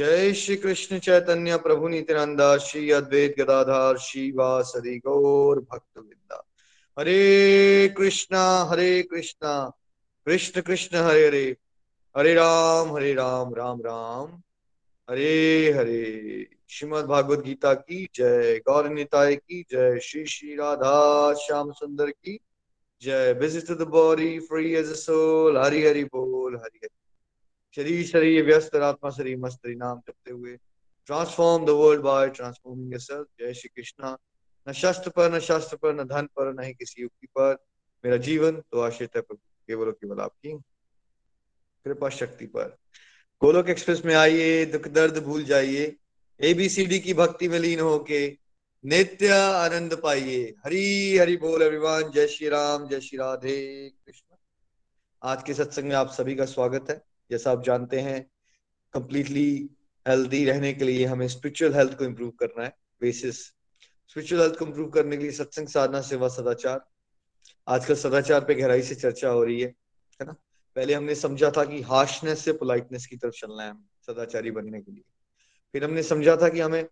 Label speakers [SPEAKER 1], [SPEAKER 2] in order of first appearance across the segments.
[SPEAKER 1] जय श्री कृष्ण चैतन्य प्रभु नित्यानंदा, श्री अद्वैत गदाधार वासदि गौर भक्त विद्या हरे कृष्णा हरे कृष्णा, कृष्ण कृष्ण, हरे हरे। हरे राम हरे राम राम राम। हरे हरे। श्रीमद भागवत गीता की जय गौर निताय की जय, श्री श्री राधा श्याम सुंदर की जय। Visit the body free as a soul Hari Hari बोल, हरि हरि। शरीर शरीर, व्यस्त आत्मा शरीर, मस्त नाम जपते हुए। Transform the world by transforming जय श्री कृष्णा। न शस्त्र पर, न शास्त्र पर, न धन पर, न ही किसी युक्ति पर। मेरा जीवन तो आश्रित है प्रभु। केवल केवल आपकी। कृपा शक्ति पर। गोलोक एक्सप्रेस में आइए। दुख, दर्द भूल जाइए। एबीसीडी की भक्ति में लीन होके नित्य आनंद पाइए। हरी, हरि बोल अभिमान जय श्री राम, जय श्री राधे कृष्ण। आज के सत्संग में आप सभी का स्वागत है। जैसा आप जानते हैं कंप्लीटली हेल्दी रहने के लिए हमें स्पिरिचुअल हेल्थ को इम्प्रूव करना है बेसिस स्पिरिचुअल हेल्थ को इम्प्रूव करने के लिए सत्संग, साधना, सेवा, सदाचार. आजकल सदाचार पे गहराई से चर्चा हो रही है है ना? पहले हमने समझा था कि हार्शनेस से पोलाइटनेस की तरफ़ चलना है, सदाचारी बनने के लिए. फिर हमने समझा था कि हमें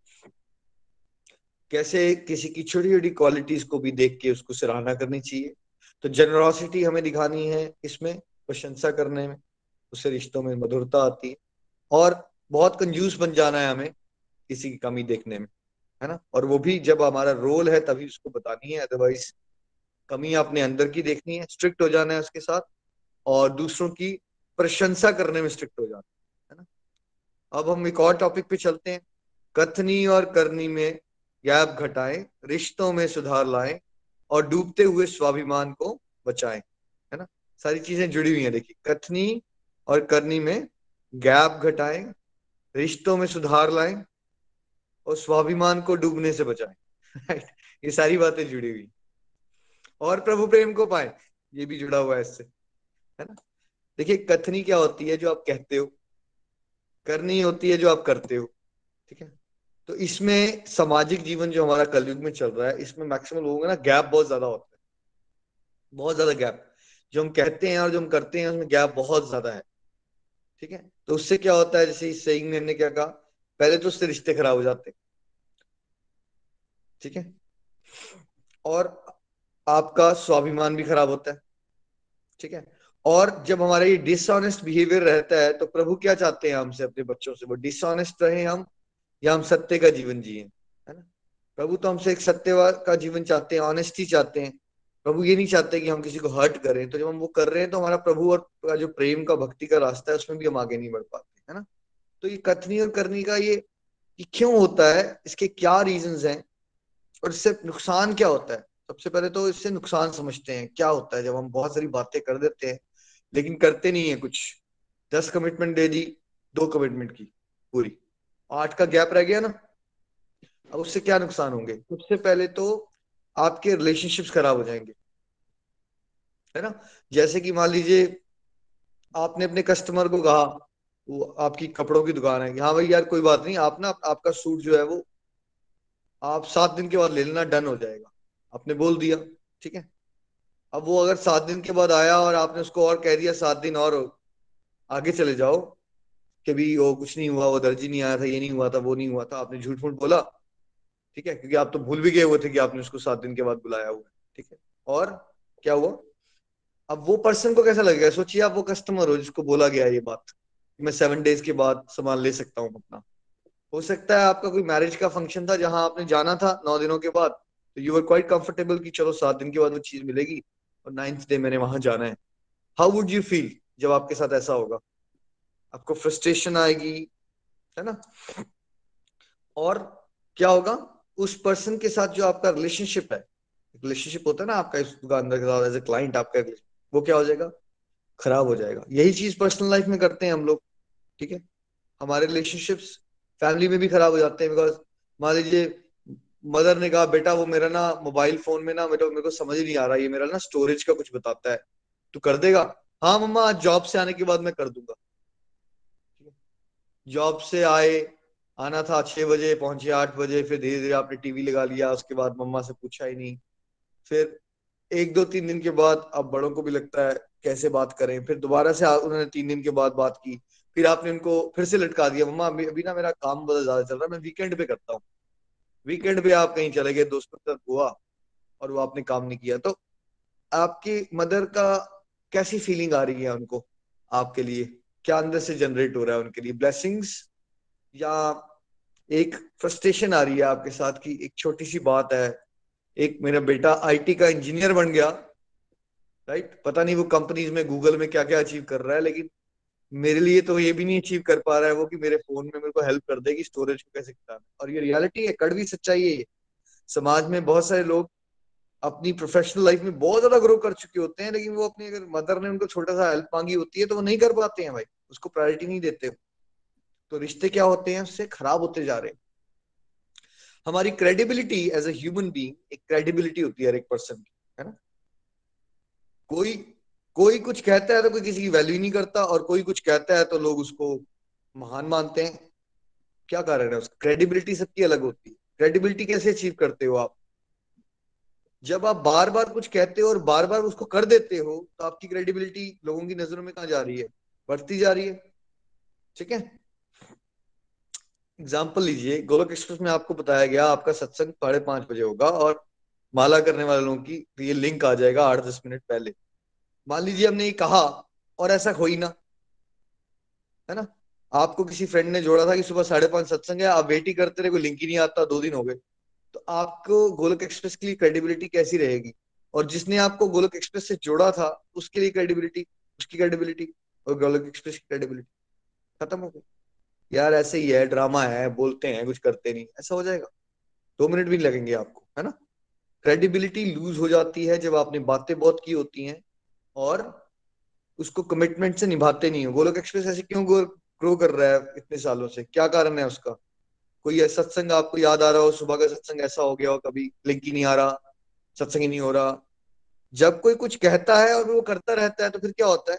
[SPEAKER 1] कैसे किसी की छोटी छोटी क्वालिटीज को भी देख के उसको सराहना करनी चाहिए. तो जनरॉसिटी हमें दिखानी है इसमें, प्रशंसा करने में. उससे रिश्तों में मधुरता आती है और बहुत कंजूस बन जाना है हमें किसी की कमी देखने में, है ना? और वो भी जब हमारा रोल है तभी उसको बतानी है अदरवाइज़ कमी अपने अंदर की देखनी है स्ट्रिक्ट हो जाना है उसके साथ और दूसरों की प्रशंसा करने में स्ट्रिक्ट हो जाना है ना? अब हम एक और टॉपिक पे चलते हैं। कथनी और करनी में गैप घटाएँ, रिश्तों में सुधार लाएँ और डूबते हुए स्वाभिमान को बचाएँ, है ना? सारी चीज़ें जुड़ी हुई हैं, देखिए। कथनी और करनी में गैप घटाएँ, रिश्तों में सुधार लाएँ और स्वाभिमान को डूबने से बचाएँ। ये सारी बातें जुड़ी हुई। और प्रभु प्रेम को पाए, ये भी जुड़ा हुआ है इससे। है ना? देखिए, कथनी क्या होती है जो आप कहते हो? करनी होती है जो आप करते हो। ठीक है? तो इसमें सामाजिक जीवन जो हमारा कलयुग में चल रहा है, इसमें मैक्सिमम लोगों का ना गैप बहुत ज़्यादा होता है। बहुत ज़्यादा गैप जो हम कहते हैं और जो हम करते हैं, उसमें गैप बहुत ज़्यादा है। ठीक है? तो उससे क्या होता है? जैसे इस सही ने क्या कहा? पहले तो उससे रिश्ते खराब हो जाते ठीक है? और आपका स्वाभिमान भी खराब होता है। ठीक है? और जब हमारा ये डिसऑनेस्ट बिहेवियर रहता है तो प्रभु क्या चाहते हैं हमसे अपने बच्चों से? वो डिसऑनेस्ट रहे हम, या हम सत्य का जीवन जिए? है ना? प्रभु तो हमसे एक सत्य का जीवन चाहते हैं ऑनेस्टी चाहते हैं। प्रभु ये नहीं चाहते कि हम किसी को हर्ट करें। तो जब हम वो कर रहे हैं तो हमारा प्रभु और जो प्रेम का भक्ति का रास्ता है, उसमें भी हम आगे नहीं बढ़ पाते, है ना? तो ये कथनी और करनी का ये क्यों होता है? इसके क्या रीजन हैं? और इससे नुकसान क्या होता है? सबसे पहले तो इससे नुकसान समझते हैं, क्या होता है? जब हम बहुत सारी बातें कर देते हैं, लेकिन करते नहीं है कुछ। दस कमिटमेंट दे दी, दो कमिटमेंट की, पूरी। आठ का गैप रह गया ना? अब उससे क्या नुकसान होंगे? सबसे पहले तो आपके रिलेशनशिप्स खराब हो जाएँगे। है ना? जैसे कि मान लीजिए, आपने अपने कस्टमर को कहा, वो आपकी कपड़ों की दुकान है हाँ भाई यार, कोई बात नहीं, आप ना, आपका सूट जो है वो, आप सात दिन के बाद ले लेना, डन हो जाएगा। आपने बोल दिया, ठीक है? अब वो अगर सात दिन के बाद आया और आपने उसको और कह दिया, सात दिन और आगे चले जाओ, कि भी वो कुछ नहीं हुआ, वो दर्जी नहीं आया था, ये नहीं हुआ था, वो नहीं हुआ था, आपने झूठ मूठ बोला। ठीक है? क्योंकि आप तो भूल भी गए हुए थे कि आपने उसको सात दिन के बाद बुलाया हुआ है, ठीक है? और क्या हुआ? अब वो पर्सन को कैसा लगेगा? सोचिए आप वो कस्टमर हो जिसको बोला गया ये बात मैं सेवन डेज़ के बाद सामान ले सकता हूँ अपना। हो सकता है आपका कोई मैरिज का फ़ंक्शन था जहाँ आपने जाना था नौ दिनों के बाद तो यू आर क्वाइट कंफर्टेबल कि चलो सात दिन के बाद वो चीज़ मिलेगी और नाइन्थ डे मैंने वहाँ जाना है। हाउ वुड यू फील जब आपके साथ ऐसा होगा? आपको फ्रस्ट्रेशन आएगी, है ना? और क्या होगा? उस पर्सन के साथ जो आपका रिलेशनशिप है रिलेशनशिप होता है ना आपका इस दुकानदार के साथ एज ए क्लाइंट आपका वो क्या हो जाएगा? खराब हो जाएगा। यही चीज़ पर्सनल लाइफ में करते हैं हम लोग, ठीक है? हमारे रिलेशनशिप्स फैमिली में भी खराब हो जाते हैं बिकॉज़ मान लीजिए मदर ने कहा, बेटा, वो मेरा ना मोबाइल फ़ोन में ना, मेरे मेरे को समझ नहीं आ रहा, ये मेरा ना स्टोरेज का कुछ बताता है। तू कर देगा? हाँ मम्मा, आज जॉब से आने के बाद मैं कर दूँगा। जॉब से आए, आना था छह बजे, पहुँचे आठ बजे, फिर धीरे धीरे आपने टीवी लगा लिया, उसके बाद मम्मा से पूछा ही नहीं। फिर एक दो तीन दिन के बाद अब बड़ों को भी लगता है कैसे बात करें, फिर दोबारा से उन्होंने तीन दिन के बाद बात की, फिर आपने उनको फिर से लटका दिया, मम्मा, अभी अभी ना मेरा काम बहुत ज़्यादा चल रहा है, मैं वीकेंड पे करता हूँ। वीकेंड पे आप कहीं चले गए, दोस्तों के साथ गोवा और वो आपने काम नहीं किया। तो आपकी मदर का कैसी फीलिंग आ रही है उनको, आपके लिए? क्या अंदर से जनरेट हो रहा है उनके लिए? ब्लेसिंग्स या एक फ्रस्ट्रेशन आ रही है आपके साथ की एक छोटी सी बात है एक मेरा बेटा आईटी का इंजीनियर बन गया राइट पता नहीं वो कंपनीज़ में गूगल में क्या क्या अचीव कर रहा है, लेकिन मेरे लिए तो ये भी नहीं अचीव कर पा रहा है वो कि मेरे फ़ोन में मेरे को हेल्प कर देगी स्टोरेज को कैसे कितना और ये रियलिटी है, कड़वी सच्चाई है ये। समाज में बहुत सारे लोग अपनी प्रोफेशनल लाइफ में बहुत ज़्यादा ग्रो कर चुके होते हैं, लेकिन वो अपनी अगर मदर ने उनको छोटा सा हेल्प मांगी होती है तो वो नहीं कर पाते हैं भाई, उसको प्रायोरिटी नहीं देते। तो रिश्ते क्या होते हैं, उससे खराब होते जा रहे हैं। हमारी credibility as a human being एक क्रेडिबिलिटी होती है हर एक पर्सन की, है ना? कोई कोई कुछ कहता है तो कोई किसी की वैल्यू ही नहीं करता और कोई कुछ कहता है तो लोग उसको महान मानते हैं। क्या कारण है उसका? क्रेडिबिलिटी सबकी अलग होती है। क्रेडिबिलिटी कैसे अचीव करते हो आप? जब आप बार बार कुछ कहते हो और बार बार उसको कर देते हो तो आपकी क्रेडिबिलिटी लोगों की नज़रों में कहा जा रही है? बढ़ती जा रही है। ठीक है? एग्ज़ाम्पल लीजिए, गोलक एक्सप्रेस में आपको बताया गया आपका सत्संग साढ़े पाँच बजे होगा और माला करने वाले लोगों की ये लिंक आ जाएगा आठ दस मिनट पहले। मान लीजिए हमने ये कहा और ऐसा हो ही ना, है ना? आपको किसी फ्रेंड ने जोड़ा था कि सुबह साढ़े पाँच सत्संग है, आप वेट ही करते रहे, कोई लिंक ही नहीं आता, दो दिन हो गए। तो आपको गोलक एक्सप्रेस के लिए क्रेडिबिलिटी कैसी रहेगी? और जिसने आपको गोलक एक्सप्रेस से जोड़ा था, उसके लिए क्रेडिबिलिटी उसकी क्रेडिबिलिटी और गोलक एक्सप्रेस की क्रेडिबिलिटी खत्म हो गई यार ऐसे ही है ड्रामा है, बोलते हैं, कुछ करते नहीं, ऐसा हो जाएगा। दो मिनट भी लगेंगे आपको, है ना? क्रेडिबिलिटी लूज हो जाती है जब आपने बातें बहुत की होती हैं और उसको कमिटमेंट से निभाते नहीं हो। गोलक एक्सप्रेस ऐसे क्यों ग्रो कर रहा है इतने सालों से? क्या कारण है उसका? कोई सत्संग आपको याद आ रहा हो? सुबह का सत्संग ऐसा हो गया हो, कभी लिंक ही नहीं आ रहा, सत्संग ही नहीं हो रहा। जब कोई कुछ कहता है और वो करता रहता है तो फिर क्या होता है?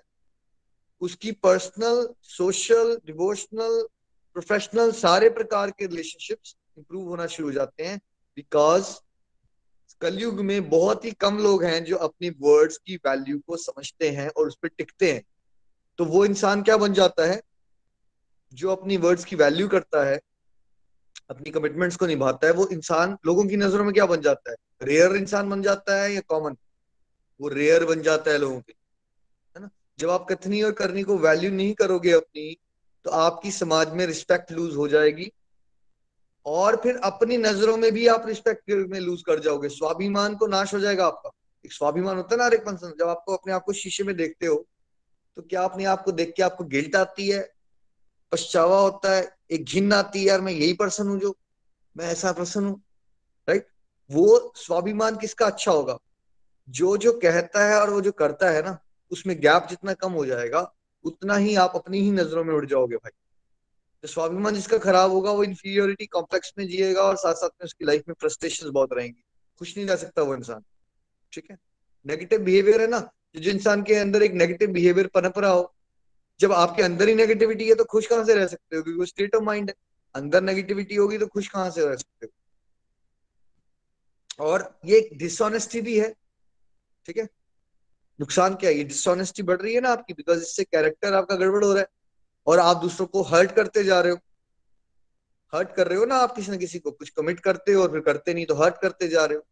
[SPEAKER 1] उसकी पर्सनल सोशल डिवोशनल प्रोफेशनल सारे प्रकार के रिलेशनशिप्स इंप्रूव होना शुरू हो जाते हैं बिकॉज़ कलयुग में बहुत ही कम लोग हैं जो अपनी वर्ड्स की वैल्यू को समझते हैं और उस पर टिकते हैं। तो वो इंसान क्या बन जाता है? जो अपनी वर्ड्स की वैल्यू करता है, अपनी कमिटमेंट्स को निभाता है, वो इंसान लोगों की नज़रों में क्या बन जाता है? रेयर इंसान बन जाता है या कॉमन वो रेयर बन जाता है लोगों के है ना? जब आप कथनी और करनी को वैल्यू नहीं करोगे अपनी तो आपकी समाज में रिस्पेक्ट लूज हो जाएगी। और फिर अपनी नज़रों में भी आप रिस्पेक्ट में लूज कर जाओगे। स्वाभिमान को नाश हो जाएगा आपका। एक स्वाभिमान होता है ना हर पर्सन जब आपको अपने आप को शीशे में देखते हो तो क्या अपने आप को देख के आपको गिल्ट आती है? पछतावा होता है। एक घिन आती है, यार, मैं यही पर्सन हूँ जो, मैं ऐसा पर्सन हूँ। राइट वो स्वाभिमान किसका अच्छा होगा? जो जो कहता है और वो जो करता है ना, उसमें गैप जितना कम हो जाएगा। उतना ही आप अपनी ही नज़रों में उड़ जाओगे भाई। तो स्वाभिमान जिसका खराब होगा, वो इंफीरियोरिटी कॉम्प्लेक्स में जिएगा और साथ साथ में उसकी लाइफ में फ्रस्ट्रेशन बहुत रहेंगी। खुश नहीं रह सकता वो इंसान। ठीक है? नेगेटिव बिहेवियर है ना, जो इंसान के अंदर एक नेगेटिव बिहेवियर पनप रहा हो, जब आपके अंदर ही नेगेटिविटी है तो खुश कहाँ से रह सकते हो? क्योंकि वो स्टेट ऑफ़ माइंड है। अंदर नेगेटिविटी होगी तो खुश कहाँ से रह सकते हो? और ये एक डिसऑनेस्टी भी है। ठीक है? नुकसान क्या है? डिसऑनेस्टी बढ़ रही है ना आपकी बिकॉज़ इससे कैरेक्टर आपका गड़बड़ हो रहा है। और आप दूसरों को हर्ट करते जा रहे हो। हर्ट कर रहे हो ना आप किसी न किसी को, कुछ कमिट करते हो और फिर करते नहीं तो हर्ट करते जा रहे हो।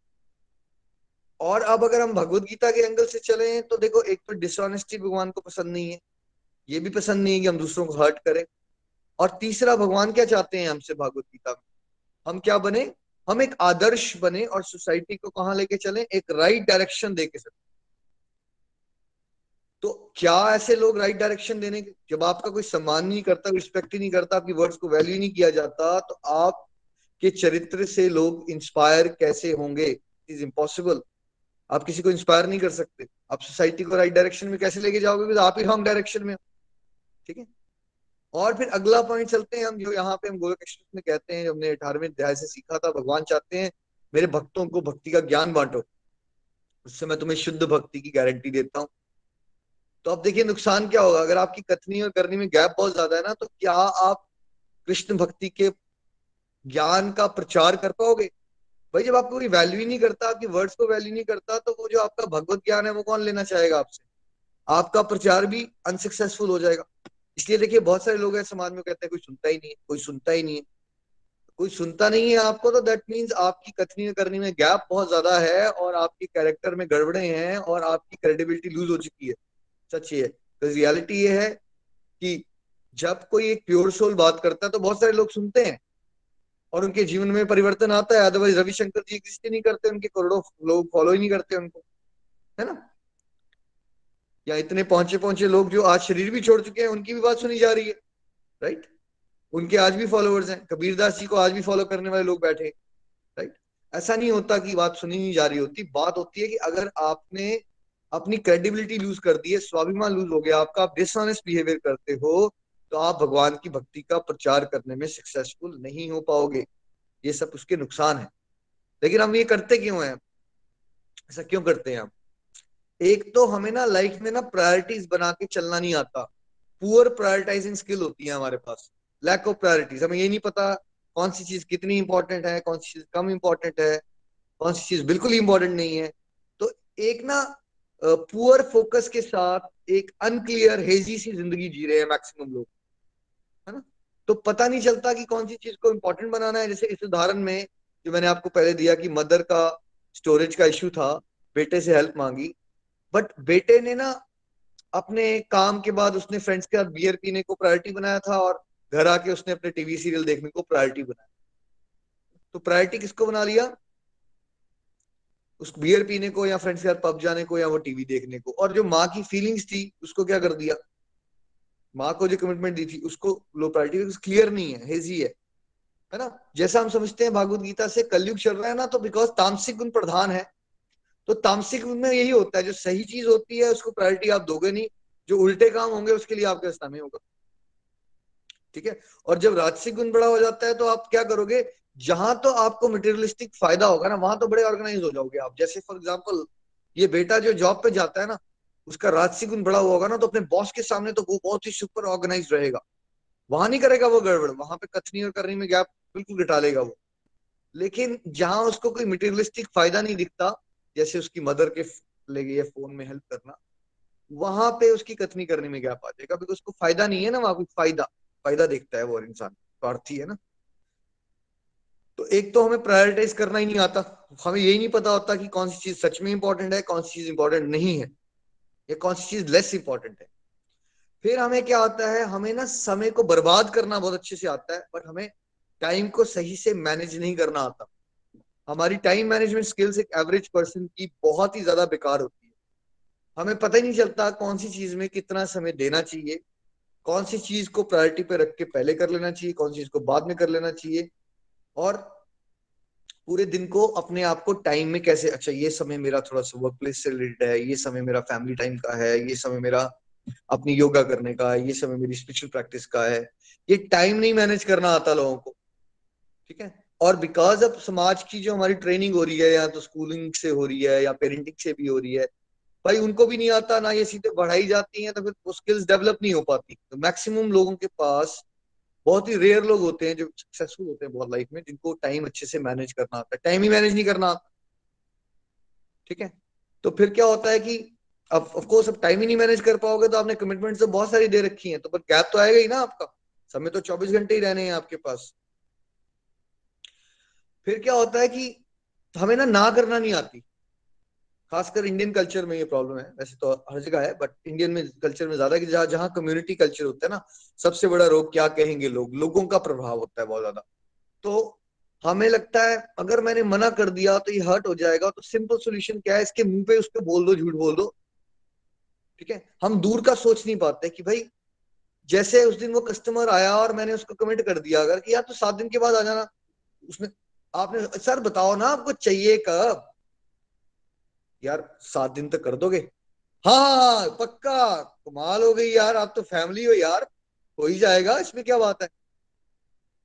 [SPEAKER 1] और अब अगर हम भगवत गीता के एंगल से चले तो देखो, एक तो डिसऑनेस्टी भगवान को पसंद नहीं है। ये भी पसंद नहीं है कि हम दूसरों को हर्ट करें। और तीसरा, भगवान क्या चाहते हैं हमसे भगवत गीता में? हम क्या बने? हम एक आदर्श बने और सोसाइटी को कहा लेके चले? एक राइट डायरेक्शन दे के सकते तो क्या ऐसे लोग राइट डायरेक्शन देने के जब आपका कोई सम्मान नहीं करता रिस्पेक्ट ही नहीं करता, आपकी वर्ड्स को वैल्यू नहीं किया जाता तो आप के चरित्र से लोग इंस्पायर कैसे होंगे? इज़ इम्पॉसिबल आप किसी को इंस्पायर नहीं कर सकते। आप सोसाइटी को राइट डायरेक्शन में कैसे लेके जाओगे? आप ही रॉन्ग डायरेक्शन में ठीक है? और फिर अगला पॉइंट चलते हैं हम, जो यहाँ पे हम गोलक में कहते हैं हमने अठारहवें अध्याय से सीखा था, भगवान चाहते हैं, मेरे भक्तों को भक्ति का ज्ञान बांटो। उससे मैं तुम्हें शुद्ध भक्ति की गारंटी देता हूँ। तो आप देखिए, नुकसान क्या होगा? अगर आपकी कथनी और करनी में गैप बहुत ज़्यादा है ना तो क्या आप कृष्ण भक्ति के ज्ञान का प्रचार कर पाओगे? भाई, जब आपको कोई वैल्यू ही नहीं करता, आपकी वर्ड्स को वैल्यू नहीं करता तो वो जो आपका भगवत ज्ञान है, वो कौन लेना चाहेगा आपसे? आपका प्रचार भी अनसक्सेसफुल हो जाएगा। इसलिए देखिए, बहुत सारे लोग हैं समाज में कहते हैं, कोई सुनता ही नहीं है, कोई सुनता ही नहीं है। कोई सुनता नहीं है आपको तो दैट मीन्स आपकी कथनी करने में गैप बहुत ज़्यादा है और आपके कैरेक्टर में गड़बड़े हैं और आपकी क्रेडिबिलिटी लूज हो चुकी है। सच ये है। रियलिटी ये है कि जब कोई एक प्योर सोल बात करता है तो बहुत सारे लोग सुनते हैं और उनके जीवन में परिवर्तन आता है। अदरवाइज़ रविशंकर जी एग्जिस्ट ही नहीं करते, उनके करोड़ों लोग फॉलो ही नहीं करते उनको। है ना? या इतने पहुँचे पहुँचे लोग जो आज शरीर भी छोड़ चुके हैं, उनकी भी बात सुनी जा रही है राइट उनके आज भी फॉलोअर्स हैं। कबीरदास जी को आज भी फॉलो करने वाले लोग बैठे राइट ऐसा नहीं होता कि बात सुनी नहीं जा रही होती। बात होती है कि अगर आपने अपनी क्रेडिबिलिटी लूज कर दी है, स्वाभिमान लूज हो गया, आपका आप डिसऑनेस्ट बिहेवियर करते हो तो आप भगवान की भक्ति का प्रचार करने में सक्सेसफुल नहीं हो पाओगे। ये सब उसके नुकसान है। लेकिन हम ये करते क्यों हैं? ऐसा क्यों करते हैं हम? एक तो हमें ना लाइफ में ना प्रायोरिटीज बना के चलना नहीं आता। पुअर प्रायोरिटाइजिंग स्किल होती है हमारे पास। लैक ऑफ़ प्रायोरिटीज हमें ये नहीं पता कौन सी चीज़ कितनी इंपॉर्टेंट है, कौन सी चीज़ कम इंपॉर्टेंट है, कौन सी चीज़ बिल्कुल इंपॉर्टेंट नहीं है। तो एक ना पुअर फोकस के साथ एक अनक्लियर हेजी सी ज़िंदगी जी रहे हैं मैक्सिमम लोग, है ना? तो पता नहीं चलता कि कौन सी चीज़ को इंपॉर्टेंट बनाना है। जैसे इस उदाहरण में जो मैंने आपको पहले दिया कि मदर का स्टोरेज का इश्यू था, बेटे से हेल्प मांगी बट बेटे ने ना अपने काम के बाद उसने फ्रेंड्स के साथ बियर पीने को प्रायोरिटी बनाया था और घर आके उसने अपने टीवी सीरियल देखने को प्रायोरिटी बनाया। तो प्रायोरिटी किसको बना लिया? उस बियर पीने को या फ्रेंड्स के साथ पब जाने को या वो टीवी देखने को। और जो माँ की फीलिंग्स थी, उसको क्या कर दिया? माँ को जो कमिटमेंट दी थी, उसको लो प्रायोरिटी क्लियर नहीं है हेजी है। है ना? जैसा हम समझते हैं भागवत गीता से कलयुग चल रहा है ना तो बिकॉज़ तामसिक गुण प्रधान है। तो तामसिक गुण में यही होता है, जो सही चीज़ होती है, उसको प्रायोरिटी आप दोगे नहीं, जो उल्टे काम होंगे, उसके लिए आपके रास्ता में होगा। ठीक है? और जब राजसिक गुण बड़ा हो जाता है तो आप क्या करोगे? जहाँ तो आपको मटेरियलिस्टिक फ़ायदा होगा ना, वहाँ तो बड़े ऑर्गेनाइज हो जाओगे आप। जैसे फॉर एग्ज़ाम्पल ये बेटा जो जॉब पे जाता है ना, उसका राजसिक गुण बड़ा हुआ होगा ना तो अपने बॉस के सामने तो वो बहुत ही सुपर ऑर्गेनाइज रहेगा। वहाँ नहीं करेगा वो गड़बड़, वहाँ पे कथनी और करनी में गैप बिल्कुल घटा लेगा वो। लेकिन जहाँ उसको कोई मटेरियलिस्टिक फ़ायदा नहीं दिखता, जैसे उसकी मदर के लेगे या फ़ोन में हेल्प करना, वहाँ पे उसकी कथनी करने में गैप आ जाएगा बिकॉज़ उसको फ़ायदा नहीं है ना वहाँ कोई फ़ायदा। फ़ायदा देखता है वो इंसान, स्वार्थी है ना। तो एक तो हमें प्रायोरिटाइज करना ही नहीं आता। हमें यही नहीं पता होता कि कौन सी चीज़ सच में इंपॉर्टेंट है, कौन सी चीज़ इंपॉर्टेंट नहीं है, या कौन सी चीज़ लेस इंपॉर्टेंट है। फिर हमें क्या आता है, हमें ना समय को बर्बाद करना बहुत अच्छे से आता है, पर हमें टाइम को सही से मैनेज नहीं करना आता। हमारी टाइम मैनेजमेंट स्किल्स एक एवरेज पर्सन की बहुत ही ज़्यादा बेकार होती है। हमें पता ही नहीं चलता कौन सी चीज़ में कितना समय देना चाहिए, कौन सी चीज़ को प्रायोरिटी पे रख के पहले कर लेना चाहिए, कौन सी चीज़ को बाद में कर लेना चाहिए। और पूरे दिन को अपने आप को टाइम में कैसे अच्छा ये समय मेरा थोड़ा सा वर्क प्लेस से रिलेटेड है, ये समय मेरा फैमिली टाइम का है, ये समय मेरा अपनी योगा करने का है, ये समय मेरी स्पिरिचुअल प्रैक्टिस का है, ये टाइम नहीं मैनेज करना आता लोगों को, ठीक है? और बिकॉज़ अब समाज की जो हमारी ट्रेनिंग हो रही है, या तो स्कूलिंग से हो रही है, या पेरेंटिंग से भी हो रही है, भाई उनको भी नहीं आता, ना ये सीधे बढ़ाई जाती है तो फिर वो स्किल्स डेवलप नहीं हो पाती। तो मैक्सिमम लोगों के पास बहुत ही रेयर लोग होते हैं जो सक्सेसफुल होते हैं बहुत लाइफ में, जिनको टाइम अच्छे से मैनेज करना आता है। टाइम ही मैनेज नहीं करना आता। ठीक है? तो फिर क्या होता है कि अब ऑफ़ कोर्स अब टाइम ही नहीं मैनेज कर पाओगे तो आपने कमिटमेंट तो बहुत सारी दे रखी है तो पर गैप तो आएगा ही ना आपका। समय तो 24 घंटे ही रहने हैं आपके पास। फिर क्या होता है कि हमें ना ना करना नहीं आती। खासकर इंडियन कल्चर में ये प्रॉब्लम है। वैसे तो हर जगह है बट इंडियन में कल्चर में ज़्यादा कि जहाँ जहाँ कम्युनिटी कल्चर होता है ना, सबसे बड़ा रोग क्या कहेंगे लोग? लोगों का प्रभाव होता है बहुत ज़्यादा। तो हमें लगता है, अगर मैंने मना कर दिया तो ये हर्ट हो जाएगा तो सिंपल सोल्यूशन क्या है? इसके मुँह पे उसको बोल दो, झूठ बोल दो। ठीक है? हम दूर का सोच नहीं पाते कि भाई, जैसे उस दिन वो कस्टमर आया और मैंने उसको कमेंट कर दिया, अगर कि यार तो सात दिन के बाद आ जाना, उसने, आपने, सर बताओ ना, आपको चाहिए कब? यार सात दिन तक कर दोगे? हाँ, हाँ, हाँ पक्का। कमाल हो गई यार। आप तो फैमिली हो यार। हो ही जाएगा। इसमें क्या बात है?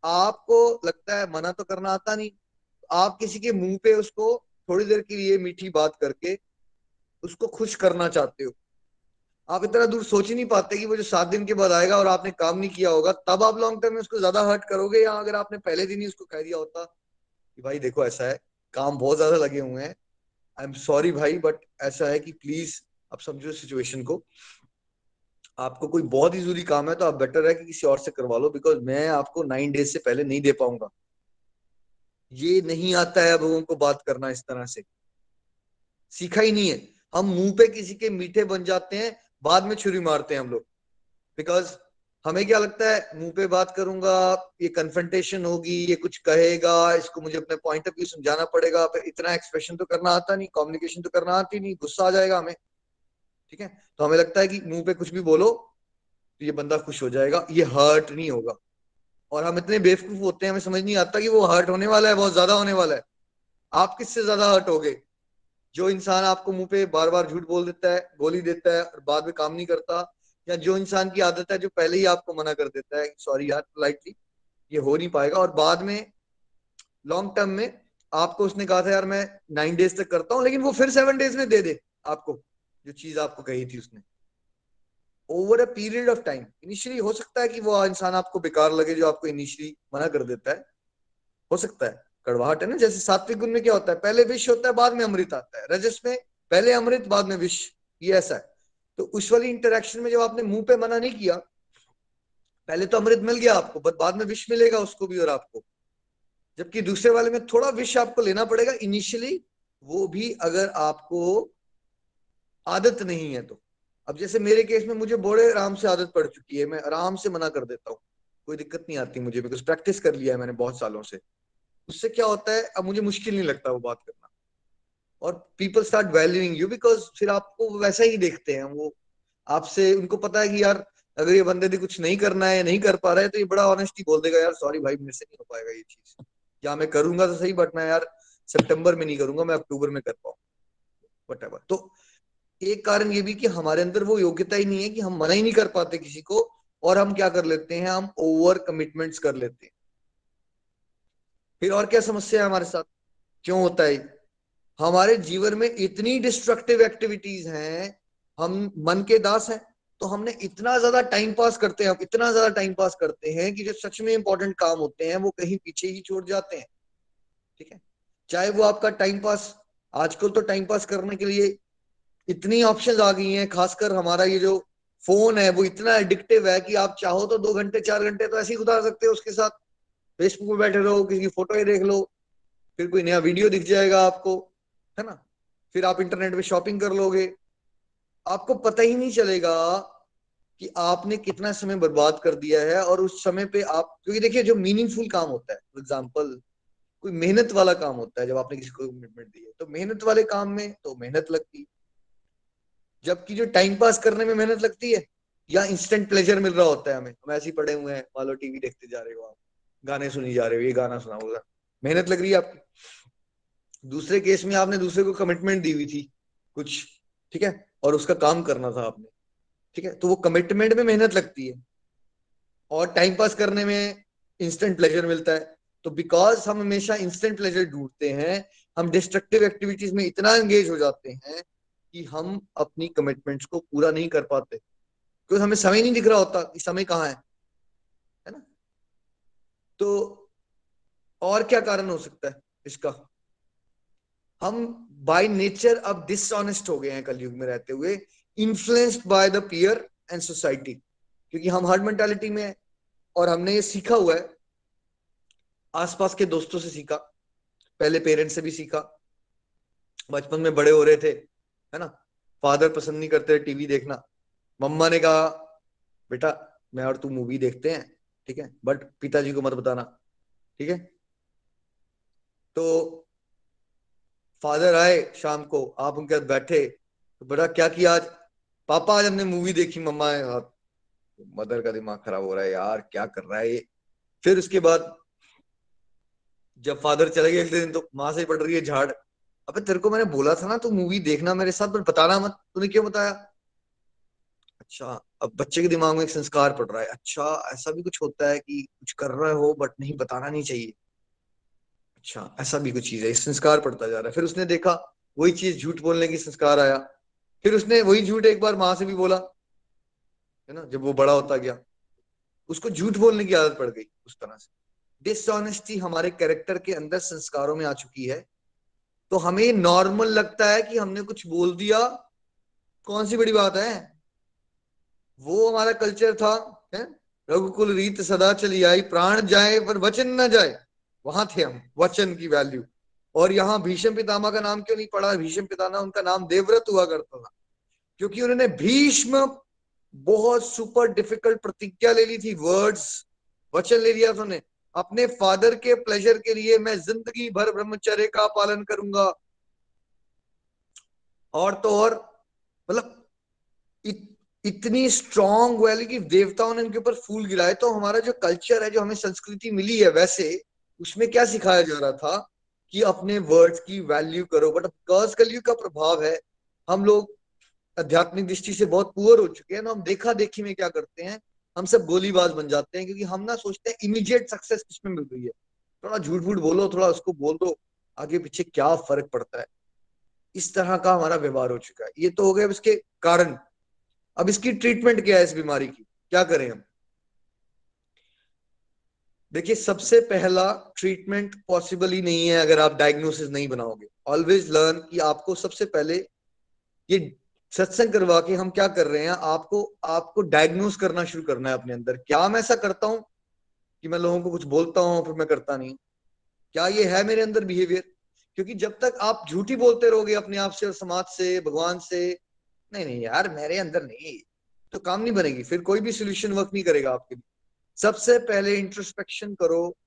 [SPEAKER 1] आपको लगता है मना तो करना आता नहीं। आप किसी के मुँह पे उसको थोड़ी देर के लिए मीठी बात करके उसको खुश करना चाहते हो। आप इतना दूर सोच ही नहीं पाते कि वो जो सात दिन के बाद आएगा और आपने काम नहीं किया होगा तब आप लॉन्ग टर्म में उसको ज़्यादा हर्ट करोगे या अगर आपने पहले दिन ही उसको कह दिया होता कि भाई देखो ऐसा है काम बहुत ज़्यादा लगे हुए हैं आई एम सॉरी भाई बट ऐसा है कि प्लीज़ आप समझो सिचुएशन को। आपको कोई बहुत ही ज़रूरी काम है तो आप बेटर है कि किसी और से करवा लो बिकॉज़ मैं आपको नाइन डेज़ से पहले नहीं दे पाऊँगा। ये नहीं आता है लोगों को बात करना इस तरह से। सीखा ही नहीं है। हम मुँह पे किसी के मीठे बन जाते हैं, बाद में छुरी मारते हैं हम लोग। बिकॉज़ हमें क्या लगता है, मुँह पे बात करूँगा, ये कन्फ्रंटेशन होगी, ये कुछ कहेगा, इसको मुझे अपने पॉइंट ऑफ़ व्यू समझाना पड़ेगा, फिर इतना एक्सप्रेशन तो करना आता नहीं कम्युनिकेशन तो करना आती नहीं, गुस्सा आ जाएगा हमें, ठीक है? तो हमें लगता है कि मुँह पे कुछ भी बोलो तो ये बंदा खुश हो जाएगा, ये हर्ट नहीं होगा। और हम इतने बेवकूफ़ होते हैं, हमें समझ नहीं आता कि वो हर्ट होने वाला है, बहुत ज़्यादा होने वाला है। आप किससे ज़्यादा हर्ट हो गए जो इंसान आपको मुँह पे बार बार झूठ बोल देता है, गोली देता है, और बाद में काम नहीं करता या जो इंसान की आदत है, जो पहले ही आपको मना कर देता है सॉरी यार लाइटली ये हो नहीं पाएगा। और बाद में लॉन्ग टर्म में, आपको उसने कहा था, यार, मैं नाइन डेज़ तक करता हूँ, लेकिन वो फिर सेवन डेज़ में दे दे आपको, जो चीज़ आपको कही थी उसने। Over a period of time initially हो सकता है कि वो इंसान आपको बेकार लगे, जो आपको इनिशियली मना कर देता है। हो सकता है, कड़वाहट है ना, जैसे सात्विक गुण में क्या होता है, पहले विष होता है, बाद में अमृत आता है। रजस में, पहले अमृत, बाद में विष, ये ऐसा है। तो उस वाली इंटरेक्शन में जब आपने मुँह पे मना नहीं किया, पहले तो अमृत मिल गया आपको बट बाद में विष मिलेगा उसको भी और आपको। जबकि दूसरे वाले में थोड़ा विष आपको लेना पड़ेगा इनिशियली वो भी अगर आपको आदत नहीं है तो। अब जैसे मेरे केस में मुझे बड़े आराम से आदत पड़ चुकी है, मैं आराम से मना कर देता हूँ। कोई दिक्कत नहीं आती मुझे बिकॉज़ प्रैक्टिस कर लिया है मैंने बहुत सालों से। उससे क्या होता है, अब मुझे मुश्किल नहीं लगता वो बात करना। और people start valuing you because फिर आपको वैसा ही देखते हैं वो। आपसे उनको पता है कि यार, अगर ये बंदे ने कुछ नहीं करना है, नहीं कर पा रहा है तो ये बड़ा ऑनेस्टी बोल देगा, यार सॉरी भाई, मेरे से नहीं हो पाएगा ये चीज़। या मैं करूँगा तो सही बट मैं यार सितंबर में नहीं करूँगा, मैं अक्टूबर में कर पाऊँ। वट तो एक कारण ये भी कि हमारे अंदर वो योग्यता ही नहीं है कि हम मना ही नहीं कर पाते किसी को, और हम क्या कर लेते हैं, हम ओवर कमिटमेंट्स कर लेते हैं। फिर और क्या समस्या है हमारे साथ? क्यों होता है? हमारे जीवन में इतनी डिस्ट्रक्टिव एक्टिविटीज़ हैं, हम मन के दास हैं तो हमने इतना ज़्यादा टाइम पास करते हैं इतना ज़्यादा टाइम पास करते हैं कि जो सच में इंपॉर्टेंट काम होते हैं, वो कहीं पीछे ही छोड़ जाते हैं। ठीक है? चाहे वो आपका टाइम पास आजकल तो टाइम पास करने के लिए इतनी ऑप्शंस आ गई हैं, खासकर हमारा ये जो फ़ोन है, वो इतना एडिक्टिव है कि आप चाहो तो दो घंटे, चार घंटे तो ऐसे ही गुजार सकते हो उसके साथ। फेसबुक पे बैठे रहो, किसी की फ़ोटो ही देख लो, फिर कोई नया वीडियो दिख जाएगा आपको। है ना? फिर आप इंटरनेट पे शॉपिंग कर लोगे। आपको पता ही नहीं चलेगा कि आपने कितना समय बर्बाद कर दिया है और उस समय पे आप, क्योंकि देखिए जो मीनिंगफुल काम होता है फॉर एग्ज़ाम्पल कोई मेहनत वाला काम होता है, जब आपने किसी को कमिटमेंट दी है तो मेहनत वाले काम में तो मेहनत लगती है। जबकि जो टाइम पास करने में मेहनत लगती है, या इंस्टेंट प्लेजर मिल रहा होता है हमें, हम ऐसे ही पड़े हुए हैं, मान लो टीवी देखते जा रहे हो आप, गाने सुनी जा रहे हो, ये गाना सुना होगा मेहनत लग रही है आपकी। दूसरे केस में आपने दूसरे को कमिटमेंट दी हुई थी, कुछ, ठीक है? और उसका काम करना था आपने, ठीक है? तो वो कमिटमेंट में मेहनत लगती है। और टाइम पास करने में इंस्टेंट प्लेजर मिलता है। तो बिकॉज़ हम हमेशा इंस्टेंट प्लेजर ढूंढते हैं, हम डिस्ट्रक्टिव एक्टिविटीज़ में इतना एंगेज हो जाते हैं कि हम अपनी कमिटमेंट्स को पूरा नहीं कर पाते। क्योंकि हमें समय नहीं दिख रहा होता कि समय कहाँ है है ना? तो और क्या कारण हो सकता है इसका? हम बाय नेचर अब डिसऑनेस्ट हो गए हैं कलयुग में रहते हुए influenced by the peer and society क्योंकि हम हर्ड मेंटालिटी में है और हमने ये सीखा हुआ है। आसपास के दोस्तों से सीखा, पहले पेरेंट्स से भी सीखा। बचपन में बड़े हो रहे थे, है ना? फादर पसंद नहीं करते टीवी देखना। मम्मा ने कहा, बेटा, मैं और तू मूवी देखते हैं, ठीक है? बट पिताजी को मत बताना, ठीक है? तो फादर आए शाम को, आप उनके साथ बैठे तो बेटा क्या किया आज? पापा, आज हमने मूवी देखी, मम्मा मदर का दिमाग खराब हो रहा है यार, क्या कर रहा है ये? फिर उसके बाद, जब फादर चले गए अगले दिन तो माँ से पड़ रही है झाड़। अबे, तेरे को मैंने बोला था ना, तू मूवी देखना मेरे साथ, पर बताना मत, तूने क्यों बताया? अच्छा अब बच्चे के दिमाग में एक संस्कार पड़ रहा है। अच्छा ऐसा भी कुछ होता है कि कुछ कर रहे हो बट नहीं, बताना नहीं चाहिए। अच्छा ऐसा भी कुछ चीज़ है, संस्कार पड़ता जा रहा है। फिर उसने देखा, वही चीज़ झूठ बोलने की संस्कार आया। फिर उसने वही झूठ एक बार माँ से भी बोला, है ना, जब वो बड़ा होता गया। उसको झूठ बोलने की आदत पड़ गई उस तरह से। डिसऑनेस्टी हमारे कैरेक्टर के अंदर संस्कारों में आ चुकी है। तो हमें नॉर्मल लगता है कि हमने कुछ बोल दिया। कौन सी बड़ी बात है? वो हमारा कल्चर था रघुकुल रीत सदा चली आई, प्राण जाए पर वचन ना जाए। वहाँ थे हम वचन की वैल्यू और यहाँ भीष्म पितामा का नाम क्यों नहीं पड़ा? भीष्म पितामा उनका नाम देवव्रत हुआ करता था। क्योंकि उन्होंने भीष्म बहुत सुपर डिफ़िकल्ट प्रतिज्ञा ले ली थी वर्ड्स वचन ले लिया था उन्हें अपने फादर के प्लेजर के लिए मैं ज़िंदगी भर ब्रह्मचर्य का पालन करूँगा। और तो और मतलब इत, इतनी स्ट्रॉन्ग वैल्यू की देवताओं ने उनके ऊपर फूल गिराए तो हमारा जो कल्चर है जो हमें संस्कृति मिली है वैसे उसमें क्या सिखाया जा रहा था कि अपने वर्ड्स की वैल्यू करो बट कर्ज कलयुग का प्रभाव है। हम लोग आध्यात्मिक दृष्टि से बहुत पुअर हो चुके हैं ना हम देखा देखी में क्या करते हैं, हम सब गोलीबाज बन जाते हैं, क्योंकि हम ना सोचते हैं इमीडिएट सक्सेस किसमें मिल रही है। थोड़ा झूठ फूट बोलो, थोड़ा उसको बोल दो, आगे पीछे क्या फ़र्क पड़ता है। इस तरह का हमारा व्यवहार हो चुका है। ये तो हो गया अब इसके कारण। अब इसकी ट्रीटमेंट क्या है इस बीमारी की? क्या करें हम? देखिए, सबसे पहला ट्रीटमेंट पॉसिबल ही नहीं है अगर आप डायग्नोसिस नहीं बनाओगे। ऑलवेज लर्न कि आपको सबसे पहले ये सत्संग करवा के हम क्या कर रहे हैं, आपको आपको डायग्नोस करना शुरू करना है अपने अंदर। क्या मैं ऐसा करता हूँ कि मैं लोगों को कुछ बोलता हूँ, फिर मैं करता नहीं क्या ये है मेरे अंदर बिहेवियर क्योंकि जब तक आप झूठी बोलते रहोगे अपने आप से और समाज से, भगवान से, नहीं नहीं यार, मेरे अंदर नहीं तो काम नहीं बनेगी। फिर कोई भी सोल्यूशन वर्क नहीं करेगा आपके लिए। सबसे पहले इंट्रोस्पेक्शन करो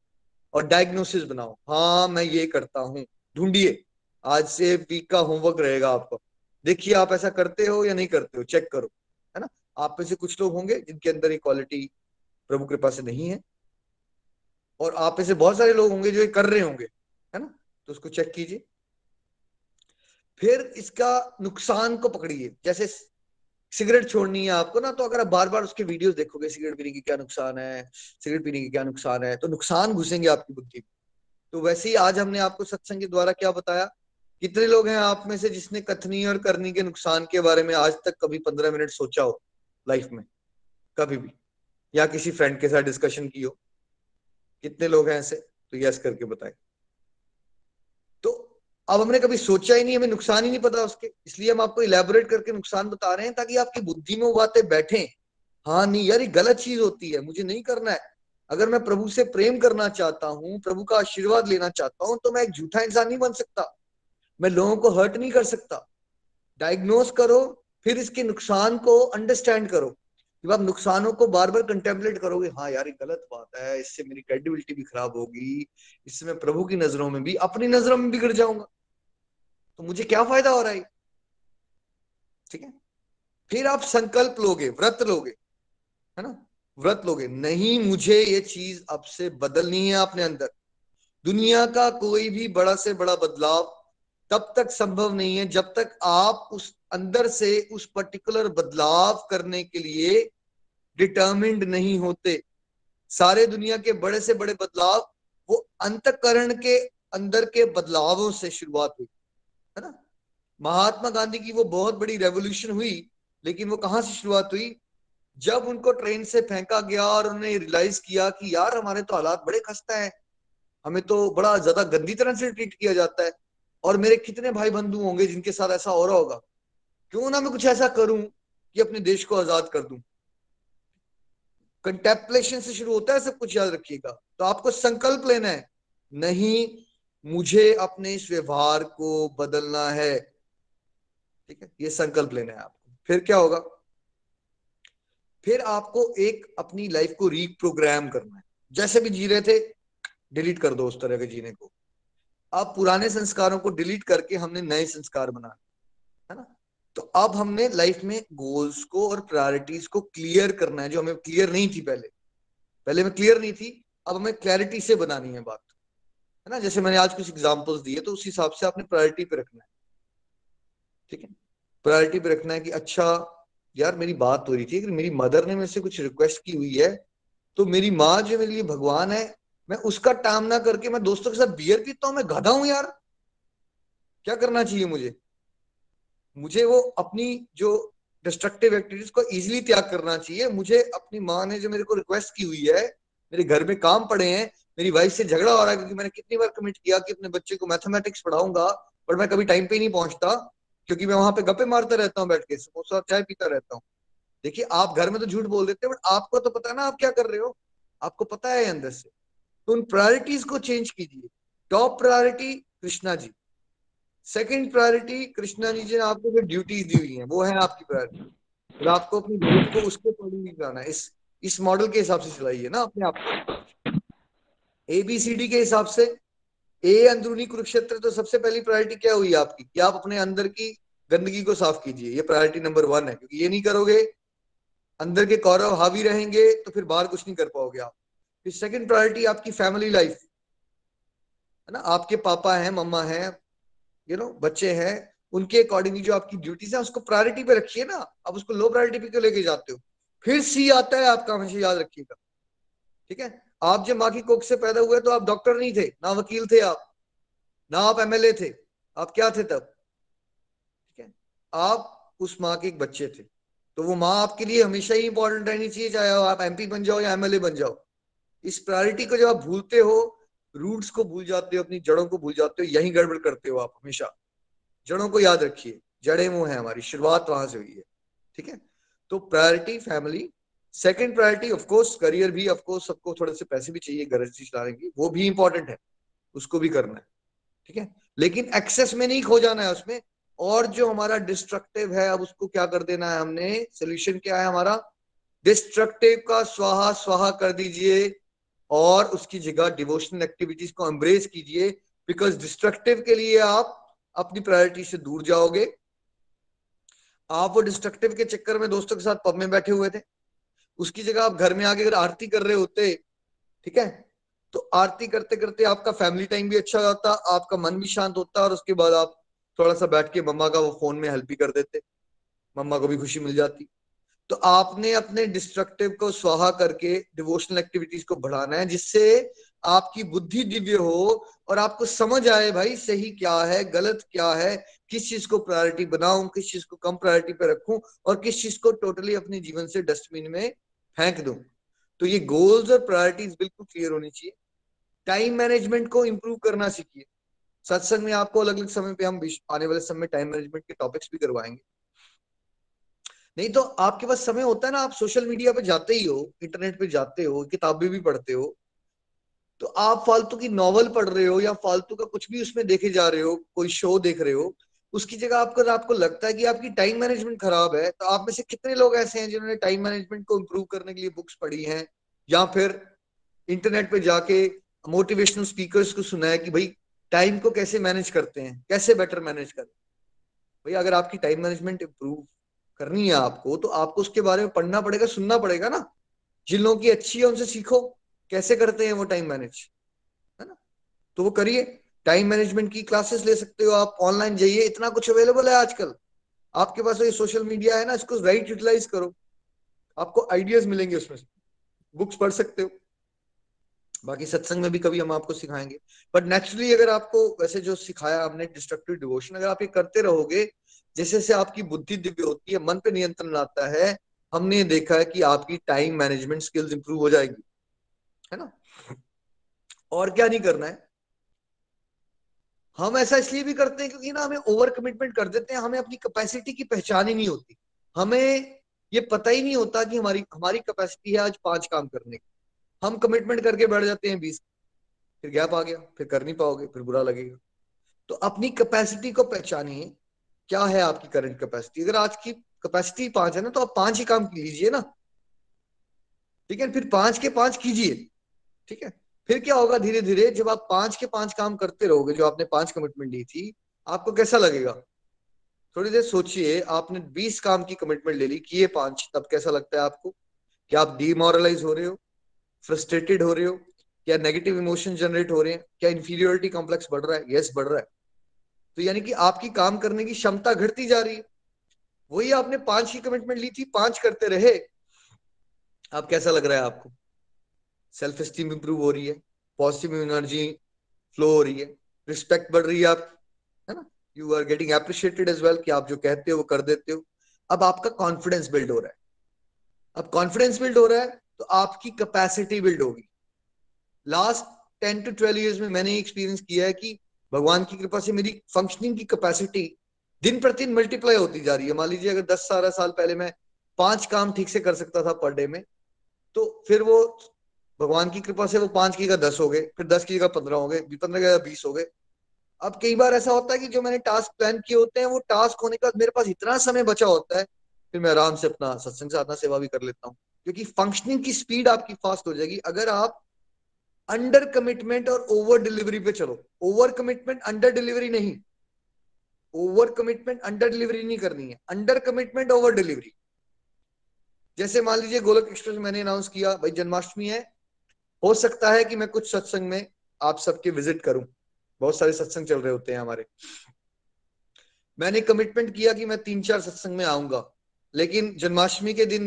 [SPEAKER 1] और डायग्नोसिस बनाओ। हाँ मैं ये करता हूँ। ढूंढिए। आज से वीक का होमवर्क रहेगा आपका। देखिए, आप ऐसा करते हो या नहीं करते हो? चेक करो, है ना? आप में से कुछ लोग होंगे जिनके अंदर ये क्वालिटी प्रभु कृपा से नहीं है। और आप में से बहुत सारे लोग होंगे जो ये कर रहे होंगे, है ना? तो उसको चेक कीजिए। फिर इसका नुकसान को पकड़िए। जैसे सिगरेट छोड़नी है आपको ना तो अगर आप बार बार उसके वीडियोस देखोगे, सिगरेट पीने की क्या नुकसान है, सिगरेट पीने की क्या नुकसान है तो नुकसान घुसेंगे आपकी बुद्धि में। तो वैसे ही आज हमने आपको सत्संग के द्वारा क्या बताया? कितने लोग हैं आप में से जिसने कथनी और करनी के नुकसान के बारे में आज तक कभी पंद्रह मिनट सोचा हो लाइफ में? कभी भी। या किसी फ्रेंड के साथ डिस्कशन की हो। कितने लोग हैं ऐसे? तो यस करके बताए। अब हमने कभी सोचा ही नहीं, हमें नुकसान ही नहीं पता उसके। इसलिए हम आपको इलेबोरेट करके नुकसान बता रहे हैं ताकि आपकी बुद्धि में वो बातें बैठे। हाँ नहीं, यार, ये गलत चीज़ होती है, मुझे नहीं करना है। अगर मैं प्रभु से प्रेम करना चाहता हूँ, प्रभु का आशीर्वाद लेना चाहता हूँ तो मैं एक झूठा इंसान नहीं बन सकता। मैं लोगों को हर्ट नहीं कर सकता। डायग्नोस करो, फिर इसके नुकसान को अंडरस्टैंड करो। जब आप नुकसानों को बार बार कंटेम्पलेट करोगे हाँ यार, ये गलत बात है, इससे मेरी क्रेडिबिलिटी भी खराब होगी, इससे मैं प्रभु की नज़रों में भी, अपनी नज़रों में बिगड़ जाऊँगा। तो मुझे क्या फ़ायदा हो रहा है? ठीक है? फिर आप संकल्प लोगे, व्रत लोगे, है ना? व्रत लोगे, नहीं मुझे ये चीज़ अब से बदलनी है अपने अंदर। दुनिया का कोई भी बड़ा से बड़ा बदलाव तब तक संभव नहीं है जब तक आप उस अंदर से उस पर्टिकुलर बदलाव करने के लिए डिटर्मिंड नहीं होते। सारे दुनिया के बड़े से बड़े बदलाव वो अंतकरण के अंदर के बदलावों से शुरुआत हुई। है ना? महात्मा गांधी की वो बहुत बड़ी रेवोल्यूशन हुई, लेकिन वो कहाँ से शुरुआत हुई? जब उनको ट्रेन से फेंका गया और उन्होंने रियलाइज़ किया कि यार हमारे तो हालात बड़े खस्ता है, हमें तो बड़ा ज़्यादा गंदी तरह से ट्रीट किया जाता है, और मेरे कितने भाई बंधु होंगे जिनके साथ ऐसा हो रहा होगा? क्यों ना मैं कुछ ऐसा करूँ कि अपने देश को आज़ाद कर दूँ? कंटेप्लेशन से शुरू होता है, सब कुछ याद रखिएगा। तो आपको संकल्प लेना है, नहीं मुझे अपने इस व्यवहार को बदलना है। ठीक है? ये संकल्प लेना है आपको। फिर क्या होगा? फिर आपको एक अपनी लाइफ को रीप्रोग्राम करना है। जैसे भी जी रहे थे डिलीट कर दो उस तरह के जीने को। अब पुराने संस्कारों को डिलीट करके हमने नए संस्कार बना है ना? तो अब हमने लाइफ में गोल्स को और प्रायोरिटीज को क्लियर करना है, जो हमें क्लियर नहीं थी पहले। पहले में क्लियर नहीं थी, अब हमें क्लैरिटी से बनानी है बात। है ना? जैसे मैंने आज कुछ एग्जाम्पल्स दिए तो उस हिसाब से आपने प्रायोरिटी पे रखना है। ठीक है? प्रायोरिटी पे रखना है कि अच्छा यार मेरी बात हो रही थी मेरी मदर ने मेरे से कुछ रिक्वेस्ट की हुई है तो मेरी माँ जो मेरे लिए भगवान है, मैं उसका टाइम ना करके मैं दोस्तों के साथ बियर पीता हूँ, मैं गधा हूँ यार। क्या करना चाहिए मुझे? मुझे वो अपनी जो डिस्ट्रक्टिव एक्टिविटीज़ को इजिली त्याग करना चाहिए। मुझे अपनी माँ ने जो मेरे को रिक्वेस्ट की हुई है, मेरे घर में काम पड़े हैं मेरी वाइफ से झगड़ा हो रहा है क्योंकि मैंने कितनी बार कमिट किया कि अपने बच्चे को मैथमेटिक्स पढ़ाऊँगा पर मैं कभी टाइम पे नहीं पहुँचता क्योंकि मैं वहाँ पे गप्पे मारता रहता हूँ बैठ के, समोसा चाय पीता रहता हूँ। देखिए, आप घर में तो झूठ बोल देते हैं बट आपको तो पता है ना आप क्या कर रहे हो? आपको पता है अंदर से। तो उन प्रायोरिटीज को चेंज कीजिए। Top priority Krishna ji. Second priority Krishna ji ने आपको जो ड्यूटीज़ दी हुई है, वो है आपकी प्रायोरिटी और आपको अपनी ग्रोथ को उसके अकॉर्डिंगली कराना है। इस इस मॉडल के हिसाब से चलाइए ना अपने आप को। एबीसीडी के हिसाब से। ए अंदरूनी कुरुक्षेत्र तो सबसे पहली प्रायोरिटी क्या हुई आपकी? कि आप अपने अंदर की गंदगी को साफ़ कीजिए। ये प्रायोरिटी नंबर वन है, क्योंकि ये नहीं करोगे, अंदर के कौरव हावी रहेंगे तो फिर बाहर कुछ नहीं कर पाओगे आप। फिर सेकंड प्रायोरिटी आपकी फैमिली लाइफ है ना? आपके पापा हैं, मम्मा हैं यू नो बच्चे हैं, उनके अकॉर्डिंगली जो आपकी ड्यूटीज़ है, उसको प्रायोरिटी पे रखिए ना। आप उसको लो प्रायोरिटी पे क्यों लेके जाते हो? फिर सी आता है आपका हमेशा याद रखिएगा। ठीक है? आप जब माँ की कोख से पैदा हुए तो आप डॉक्टर नहीं थे, ना वकील थे आप, ना आप एमएलए थे। आप क्या थे तब? ठीक है? आप उस माँ के एक बच्चे थे। तो वो माँ आपके लिए हमेशा ही इंपॉर्टेंट रहनी चाहिए, चाहे आप एमपी बन जाओ या एमएलए बन जाओ। इस प्रायोरिटी को जब आप भूलते हो रूट्स को भूल जाते हो, अपनी जड़ों को भूल जाते हो, यही गड़बड़ करते हो आप हमेशा। जड़ों को याद रखिए, जड़े वो है हमारी, शुरुआत वहाँ से हुई है। ठीक है? तो priority family second priority of course career भी ऑफ़ कोर्स सबको थोड़े से पैसे भी चाहिए, गरज चलाने की वो भी इंपॉर्टेंट है, उसको भी करना है, ठीक है? लेकिन एक्सेस में नहीं खो जाना है उसमें, और जो हमारा डिस्ट्रक्टिव है, अब उसको क्या कर देना है हमने? सोल्यूशन क्या है हमारा? डिस्ट्रक्टिव का स्वाहा स्वाहा कर दीजिए, और उसकी जगह डिवोशनल एक्टिविटीज़ को एम्ब्रेस कीजिए बिकॉज़ डिस्ट्रक्टिव के लिए आप अपनी प्रायोरिटी से दूर जाओगे। आप वो डिस्ट्रक्टिव के चक्कर में दोस्तों के साथ पब में बैठे हुए थे। उसकी जगह आप घर में आके अगर आरती कर रहे होते, ठीक है? तो आरती करते करते आपका फैमिली टाइम भी अच्छा जाता, आपका मन भी शांत होता और उसके बाद आप थोड़ा सा बैठ के मम्मा का वो फ़ोन में हेल्प भी कर देते, मम्मा को भी खुशी मिल जाती। तो आपने अपने डिस्ट्रक्टिव को, स्वाहा करके डिवोशनल एक्टिविटीज़ को बढ़ाना है, जिससे आपकी बुद्धि दिव्य हो और आपको समझ आए भाई सही क्या है, गलत क्या है, किस चीज़ को प्रायोरिटी बनाऊँ, किस चीज़ को कम प्रायोरिटी पे रखूँ और किस चीज़ को टोटली अपने जीवन से डस्टबिन में फेंक दूँ तो ये गोल्स और प्रायोरिटीज बिल्कुल क्लियर होनी चाहिए। टाइम मैनेजमेंट को इम्प्रूव करना सीखिए। सत्संग में आपको अलग अलग समय पे हम आने वाले समय टाइम मैनेजमेंट के टॉपिक्स भी करवाएँगे। नहीं तो आपके पास समय होता है ना, आप सोशल मीडिया पे जाते ही हो इंटरनेट पे जाते हो, किताबें भी पढ़ते हो तो आप फालतू की नॉवल पढ़ रहे हो या फालतू का कुछ भी उसमें देखे जा रहे हो, कोई शो देख रहे हो उसकी जगह आपको आपको लगता है कि आपकी टाइम मैनेजमेंट खराब है तो आप में से कितने लोग ऐसे हैं जिन्होंने टाइम मैनेजमेंट को इम्प्रूव करने के लिए बुक्स पढ़ी हैं, या फिर इंटरनेट पे जाके मोटिवेशनल स्पीकर्स को सुना है कि भाई टाइम को कैसे मैनेज करते हैं, कैसे बेटर मैनेज करें भाई, अगर आपकी टाइम मैनेजमेंट इम्प्रूव करनी है आपको तो आपको उसके बारे में पढ़ना पड़ेगा, सुनना पड़ेगा ना। जिन लोगों की अच्छी है, उनसे सीखो, कैसे करते हैं वो टाइम मैनेज है ना? तो वो करिए। टाइम मैनेजमेंट की क्लासेस ले सकते हो आप ऑनलाइन जाइए, इतना कुछ अवेलेबल है आजकल। आपके पास ये सोशल मीडिया है ना, इसको राइट यूटिलाइज करो। आपको आइडियाज़ मिलेंगे उसमें बुक्स पढ़ सकते हो। बाकी सत्संग में भी कभी हम आपको सिखाएँगे। बट नेचुरली अगर आपको वैसे जो सिखाया हमने डिस्ट्रक्टिव डिवोशन अगर आप ये करते रहोगे, जैसे जैसे आपकी बुद्धि दिव्य होती है, मन पे नियंत्रण आता है, हमने देखा है कि आपकी टाइम मैनेजमेंट स्किल्स इंप्रूव हो जाएगी। है ना? और क्या नहीं करना है? हम ऐसा इसलिए भी करते हैं क्योंकि ना हमें ओवर कमिटमेंट कर देते हैं, हमें अपनी कैपेसिटी की पहचान ही नहीं होती। हमें ये पता ही नहीं होता कि हमारी हमारी कैपेसिटी है आज पाँच काम करने की। हम कमिटमेंट करके बैठ जाते हैं बीस। फिर गैप आ गया, फिर कर नहीं पाओगे, फिर बुरा लगेगा। तो अपनी कैपेसिटी को पहचानिए, क्या है आपकी करंट कैपेसिटी अगर आज की कैपेसिटी पाँच है ना तो आप पाँच ही काम लीजिए ना। ठीक है, फिर पाँच के पाँच कीजिए। ठीक है? फिर क्या होगा धीरे धीरे जब आप पाँच के पाँच काम करते रहोगे, जो आपने पाँच कमिटमेंट ली थी, आपको कैसा लगेगा? थोड़ी देर सोचिए, आपने बीस काम की कमिटमेंट ले ली, किए पाँच, तब कैसा लगता है आपको? क्या आप डीमोरलाइज हो रहे हो? फ्रस्ट्रेटेड हो रहे हो? क्या नेगेटिव इमोशन जनरेट हो रहे हैं? क्या इंफीरियोरिटी कॉम्प्लेक्स बढ़ रहा है? यस बढ़ रहा है। तो यानी कि आपकी काम करने की क्षमता घटती जा रही है। वही आपने पाँच की कमिटमेंट ली थी, पाँच करते रहे। अब कैसा लग रहा है आपको? सेल्फ स्टीम इंप्रूव हो रही है पॉजिटिव एनर्जी फ्लो हो रही है रिस्पेक्ट बढ़ रही है आप, है ना? You are getting appreciated as well कि आप जो कहते हो वो कर देते हो। अब आपका कॉन्फिडेंस बिल्ड हो रहा है। अब कॉन्फिडेंस बिल्ड हो रहा है तो आपकी कैपेसिटी बिल्ड होगी। Last ten to twelve years में मैंने एक्सपीरियंस किया है कि भगवान की कृपा से मेरी फंक्शनिंग की कैपेसिटी दिन प्रतिदिन मल्टीप्लाई होती जा रही है। मान लीजिए अगर दस सारा साल पहले मैं पाँच काम ठीक से कर सकता था पर डे में तो फिर वो भगवान की कृपा से वो पाँच की जगह दस हो गए, फिर दस की जगह पंद्रह हो गए पंद्रह की जगह बीस हो गए। अब कई बार ऐसा होता है कि जो मैंने टास्क प्लान किए होते हैं, वो टास्क होने के मेरे पास इतना समय बचा होता है, फिर मैं आराम से अपना सत्संग साधना सेवा भी कर लेता हूँ। क्योंकि फंक्शनिंग की स्पीड आपकी फास्ट हो जाएगी। अगर आप अंडर कमिटमेंट और ओवर डिलीवरी पे चलो ओवर कमिटमेंट अंडर डिलीवरी नहीं। ओवर कमिटमेंट अंडर डिलीवरी नहीं करनी है। अंडर कमिटमेंट ओवर डिलीवरी जैसे मान लीजिए गोलक एक्सप्रेस मैंने अनाउंस किया, भाई जन्माष्टमी है हो सकता है कि मैं कुछ सत्संग में आप सबके विज़िट करूँ। बहुत सारे सत्संग चल रहे होते हैं हमारे। मैंने कमिटमेंट किया कि मैं तीन चार सत्संग में आऊँगा। लेकिन जन्माष्टमी के दिन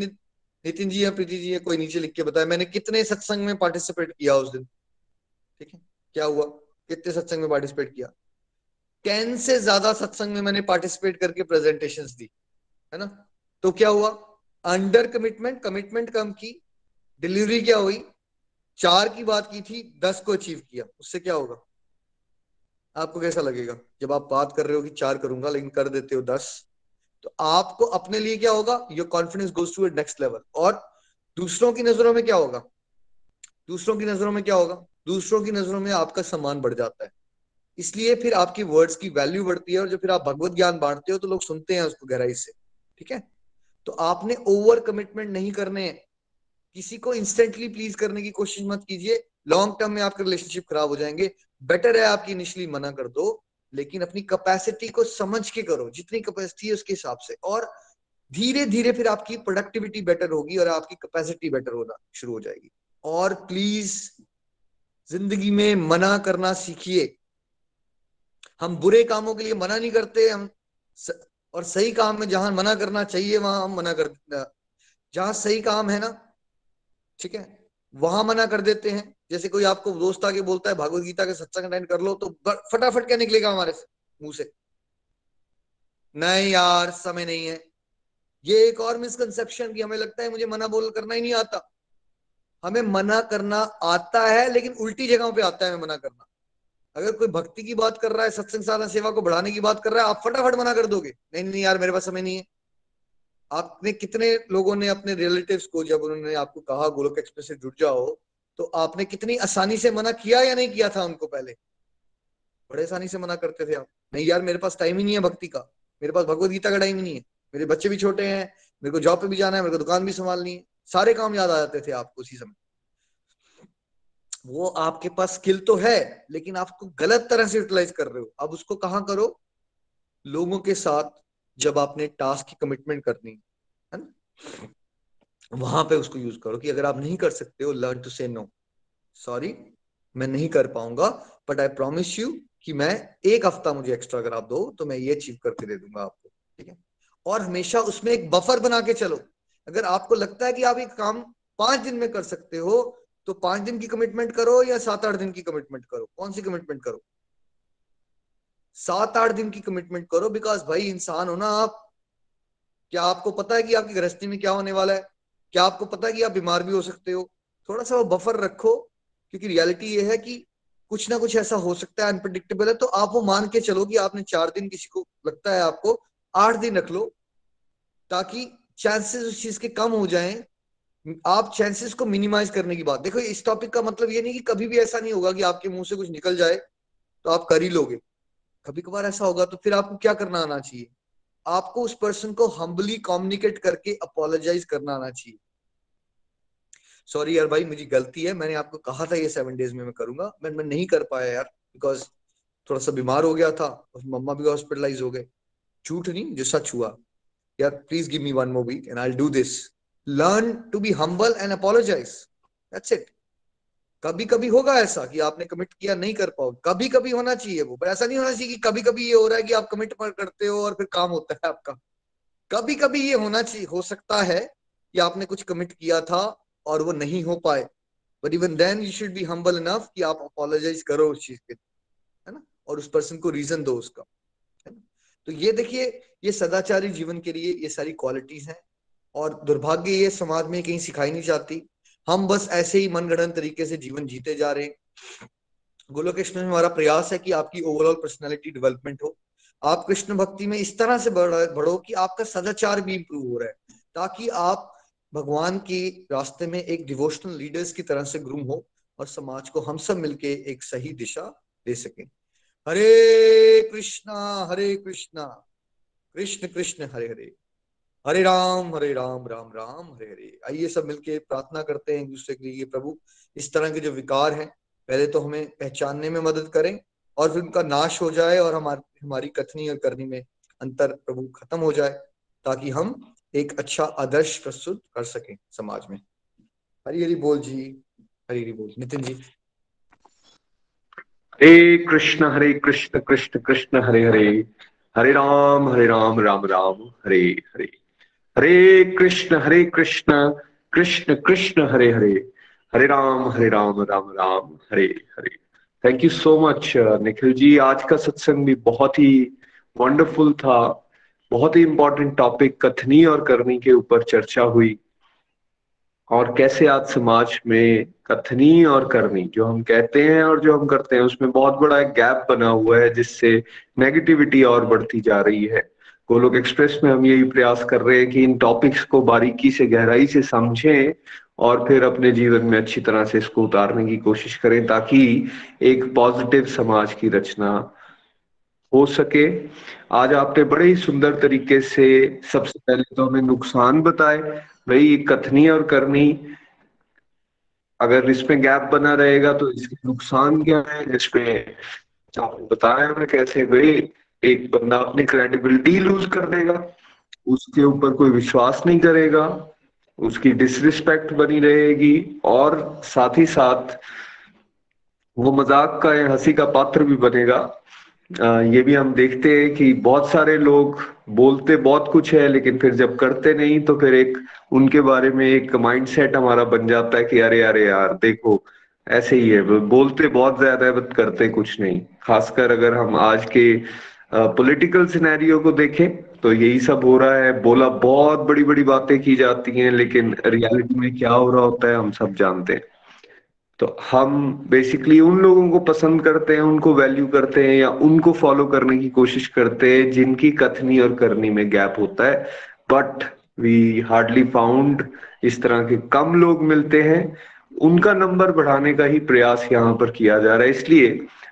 [SPEAKER 1] नितिन जी या प्रीति जी या कोई नीचे लिख के बताया, मैंने कितने सत्संग में पार्टिसिपेट किया उस दिन? ठीक है? क्या हुआ? कितने सत्संग में पार्टिसिपेट किया? टेन से ज़्यादा सत्संग में मैंने पार्टिसिपेट करके प्रेजेंटेशन दी, है ना? तो क्या हुआ? अंडर कमिटमेंट कमिटमेंट कम की। डिलीवरी क्या हुई? चार की बात की थी, दस को अचीव किया। उससे क्या होगा? आपको कैसा लगेगा? जब आप बात कर रहे हो कि चार करूँगा, लेकिन कर देते हो दस तो आपको अपने लिए क्या होगा? Your confidence goes to next level और दूसरों की नज़रों में क्या होगा? दूसरों की नज़रों में क्या होगा? दूसरों की नज़रों में आपका सम्मान बढ़ जाता है। इसलिए फिर आपकी वर्ड्स की वैल्यू बढ़ती है और जब फिर आप भगवत ज्ञान बांटते हो तो लोग सुनते हैं उसको गहराई से। ठीक है? तो आपने ओवर कमिटमेंट नहीं करने किसी को इंस्टेंटली प्लीज़ करने की कोशिश मत कीजिए। लॉन्ग टर्म में आपके रिलेशनशिप खराब हो जाएँगे। बेटर है आपकी इनिशली मना कर दो लेकिन अपनी कैपेसिटी को समझ के करो जितनी कैपेसिटी है उसके हिसाब से। और धीरे धीरे फिर आपकी प्रोडक्टिविटी बेटर होगी और आपकी कैपेसिटी बेटर होना शुरू हो जाएगी। और प्लीज़ ज़िंदगी में मना करना सीखिए। हम बुरे कामों के लिए मना नहीं करते हम स, और सही काम में जहाँ मना करना चाहिए वहाँ हम मना कर जहाँ सही काम है ना ठीक है? वहाँ मना कर देते हैं। जैसे कोई आपको दोस्त आके बोलता है, भागवत गीता के सत्संग अटेंड कर लो तो फटाफट क्या निकलेगा हमारे मुँह से। नहीं यार, समय नहीं है। ये एक और मिसकंसेप्शन की हमें लगता है मुझे मना बोल करना ही नहीं आता। हमें मना करना आता है, लेकिन उल्टी जगहों पे आता है हमें मना करना। अगर कोई भक्ति की बात कर रहा है, सत्संग साधन सेवा को बढ़ाने की बात कर रहा है, आप फटाफट मना कर दोगे। नहीं नहीं यार, मेरे पास समय नहीं है। आपने कितने लोगों ने अपने रिलेटिव्स को जब उन्होंने आपको कहा गोलोक एक्सप्रेस से जुड़ जाओ तो आपने कितनी आसानी से मना किया या नहीं किया था उनको पहले? बड़े आसानी से मना करते थे आप। नहीं यार, मेरे पास टाइम ही नहीं है भक्ति का। मेरे पास भगवत गीता का टाइम ही नहीं है। मेरे बच्चे भी छोटे हैं, मेरे को जॉब पे भी जाना है, मेरे को दुकान भी संभालनी है। सारे काम याद आ जाते थे आपको उसी समय। वो आपके पास स्किल तो है, लेकिन आपको गलत तरह से यूटिलाइज कर रहे हो। अब उसको कहा करो? लोगों के साथ जब आपने टास्क की कमिटमेंट करनी, है ना? वहाँ पे उसको यूज़ करो कि अगर आप नहीं कर सकते हो learn to say no sorry मैं नहीं कर पाऊँगा बट आई प्रॉमिस यू कि मैं एक हफ़्ता मुझे एक्स्ट्रा अगर आप दो तो मैं ये अचीव करके दे दूँगा आपको, ठीक है? और हमेशा उसमें एक बफर बना के चलो। अगर आपको लगता है कि आप एक काम पाँच दिन में कर सकते हो तो पाँच दिन की कमिटमेंट करो या सात आठ दिन की कमिटमेंट करो। कौन सी कमिटमेंट करो? सात आठ दिन की कमिटमेंट करो बिकॉज़ भाई इंसान हो ना आप। क्या आपको पता है कि आपकी गृहस्थी में क्या होने वाला है? क्या आपको पता है कि आप बीमार भी हो सकते हो? थोड़ा सा वो बफर रखो, क्योंकि रियलिटी ये है कि कुछ ना कुछ ऐसा हो सकता है अनप्रडिक्टेबल है तो आप वो मान के चलो कि आपने चार दिन किसी को लगता है आपको, आठ दिन रख लो, ताकि चांसेस उस चीज़ के कम हो जाएँ। आप चांसेस को मिनिमाइज करने की बात। देखो, इस टॉपिक का मतलब ये नहीं कि कभी भी ऐसा नहीं होगा कि आपके मुँह से कुछ निकल जाए तो आप कर ही लोगे। कभी कभार ऐसा होगा तो फिर आपको क्या करना आना चाहिए? आपको उस पर्सन को हम्बली कम्युनिकेट करके अपोलोजाइज करना आना चाहिए। सॉरी यार भाई, मुझी गलती है। मैंने आपको कहा था ये सेवन डेज़ में मैं करूँगा। मैं मैं नहीं कर पाया यार बिकॉज़ थोड़ा सा बीमार हो गया था और मम्मा भी हॉस्पिटलाइज हो गए। झूठ नहीं, जो सच हुआ। यार please give me one more week and I do this learn to be humble and apologize that's it कभी कभी होगा ऐसा कि आपने कमिट किया, नहीं कर पाओ कभी कभी होना चाहिए वो, पर ऐसा नहीं होना चाहिए कि कभी कभी ये हो रहा है कि आप कमिट करते हो और फिर काम होता है आपका। कभी कभी ये होना चाहिए, हो सकता है कि आपने कुछ कमिट किया था और वो नहीं हो पाए। But even then you should be humble enough कि आप अपोलोजाइज करो उस चीज़ के है ना? और उस पर्सन को रीजन दो उसका, है ना? तो ये देखिए, ये सदाचारी जीवन के लिए ये सारी क्वालिटीज हैं और दुर्भाग्य ये समाज में कहीं सिखाई नहीं जाती। हम बस ऐसे ही मनगढ़ंत तरीके से जीवन जीते जा रहे हैं। गोलोक कृष्ण में हमारा प्रयास है कि आपकी ओवरऑल पर्सनैलिटी डेवलपमेंट हो। आप कृष्ण भक्ति में इस तरह से बढ़ो कि आपका सदाचार भी इंप्रूव हो रहा है, ताकि आप भगवान के रास्ते में एक डिवोशनल लीडर्स की तरह से ग्रूम हो और समाज को हम सब मिलके एक सही दिशा दे सके। हरे कृष्णा हरे कृष्णा, कृष्ण कृष्ण, हरे हरे। हरे राम हरे राम राम राम, हरे हरे। आइए सब मिलके प्रार्थना करते हैं एक दूसरे के लिए, प्रभु, इस तरह के जो विकार हैं, पहले तो हमें पहचानने में मदद करें और फिर उनका नाश हो जाए और हमारी हमारी कथनी और करनी में अंतर प्रभु खत्म हो जाए, ताकि हम एक अच्छा आदर्श प्रस्तुत कर सकें समाज में। हरी हरी बोल जी, हरी हरी बोल। Nitin ji.
[SPEAKER 2] Hare Krishna Hare Krishna Krishna Krishna, Hare Hare. Hare Ram Hare Ram Ram Ram, Hare Hare. Hare Krishna Hare Krishna Krishna Krishna, Hare Hare. Hare Ram Hare Ram Ram Ram, Hare Hare. Thank you so much Nikhil ji. आज का सत्संग भी बहुत ही wonderful था। बहुत ही important topic कथनी और करनी के ऊपर चर्चा हुई। और कैसे आज समाज में कथनी और करनी, जो हम कहते हैं और जो हम करते हैं, उसमें बहुत बड़ा एक गैप बना हुआ है, जिससे नेगेटिविटी और बढ़ती जा रही है। गोलोक एक्सप्रेस में हम यही प्रयास कर रहे हैं कि इन टॉपिक्स को बारीकी से, गहराई से समझें और फिर अपने जीवन में अच्छी तरह से इसको उतारने की कोशिश करें ताकि एक पॉजिटिव समाज की रचना हो सके। आज आपने बड़े ही सुंदर तरीके से सबसे पहले तो हमें नुकसान बताए भाई कथनी और करनी। अगर इसमें गैप बना रहेगा तो इसके नुकसान क्या है, जिसपे आपने बताया हमें कैसे भाई एक बंदा अपनी क्रेडिबिलिटी लूज कर देगा उसके ऊपर कोई विश्वास नहीं करेगा उसकी डिसरिस्पेक्ट बनी रहेगी और साथ ही साथ वो मज़ाक का या हँसी का पात्र भी बनेगा। आ, ये भी हम देखते हैं कि बहुत सारे लोग बोलते बहुत कुछ है लेकिन फिर जब करते नहीं तो फिर एक उनके बारे में एक माइंड सेट हमारा बन जाता है कि अरे अरे यार देखो ऐसे ही है बोलते बहुत ज़्यादा है बट करते कुछ नहीं। खासकर अगर हम आज के पॉलिटिकल सिनेरियो को देखें तो यही सब हो रहा है। बोला बहुत बड़ी बड़ी बातें की जाती हैं, लेकिन रियलिटी में क्या हो रहा होता है, हम सब जानते हैं। तो हम बेसिकली उन लोगों को पसंद करते हैं, उनको वैल्यू करते हैं, या उनको फॉलो करने की कोशिश करते हैं, जिनकी कथनी और करनी में गैप होता है। बट वी हार्डली फाउंड इस तरह के कम लोग मिलते हैं। उनका नंबर बढ़ाने का ही प्रयास यहाँ पर किया जा रहा है। इसलिए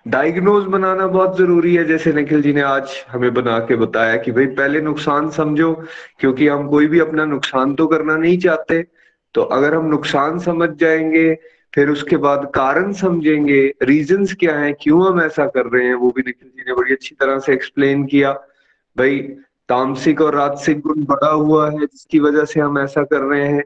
[SPEAKER 2] डायग्नोज बनाना बहुत ज़रूरी है, जैसे निखिल जी ने आज हमें बना के बताया कि भाई पहले नुकसान समझो, क्योंकि हम कोई भी अपना नुकसान तो करना नहीं चाहते। तो अगर हम नुकसान समझ जाएँगे, फिर उसके बाद कारण समझेंगे रीजंस क्या है, क्यों हम ऐसा कर रहे हैं, वो भी निखिल जी ने बड़ी अच्छी तरह से एक्सप्लेन किया। भाई, तामसिक और राजसिक गुण बड़ा हुआ है, जिसकी वजह से हम ऐसा कर रहे हैं।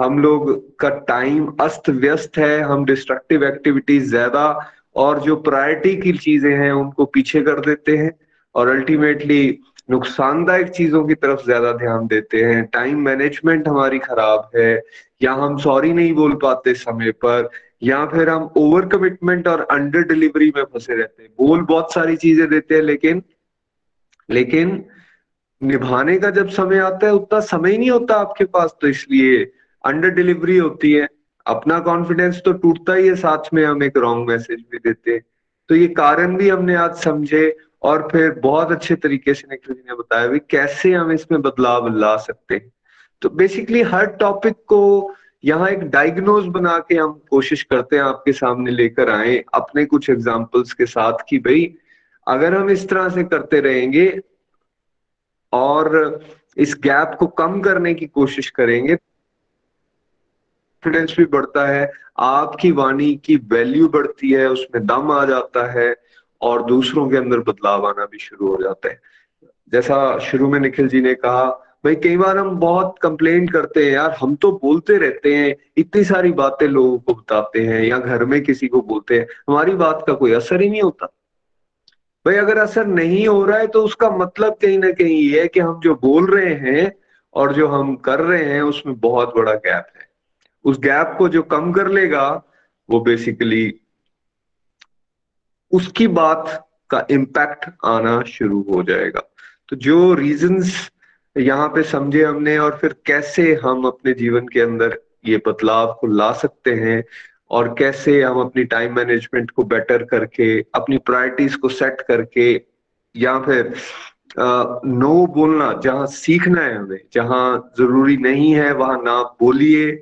[SPEAKER 2] हम लोग का टाइम अस्त व्यस्त है, हम डिस्ट्रक्टिव एक्टिविटीज़ ज़्यादा और जो प्रायोरिटी की चीज़ें हैं, उनको पीछे कर देते हैं और अल्टीमेटली नुकसानदायक चीज़ों की तरफ़ ज़्यादा ध्यान देते हैं। टाइम मैनेजमेंट हमारी खराब है, या हम सॉरी नहीं बोल पाते समय पर, या फिर हम ओवर कमिटमेंट और अंडर डिलीवरी में फंसे रहते हैं। बोल बहुत सारी चीज़ें देते हैं, लेकिन लेकिन निभाने का जब समय आता है, उतना समय नहीं होता आपके पास तो इसलिए अंडर डिलीवरी होती है। अपना कॉन्फिडेंस तो टूटता ही है साथ में, हम एक रॉन्ग मैसेज भी देते हैं। तो ये कारण भी हमने आज समझे और फिर बहुत अच्छे तरीके से निखिल जी ने बताया भी कैसे हम इसमें बदलाव ला सकते हैं। तो बेसिकली हर टॉपिक को यहाँ एक डायग्नोज बना के हम कोशिश करते हैं आपके सामने लेकर आए अपने कुछ एग्जाम्पल्स के साथ कि भाई, अगर हम इस तरह से करते रहेंगे और इस गैप को कम करने की कोशिश करेंगे कॉन्फिडेंस भी बढ़ता है, आपकी वाणी की वैल्यू बढ़ती है, उसमें दम आ जाता है और दूसरों के अंदर बदलाव आना भी शुरू हो जाता है। जैसा शुरू में निखिल जी ने कहा, भाई, कई बार हम बहुत कंप्लेन करते हैं, यार, हम तो बोलते रहते हैं, इतनी सारी बातें लोगों को बताते हैं या घर में किसी को बोलते हैं, हमारी बात का कोई असर ही नहीं होता। भाई, अगर असर नहीं हो रहा है तो उसका मतलब कहीं ना कहीं ये है कि हम जो बोल रहे हैं और जो हम कर रहे हैं, उसमें बहुत बड़ा गैप है। उस गैप को जो कम कर लेगा, वो बेसिकली उसकी बात का इम्पैक्ट आना शुरू हो जाएगा। तो जो रीजंस यहाँ पे समझे हमने और फिर कैसे हम अपने जीवन के अंदर ये बदलाव को ला सकते हैं और कैसे हम अपनी टाइम मैनेजमेंट को बेटर करके, अपनी प्रायोरिटीज को सेट करके या फिर नो बोलना, जहाँ सीखना है हमें, जहाँ ज़रूरी नहीं है, वहाँ ना बोलिए।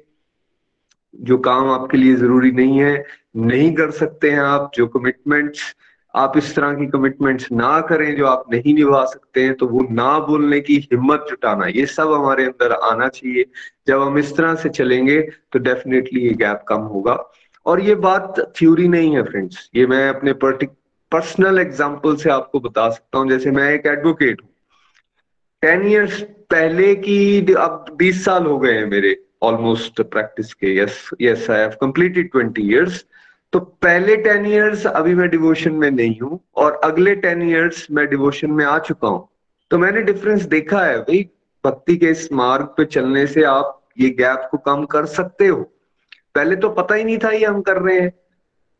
[SPEAKER 2] जो काम आपके लिए ज़रूरी नहीं है, नहीं कर सकते हैं आप, जो कमिटमेंट्स आप इस तरह की कमिटमेंट्स ना करें जो आप नहीं निभा सकते हैं तो वो ना बोलने की हिम्मत जुटाना, ये सब हमारे अंदर आना चाहिए। जब हम इस तरह से चलेंगे तो डेफिनेटली ये गैप कम होगा। और ये बात थ्योरी नहीं है फ्रेंड्स ये मैं अपने पर्सनल एग्ज़ाम्पल से आपको बता सकता हूँ। जैसे मैं एक एडवोकेट हूँ। टेन ईयर्स पहले की, अब बीस साल हो गए हैं मेरे। ऑलमोस्ट प्रैक्टिस के yes yes I have completed twenty years तो पहले टेन इयर्स अभी मैं डिवोशन में नहीं हूँ और अगले टेन इयर्स मैं डिवोशन में आ चुका हूँ। तो मैंने डिफरेंस देखा है, भाई, भक्ति के इस मार्ग पे चलने से आप ये गैप को कम कर सकते हो। पहले तो पता ही नहीं था ये हम कर रहे हैं।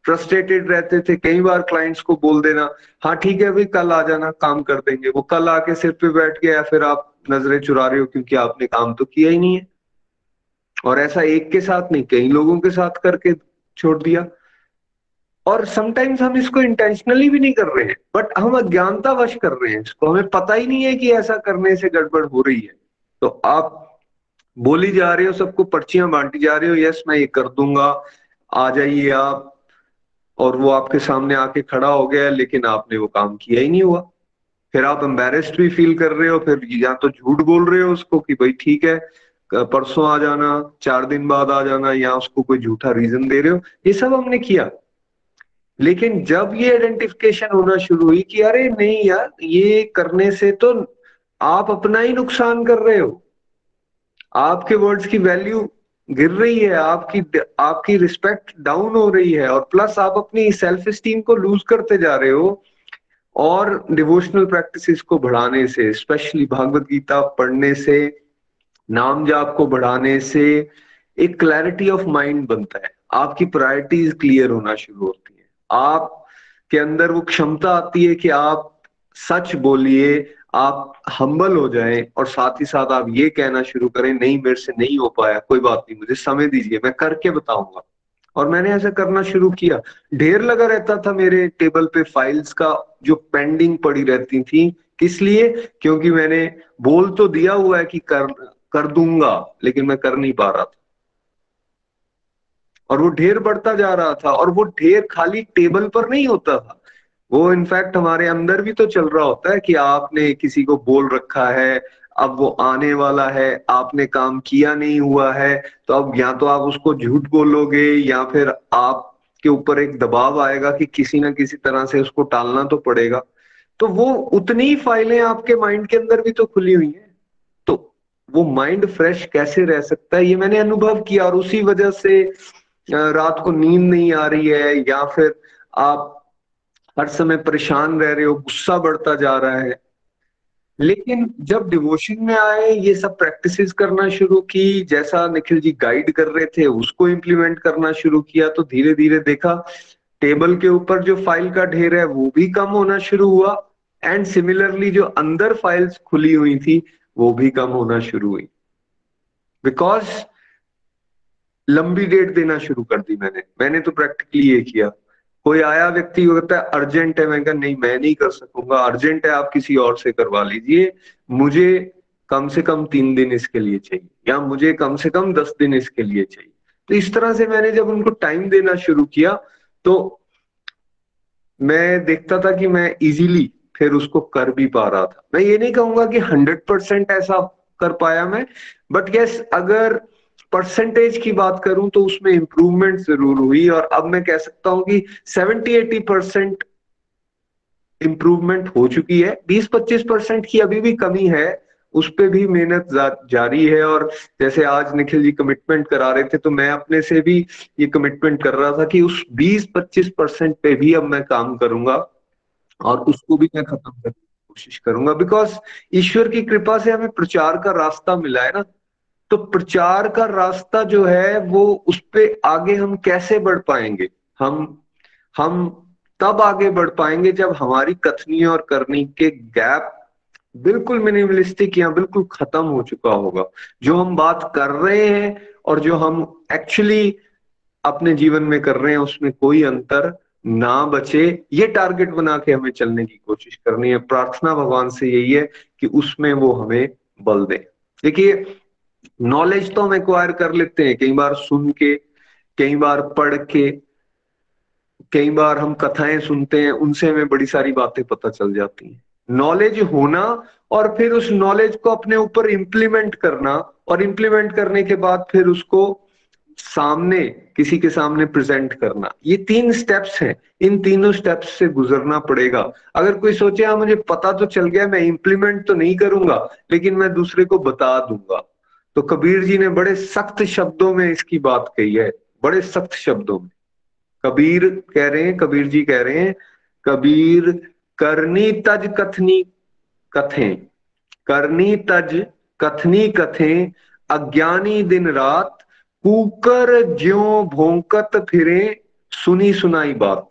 [SPEAKER 2] फ्रस्ट्रेटेड रहते थे, कई बार क्लाइंट्स को बोल देना हाँ ठीक है, भाई, कल आ जाना, काम कर देंगे। वो कल आके सिर पे बैठ गया फिर आप नज़रें चुरा रहे हो क्योंकि आपने काम तो किया ही नहीं है। और ऐसा एक के साथ नहीं, कई लोगों के साथ करके छोड़ दिया। और समटाइम्स हम इसको इंटेंशनली भी नहीं कर रहे हैं बट हम अज्ञानता वश कर रहे हैं इसको। हमें पता ही नहीं है कि ऐसा करने से गड़बड़ हो रही है। तो आप बोली जा रहे हो, सबको पर्चियाँ बांटी जा रहे हो, यस, मैं ये कर दूँगा, आ जाइए आप। और वो आपके सामने आके खड़ा हो गया, लेकिन आपने वो काम किया ही नहीं हुआ। फिर आप एम्बेरस्ड भी फील कर रहे हो, फिर या तो झूठ बोल रहे हो उसको कि भाई ठीक है परसों आ जाना, चार दिन बाद आ जाना, या उसको कोई झूठा रीजन दे रहे हो, ये सब हमने किया। लेकिन जब ये आइडेंटिफिकेशन होना शुरू हुई कि अरे नहीं यार, ये करने से तो आप अपना ही नुकसान कर रहे हो। आपके वर्ड्स की वैल्यू गिर रही है, आपकी आपकी रिस्पेक्ट डाउन हो रही है, और प्लस आप अपनी सेल्फ स्टीम को लूज करते जा रहे हो, और डिवोशनल प्रैक्टिसेस को बढ़ाने से स्पेशली भागवत गीता पढ़ने से नाम जाप को बढ़ाने से एक क्लैरिटी ऑफ़ माइंड बनता है। आपकी प्रायोरिटीज क्लियर होना शुरू होती है। आप के अंदर वो क्षमता आती है कि आप सच बोलिए, आप हम्बल हो जाएँ और साथ ही साथ आप ये कहना शुरू करें, नहीं, मेरे से नहीं हो पाया, कोई बात नहीं, मुझे समय दीजिए, मैं करके बताऊँगा। और मैंने ऐसा करना शुरू किया। ढेर लगा रहता था मेरे टेबल पे फाइल्स का, जो पेंडिंग पड़ी रहती थी। किस लिए? क्योंकि मैंने बोल तो दिया हुआ है कि कर कर दूँगा, लेकिन मैं कर नहीं पा रहा था। और वो ढेर बढ़ता जा रहा था, और वो ढेर खाली टेबल पर नहीं होता था। वो इनफैक्ट हमारे अंदर भी तो चल रहा होता है कि आपने किसी को बोल रखा है, अब वो आने वाला है, आपने काम किया नहीं हुआ है तो अब या तो आप उसको झूठ बोलोगे, या फिर आपके ऊपर एक दबाव आएगा कि किसी ना किसी तरह से उसको टालना तो पड़ेगा। तो वो उतनी फाइलें आपके माइंड के अंदर भी तो खुली हुई हैं। वो माइंड फ्रेश कैसे रह सकता है? ये मैंने अनुभव किया और उसी वजह से रात को नींद नहीं आ रही है या फिर आप हर समय परेशान रह रहे हो, गुस्सा बढ़ता जा रहा है। लेकिन जब डिवोशन में आए, ये सब प्रैक्टिसेस करना शुरू की, जैसा निखिल जी गाइड कर रहे थे, उसको इम्प्लीमेंट करना शुरू किया तो धीरे धीरे देखा टेबल के ऊपर जो फ़ाइल का ढेर है, वो भी कम होना शुरू हुआ। एंड सिमिलरली जो अंदर फाइल्स खुली हुई थी वो भी कम होना शुरू हुई। बिकॉज़ लंबी डेट देना शुरू कर दी मैंने। मैंने तो प्रैक्टिकली ये किया। कोई आया व्यक्ति कहता है, अर्जेंट है। मैं कहा, नहीं, मैं नहीं कर सकूँगा। अर्जेंट है, आप किसी और से करवा लीजिए। मुझे कम से कम तीन दिन इसके लिए चाहिए या मुझे कम से कम दस दिन इसके लिए चाहिए। तो इस तरह से मैंने जब उनको टाइम देना शुरू किया तो मैं देखता था कि मैं इजीली फिर उसको कर भी पा रहा था। मैं ये नहीं कहूँगा कि हंड्रेड परसेंट ऐसा कर पाया मैं बट यस अगर परसेंटेज की बात करूँ तो उसमें इंप्रूवमेंट ज़रूर हुई और अब मैं कह सकता हूँ कि 70-80 परसेंट इंप्रूवमेंट हो चुकी है। 20-25 परसेंट की अभी भी कमी है, उस पर भी मेहनत जारी है और जैसे आज निखिल जी कमिटमेंट करा रहे थे तो मैं अपने से भी ये कमिटमेंट कर रहा था कि उस 20-25 परसेंट पे भी अब मैं काम करूँगा। और उसको भी मैं खत्म करने की कोशिश करूँगा। बिकॉज़ ईश्वर की कृपा से हमें प्रचार का रास्ता मिला है ना तो प्रचार का रास्ता जो है, वो उस पर आगे हम कैसे बढ़ पाएँगे? हम हम तब आगे बढ़ पाएँगे जब हमारी कथनी और करनी के गैप बिल्कुल मिनिमलिस्टिक या बिल्कुल खत्म हो चुका होगा। जो हम बात कर रहे हैं और जो हम एक्चुअली अपने जीवन में कर रहे हैं, उसमें कोई अंतर ना बचे, ये टारगेट बना के हमें चलने की कोशिश करनी है। प्रार्थना भगवान से यही है कि उसमें वो हमें बल दे। देखिए नॉलेज तो हम एक्वायर कर लेते हैं, कई बार सुन के, कई बार पढ़ के, कई बार हम कथाएँ सुनते हैं, उनसे हमें बड़ी सारी बातें पता चल जाती हैं। नॉलेज होना और फिर उस नॉलेज को अपने ऊपर इंप्लीमेंट करना और इंप्लीमेंट करने के बाद फिर उसको सामने, किसी के सामने प्रेजेंट करना। ये तीन स्टेप्स हैं। इन तीनों स्टेप्स से गुजरना पड़ेगा। अगर कोई सोचे हाँ मुझे पता तो चल गया, मैं इंप्लीमेंट तो नहीं करूँगा, लेकिन मैं दूसरे को बता दूँगा। तो कबीर जी ने बड़े सख्त शब्दों में इसकी बात कही है। बड़े सख्त शब्दों में। कबीर कह रहे हैं, कबीर जी कह रहे हैं, कबीर करनी तज कथनी कथे, करनी तज कथनी कथे, अज्ञानी दिन रात कुकर ज्यो भोंकत फिरे, सुनी सुनाई बात।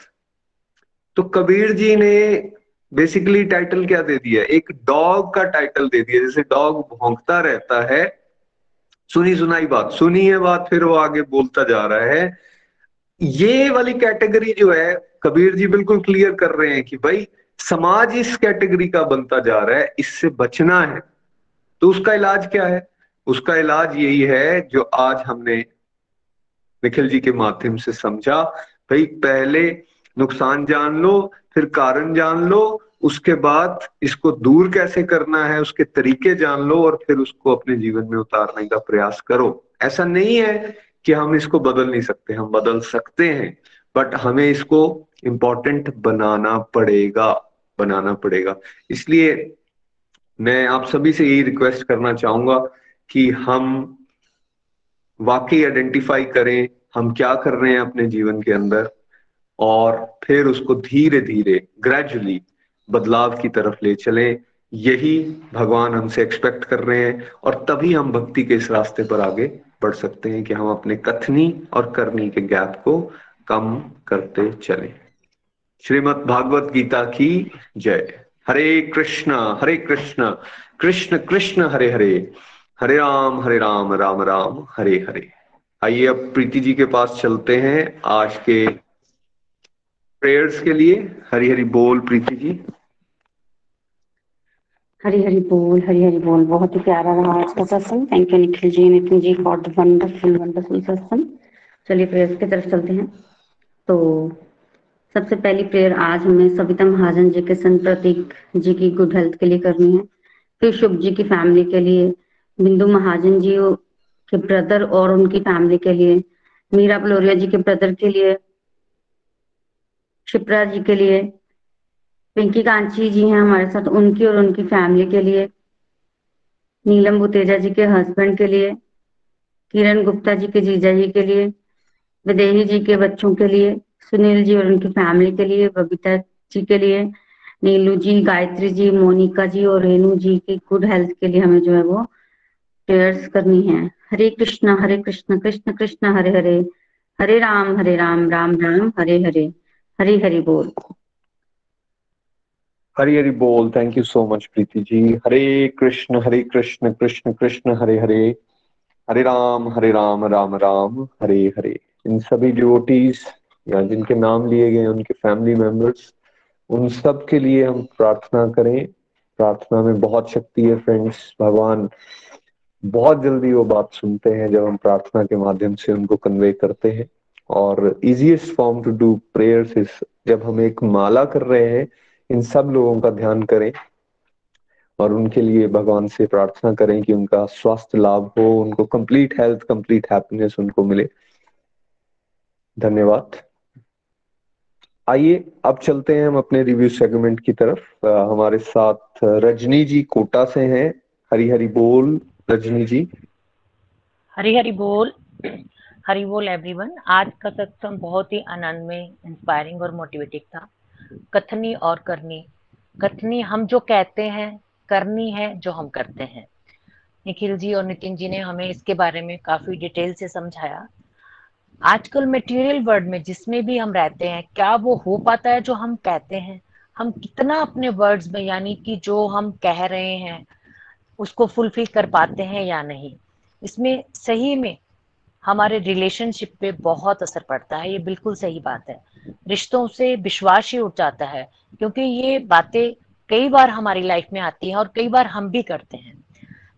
[SPEAKER 2] तो कबीर जी ने बेसिकली टाइटल क्या दे दिया? एक डॉग का टाइटल दे दिया, जैसे डॉग भोंकता रहता है, सुनी सुनाई बात। सुनी है बात, फिर वो आगे बोलता जा रहा है। ये वाली कैटेगरी जो है, कबीर जी बिल्कुल क्लियर कर रहे हैं कि भाई, समाज इस कैटेगरी का बनता जा रहा है, इससे बचना है। तो उसका इलाज क्या है? उसका इलाज यही है जो आज हमने निखिल जी के माध्यम से समझा। भाई, पहले नुकसान जान लो, फिर कारण जान लो, उसके बाद इसको दूर कैसे करना है, उसके तरीके जान लो और फिर उसको अपने जीवन में उतारने का प्रयास करो। ऐसा नहीं है कि हम इसको बदल नहीं सकते, हम बदल सकते हैं बट हमें इसको इम्पोर्टेंट बनाना पड़ेगा बनाना पड़ेगा। इसलिए मैं आप सभी से यही रिक्वेस्ट करना चाहूँगा कि हम वाकई आइडेंटिफाई करें, हम क्या कर रहे हैं अपने जीवन के अंदर, और फिर उसको धीरे धीरे ग्रेजुअली बदलाव की तरफ़ ले चलें। यही भगवान हमसे एक्सपेक्ट कर रहे हैं, और तभी हम भक्ति के इस रास्ते पर आगे बढ़ सकते हैं कि हम अपने कथनी और करनी के गैप को कम करते चलें। श्रीमद भागवत गीता की जय। हरे कृष्ण हरे कृष्ण कृष्ण कृष्ण, हरे हरे। हरे राम हरे राम राम राम, हरे हरे। आइए अब प्रीति जी के पास चलते हैं आज के प्रेयर्स के लिए। हरी हरी बोल प्रीति जी।
[SPEAKER 3] हरी हरी बोल, हरी हरी बोल। बहुत ही प्यारा रहा आज का satsang. Thank you Nikhil ji, Nitin ji for the wonderful wonderful satsang. चलिए प्रेयर्स की तरफ़ चलते हैं। तो सबसे पहली प्रेयर आज हमें सविता महाजन जी के संत प्रतीक जी की गुड हेल्थ के लिए करनी है। फिर शुभ जी की फैमिली के लिए बिंदु महाजन जी के ब्रदर और उनकी फैमिली के लिए, मीरा बलोरिया जी के ब्रदर के लिए शिप्रा जी के लिए, पिंकी कांची जी हैं हमारे साथ उनकी और उनकी फैमिली के लिए, नीलम बुतेजा जी के हस्बैंड के लिए, किरण गुप्ता जी के जीजा जी के लिए, विदेही जी के बच्चों के लिए, सुनील जी और उनकी फैमिली के लिए, बबीता जी के लिए, नीलू जी, गायत्री जी, मोनिका जी और रेणु जी की गुड हेल्थ के लिए हमें जो है वो प्रेयर्स करनी है। हरे कृष्ण हरे कृष्ण कृष्ण कृष्ण, हरे हरे। हरे राम हरे राम राम राम, हरे हरे। हरे हरि बोल।
[SPEAKER 2] हरी हरी बोल। Thank you so much Preeti ji. Hare Krishna Hare Krishna Krishna Krishna, Hare Hare. Hare Ram Hare Ram Ram Ram, Hare Hare. इन सभी डिवोटीज या जिनके नाम लिए गए उनके फैमिली मेंबर्स उन सब के लिए हम प्रार्थना करें। प्रार्थना में बहुत शक्ति है फ्रेंड्स भगवान बहुत जल्दी वो बात सुनते हैं जब हम प्रार्थना के माध्यम से उनको कन्वे करते हैं। और easiest form to do prayers is जब हम एक माला कर रहे हैं इन सब लोगों का ध्यान करें और उनके लिए भगवान से प्रार्थना करें कि उनका स्वास्थ्य लाभ हो उनको कंप्लीट हेल्थ कंप्लीट हैप्पीनेस उनको मिले। धन्यवाद। आइए अब चलते हैं हम अपने रिव्यू सेगमेंट की तरफ़। आ, हमारे साथ रजनी जी कोटा से हैं। हरी हरी बोल। रजनी जी।
[SPEAKER 4] हरी हरी बोल। हरी बोल एवरीवन आज का सत्संग बहुत ही आनंदमय इंस्पायरिंग और मोटिवेटिंग था। कथनी और करनी। कथनी हम जो कहते हैं, करनी है जो हम करते हैं। निखिल जी और नितिन जी ने हमें इसके बारे में काफ़ी डिटेल से समझाया। आजकल मटेरियल वर्ल्ड में जिसमें भी हम रहते हैं, क्या वो हो पाता है जो हम कहते हैं? हम कितना अपने वर्ड्स में, यानी कि जो हम कह रहे हैं उसको फुलफिल कर पाते हैं या नहीं। इसमें, सही में हमारे रिलेशनशिप पे बहुत असर पड़ता है, ये बिल्कुल सही बात है। रिश्तों से विश्वास ही उठ जाता है, क्योंकि ये बातें कई बार हमारी लाइफ में आती हैं और कई बार हम भी करते हैं।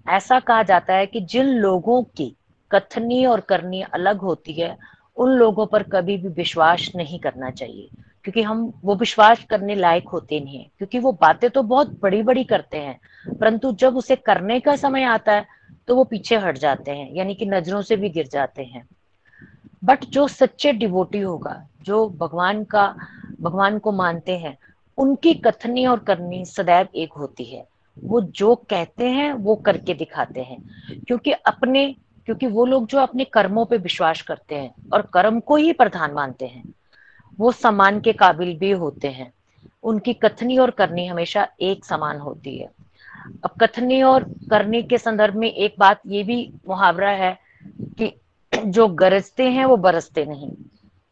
[SPEAKER 4] ऐसा कहा जाता है कि जिन लोगों की कथनी और करनी अलग होती है, उन लोगों पर कभी भी विश्वास नहीं करना चाहिए। क्योंकि हम वो विश्वास करने लायक होते नहीं है। क्योंकि वो बातें तो बहुत बड़ी बड़ी करते हैं, परंतु जब उसे करने का समय आता है तो वो पीछे हट जाते हैं, यानी कि नज़रों से भी गिर जाते हैं। बट जो सच्चे डिवोटी होगा, जो भगवान का, भगवान को मानते हैं, उनकी कथनी और करनी सदैव एक होती है। वो जो कहते हैं, वो करके दिखाते हैं। क्योंकि अपने, क्योंकि वो लोग जो अपने कर्मों पे विश्वास करते हैं और कर्म को ही प्रधान मानते हैं। वो सम्मान के काबिल भी होते हैं। उनकी कथनी और करनी हमेशा एक समान होती है। अब कथनी और करने के संदर्भ में एक बात ये भी मुहावरा है कि जो गरजते हैं वो बरसते नहीं।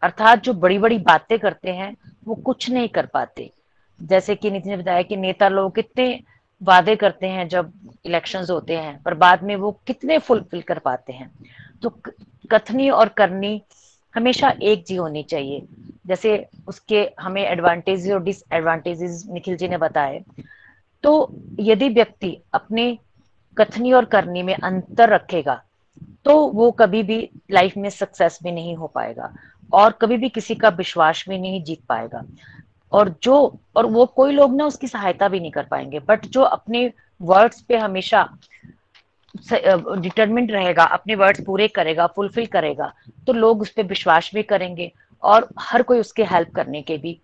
[SPEAKER 4] अर्थात जो बड़ी बड़ी बातें करते हैं वो कुछ नहीं कर पाते। जैसे कि नितिन ने बताया कि नेता लोग कितने वादे करते हैं जब इलेक्शंस होते हैं, पर बाद में वो कितने फुलफिल कर पाते हैं। तो कथनी और करनी हमेशा एक जी होनी चाहिए। जैसे उसके हमें एडवांटेजेस और डिसएडवांटेजेस निखिल जी ने बताए। तो यदि व्यक्ति अपने कथनी और करनी में अंतर रखेगा तो वो कभी भी लाइफ में सक्सेस भी नहीं हो पाएगा और कभी भी किसी का विश्वास भी नहीं जीत पाएगा। और जो, और वो कोई लोग ना उसकी सहायता भी नहीं कर पाएँगे। बट जो अपने वर्ड्स पे हमेशा डिटर्मिंट रहेगा, अपने वर्ड्स पूरे करेगा फुलफिल करेगा तो लोग उस पर विश्वास भी करेंगे और हर कोई उसके हेल्प करने के भी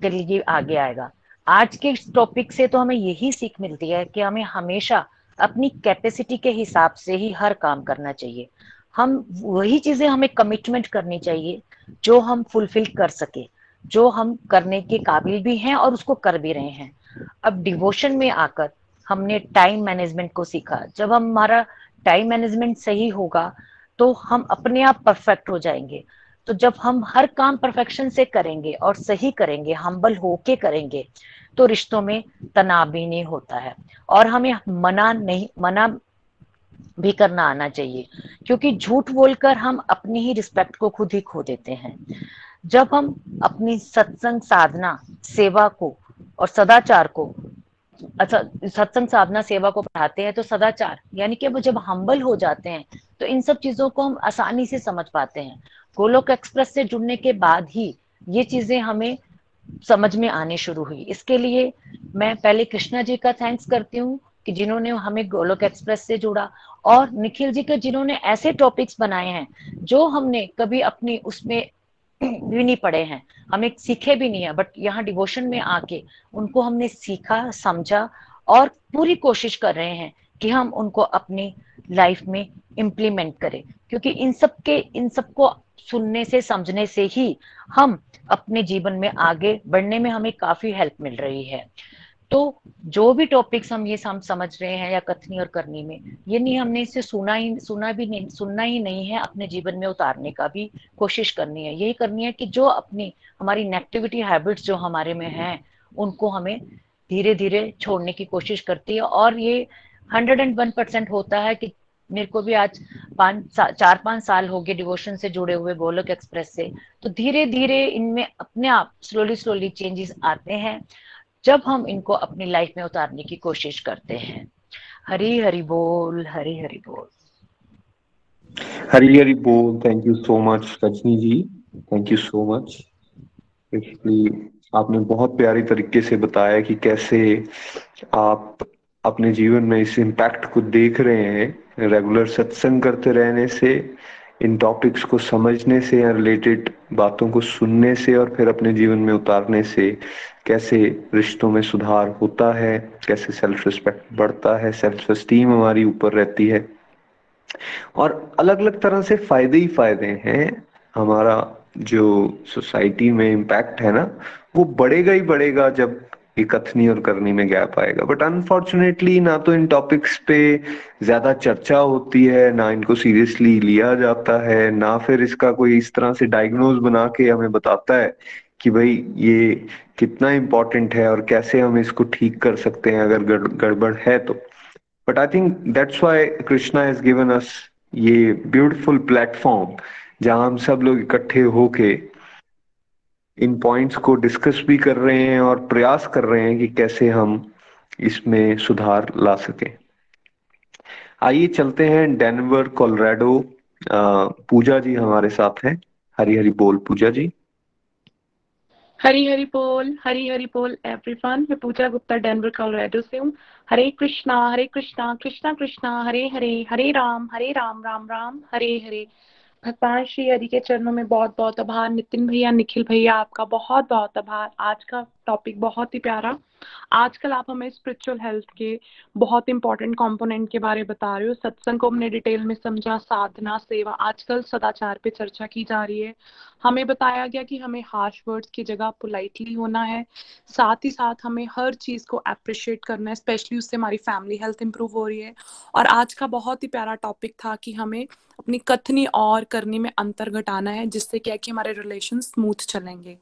[SPEAKER 4] लिए आगे आएगा। आज के टॉपिक से तो हमें यही सीख मिलती है कि हमें हमेशा अपनी कैपेसिटी के हिसाब से ही हर काम करना चाहिए। हम वही चीज़ें हमें कमिटमेंट करनी चाहिए, जो हम फुलफिल कर सके, जो हम करने के काबिल भी हैं और उसको कर भी रहे हैं। अब डिवोशन में आकर हमने टाइम मैनेजमेंट को सीखा। जब हमारा टाइम मैनेजमेंट सही होगा तो हम अपने आप परफेक्ट हो जाएँगे। तो जब हम हर काम परफेक्शन से करेंगे और सही करेंगे हम्बल होके करेंगे तो रिश्तों में तनाव भी नहीं होता है। और हमें मना नहीं, मना भी करना आना चाहिए, क्योंकि झूठ बोलकर हम अपनी ही रिस्पेक्ट को खुद ही खो देते हैं। जब हम अपनी सत्संग, साधना, सेवा को और सदाचार को सत्संग साधना सेवा को पढ़ाते हैं तो सदाचार, यानी कि वो जब हम्बल हो जाते हैं तो इन सब चीज़ों को हम आसानी से समझ पाते हैं। गोलोक एक्सप्रेस से जुड़ने के बाद ही ये चीज़ें हमें समझ में आने शुरू हुई। इसके लिए मैं पहले कृष्णा जी का थैंक्स करती हूँ कि जिन्होंने हमें गोलोक एक्सप्रेस से जुड़ा और निखिल जी के जिन्होंने ऐसे टॉपिक्स बनाए हैं, जो हमने कभी अपनी उसमें भी नहीं पढ़े हैं। हमें सीखे भी नहीं है बट यहाँ डिवोशन में आके उनको हमने सीखा, समझा और पूरी कोशिश कर रहे हैं कि हम उनको अपनी लाइफ में इम्प्लीमेंट करें। क्योंकि इन सब के, इन सबको सुनने से, समझने से ही हम अपने जीवन में आगे बढ़ने में हमें काफ़ी हेल्प मिल रही है। तो जो भी टॉपिक्स हम ये हम समझ रहे हैं या कथनी और करनी में, ये नहीं हमने इसे सुना ही, सुना भी नहीं, सुनना ही नहीं है अपने जीवन में उतारने का भी कोशिश करनी है। यही करनी है कि जो अपनी, हमारी नेगेटिविटी हैबिट्स जो हमारे में हैं, उनको हमें धीरे धीरे छोड़ने की कोशिश करती है और ये हंड्रेड एंड वन परसेंट होता है कि मेरे को भी आज पाँच चार पाँच साल हो गए डिवोशन से जुड़े हुए गोलक एक्सप्रेस से तो धीरे धीरे इनमें अपने आप स्लोली स्लोली चेंजेस आते हैं। जब हम इनको अपनी लाइफ में उतारने की कोशिश करते हैं। हरी हरी बोल, हरी हरी बोल।
[SPEAKER 2] हरी हरी बोल thank you so much Rajni ji. Thank you so much आपने बहुत प्यारी तरीके से बताया कि कैसे आप अपने जीवन में इस इम्पैक्ट को देख रहे हैं रेगुलर सत्संग करते रहने से, इन टॉपिक्स को समझने से या रिलेटेड बातों को सुनने से, और फिर अपने जीवन में उतारने से। कैसे रिश्तों में सुधार होता है, कैसे सेल्फ रिस्पेक्ट बढ़ता है सेल्फ स्टीम हमारी ऊपर रहती है। और अलग अलग तरह से फ़ायदे ही फ़ायदे हैं। हमारा जो सोसाइटी में इम्पैक्ट है ना, वो बढ़ेगा ही बढ़ेगा जब ये कथनी और करनी में गैप आएगा। बट अनफॉर्चुनेटली ना तो इन टॉपिक्स पे ज़्यादा चर्चा होती है, ना इनको सीरियसली लिया जाता है, ना फिर इसका कोई इस तरह से डायग्नोज बना के हमें बताता है कि भाई ये कितना इम्पोर्टेंट है और कैसे हम इसको ठीक कर सकते हैं अगर गड़बड़ है तो। But I think that's why Krishna has given us ये ब्यूटिफुल प्लेटफॉर्म जहाँ हम सब लोग इकट्ठे होके इन पॉइंट्स को डिस्कस भी कर रहे हैं और प्रयास कर रहे हैं कि कैसे हम इसमें सुधार ला सकें। आइए चलते हैं डेनवर कोलोराडो पूजा जी हमारे साथ हैं। हरी हरी बोल पूजा जी।
[SPEAKER 5] हरी हरी बोल, हरी हरी बोल एवरीवन मैं पूजा गुप्ता डेनवर कोलोराडो से हूँ। हरे कृष्णा हरे कृष्णा कृष्णा कृष्णा, हरे हरे हरे राम हरे राम राम राम, हरे हरे। भगवान श्री हरि के चरणों में बहुत बहुत आभार। नितिन भैया, निखिल भैया, आपका बहुत बहुत आभार। आज का टॉपिक बहुत ही प्यारा। आजकल आप हमें स्पिरिचुअल हेल्थ के बहुत इंपॉर्टेंट कंपोनेंट के बारे बता रहे हो। सत्संग को हमने डिटेल में समझा, साधना, सेवा। आजकल सदाचार पे चर्चा की जा रही है। हमें बताया गया कि हमें हार्श वर्ड्स की जगह पोलाइटली होना है। साथ ही साथ हमें हर चीज़ को अप्रिशिएट करना है स्पेशली उससे हमारी फैमिली हेल्थ इंप्रूव हो रही है। और आज का बहुत ही प्यारा टॉपिक था कि हमें अपनी कथनी और करनी में अंतर घटाना है, जिससे क्या कि हमारे रिलेशन स्मूथ चलेंगे।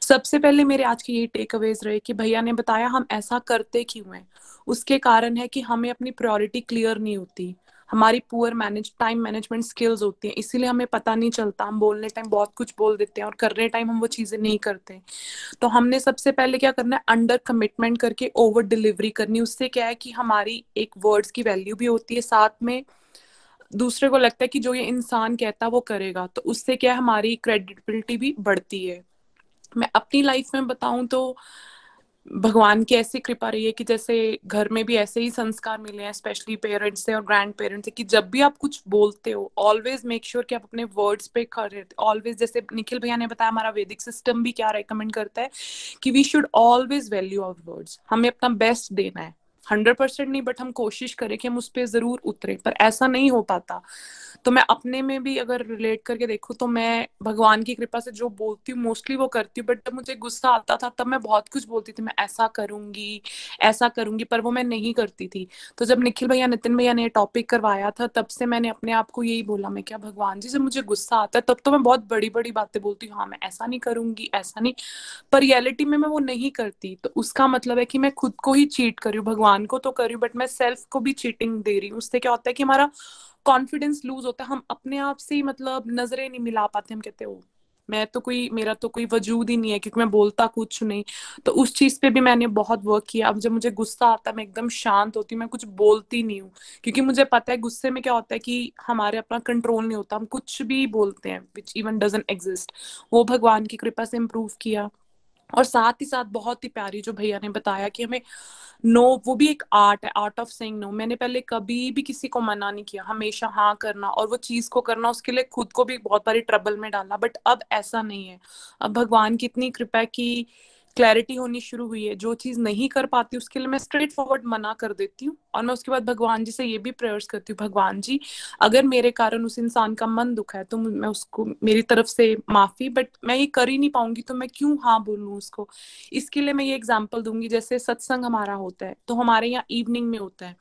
[SPEAKER 5] सबसे पहले मेरे आज के ये टेक अवेज रहे कि भैया ने बताया, हम ऐसा करते क्यों हैं? उसके कारण है कि हमें अपनी प्रायोरिटी क्लियर नहीं होती। हमारी poor manage time management skills होती हैं, इसीलिए हमें पता नहीं चलता, हम बोलने टाइम बहुत कुछ बोल देते हैं और करने टाइम हम वो चीज़ें नहीं करते। तो हमने सबसे पहले क्या करना है अंडर कमिटमेंट करके ओवर डिलीवरी करनी उससे क्या है कि हमारी एक वर्ड्स की वैल्यू भी होती है साथ में। दूसरे को लगता है कि जो ये इंसान कहता है वो करेगा तो उससे क्या है, हमारी क्रेडिबिलिटी भी बढ़ती है। मैं अपनी लाइफ में बताऊँ तो भगवान की ऐसी कृपा रही है कि जैसे घर में भी ऐसे ही संस्कार मिले हैं स्पेशली पेरेंट्स से और ग्रैंड पेरेंट्स से कि जब भी आप कुछ बोलते हो ऑलवेज मेक श्योर कि आप अपने वर्ड्स पे खड़े ऑलवेज जैसे निखिल भैया ने बताया हमारा वैदिक सिस्टम भी क्या रेकमेंड करता है कि we should always value our words हमें अपना बेस्ट देना है। हंड्रेड परसेंट नहीं बट हम कोशिश करें कि हम उस पर ज़रूर उतरे, पर ऐसा नहीं हो पाता। तो मैं अपने में भी अगर रिलेट करके देखूँ तो मैं भगवान की कृपा से जो बोलती हूँ मोस्टली वो करती हूँ बट जब मुझे गुस्सा आता था, तब मैं बहुत कुछ बोलती थी, मैं ऐसा करूँगी ऐसा करूँगी, पर वो मैं नहीं करती थी। तो जब निखिल भैया, नितिन भैया ने टॉपिक करवाया था, तब से मैंने अपने आप को यही बोला, मैं क्या, भगवान जी, जब मुझे गुस्सा आता है, तब तो मैं बहुत बड़ी बड़ी बातें बोलती हूँ हाँ मैं ऐसा नहीं करूँगी, ऐसा नहीं, पर रियलिटी में मैं वो नहीं करती। तो उसका मतलब है कि मैं खुद को ही चीट करी हूँ भगवान को तो करी हूँ बट मैं सेल्फ को भी चीटिंग दे रही हूँ। उससे क्या होता है कि हमारा कॉन्फिडेंस लूज होता है। हम अपने आप से ही मतलब नज़रें नहीं मिला पाते, हम कहते हो मैं तो कोई, मेरा तो कोई वजूद ही नहीं है, क्योंकि मैं बोलता कुछ नहीं। तो उस चीज़ पे भी मैंने बहुत वर्क किया। अब जब मुझे गुस्सा आता है, मैं एकदम शांत होती हूँ, मैं कुछ बोलती नहीं हूँ। क्योंकि मुझे पता है, गुस्से में क्या होता है कि हमारे अपना कंट्रोल नहीं होता। हम कुछ भी बोलते हैं विच इवन डजेंट एग्जिस्ट वो भगवान की कृपा से इम्प्रूव किया। और साथ ही साथ बहुत ही प्यारी जो भैया ने बताया कि हमें नो, वो भी एक आर्ट है, आर्ट ऑफ़ सेइंग नो। मैंने पहले कभी भी किसी को मना नहीं किया। हमेशा हाँ करना और वो चीज़ को करना, उसके लिए खुद को भी बहुत बारी ट्रबल में डालना। बट अब ऐसा नहीं है। अब भगवान की इतनी कृपा कि क्लैरिटी होनी शुरू हुई है। जो चीज़ नहीं कर पाती, उसके लिए मैं स्ट्रेट फॉरवर्ड मना कर देती हूँ और मैं उसके बाद भगवान जी से ये भी प्रेयर्स करती हूँ, भगवान जी, अगर मेरे कारण उस इंसान का मन दुखा है तो मैं उसको, मेरी तरफ़ से माफ़ी बट मैं ये कर ही नहीं पाऊँगी तो मैं क्यों हाँ बोलूँ उसको? इसके लिए मैं ये एग्ज़ाम्पल दूँगी, जैसे सत्संग हमारा होता है तो हमारे यहाँ इवनिंग में होता है।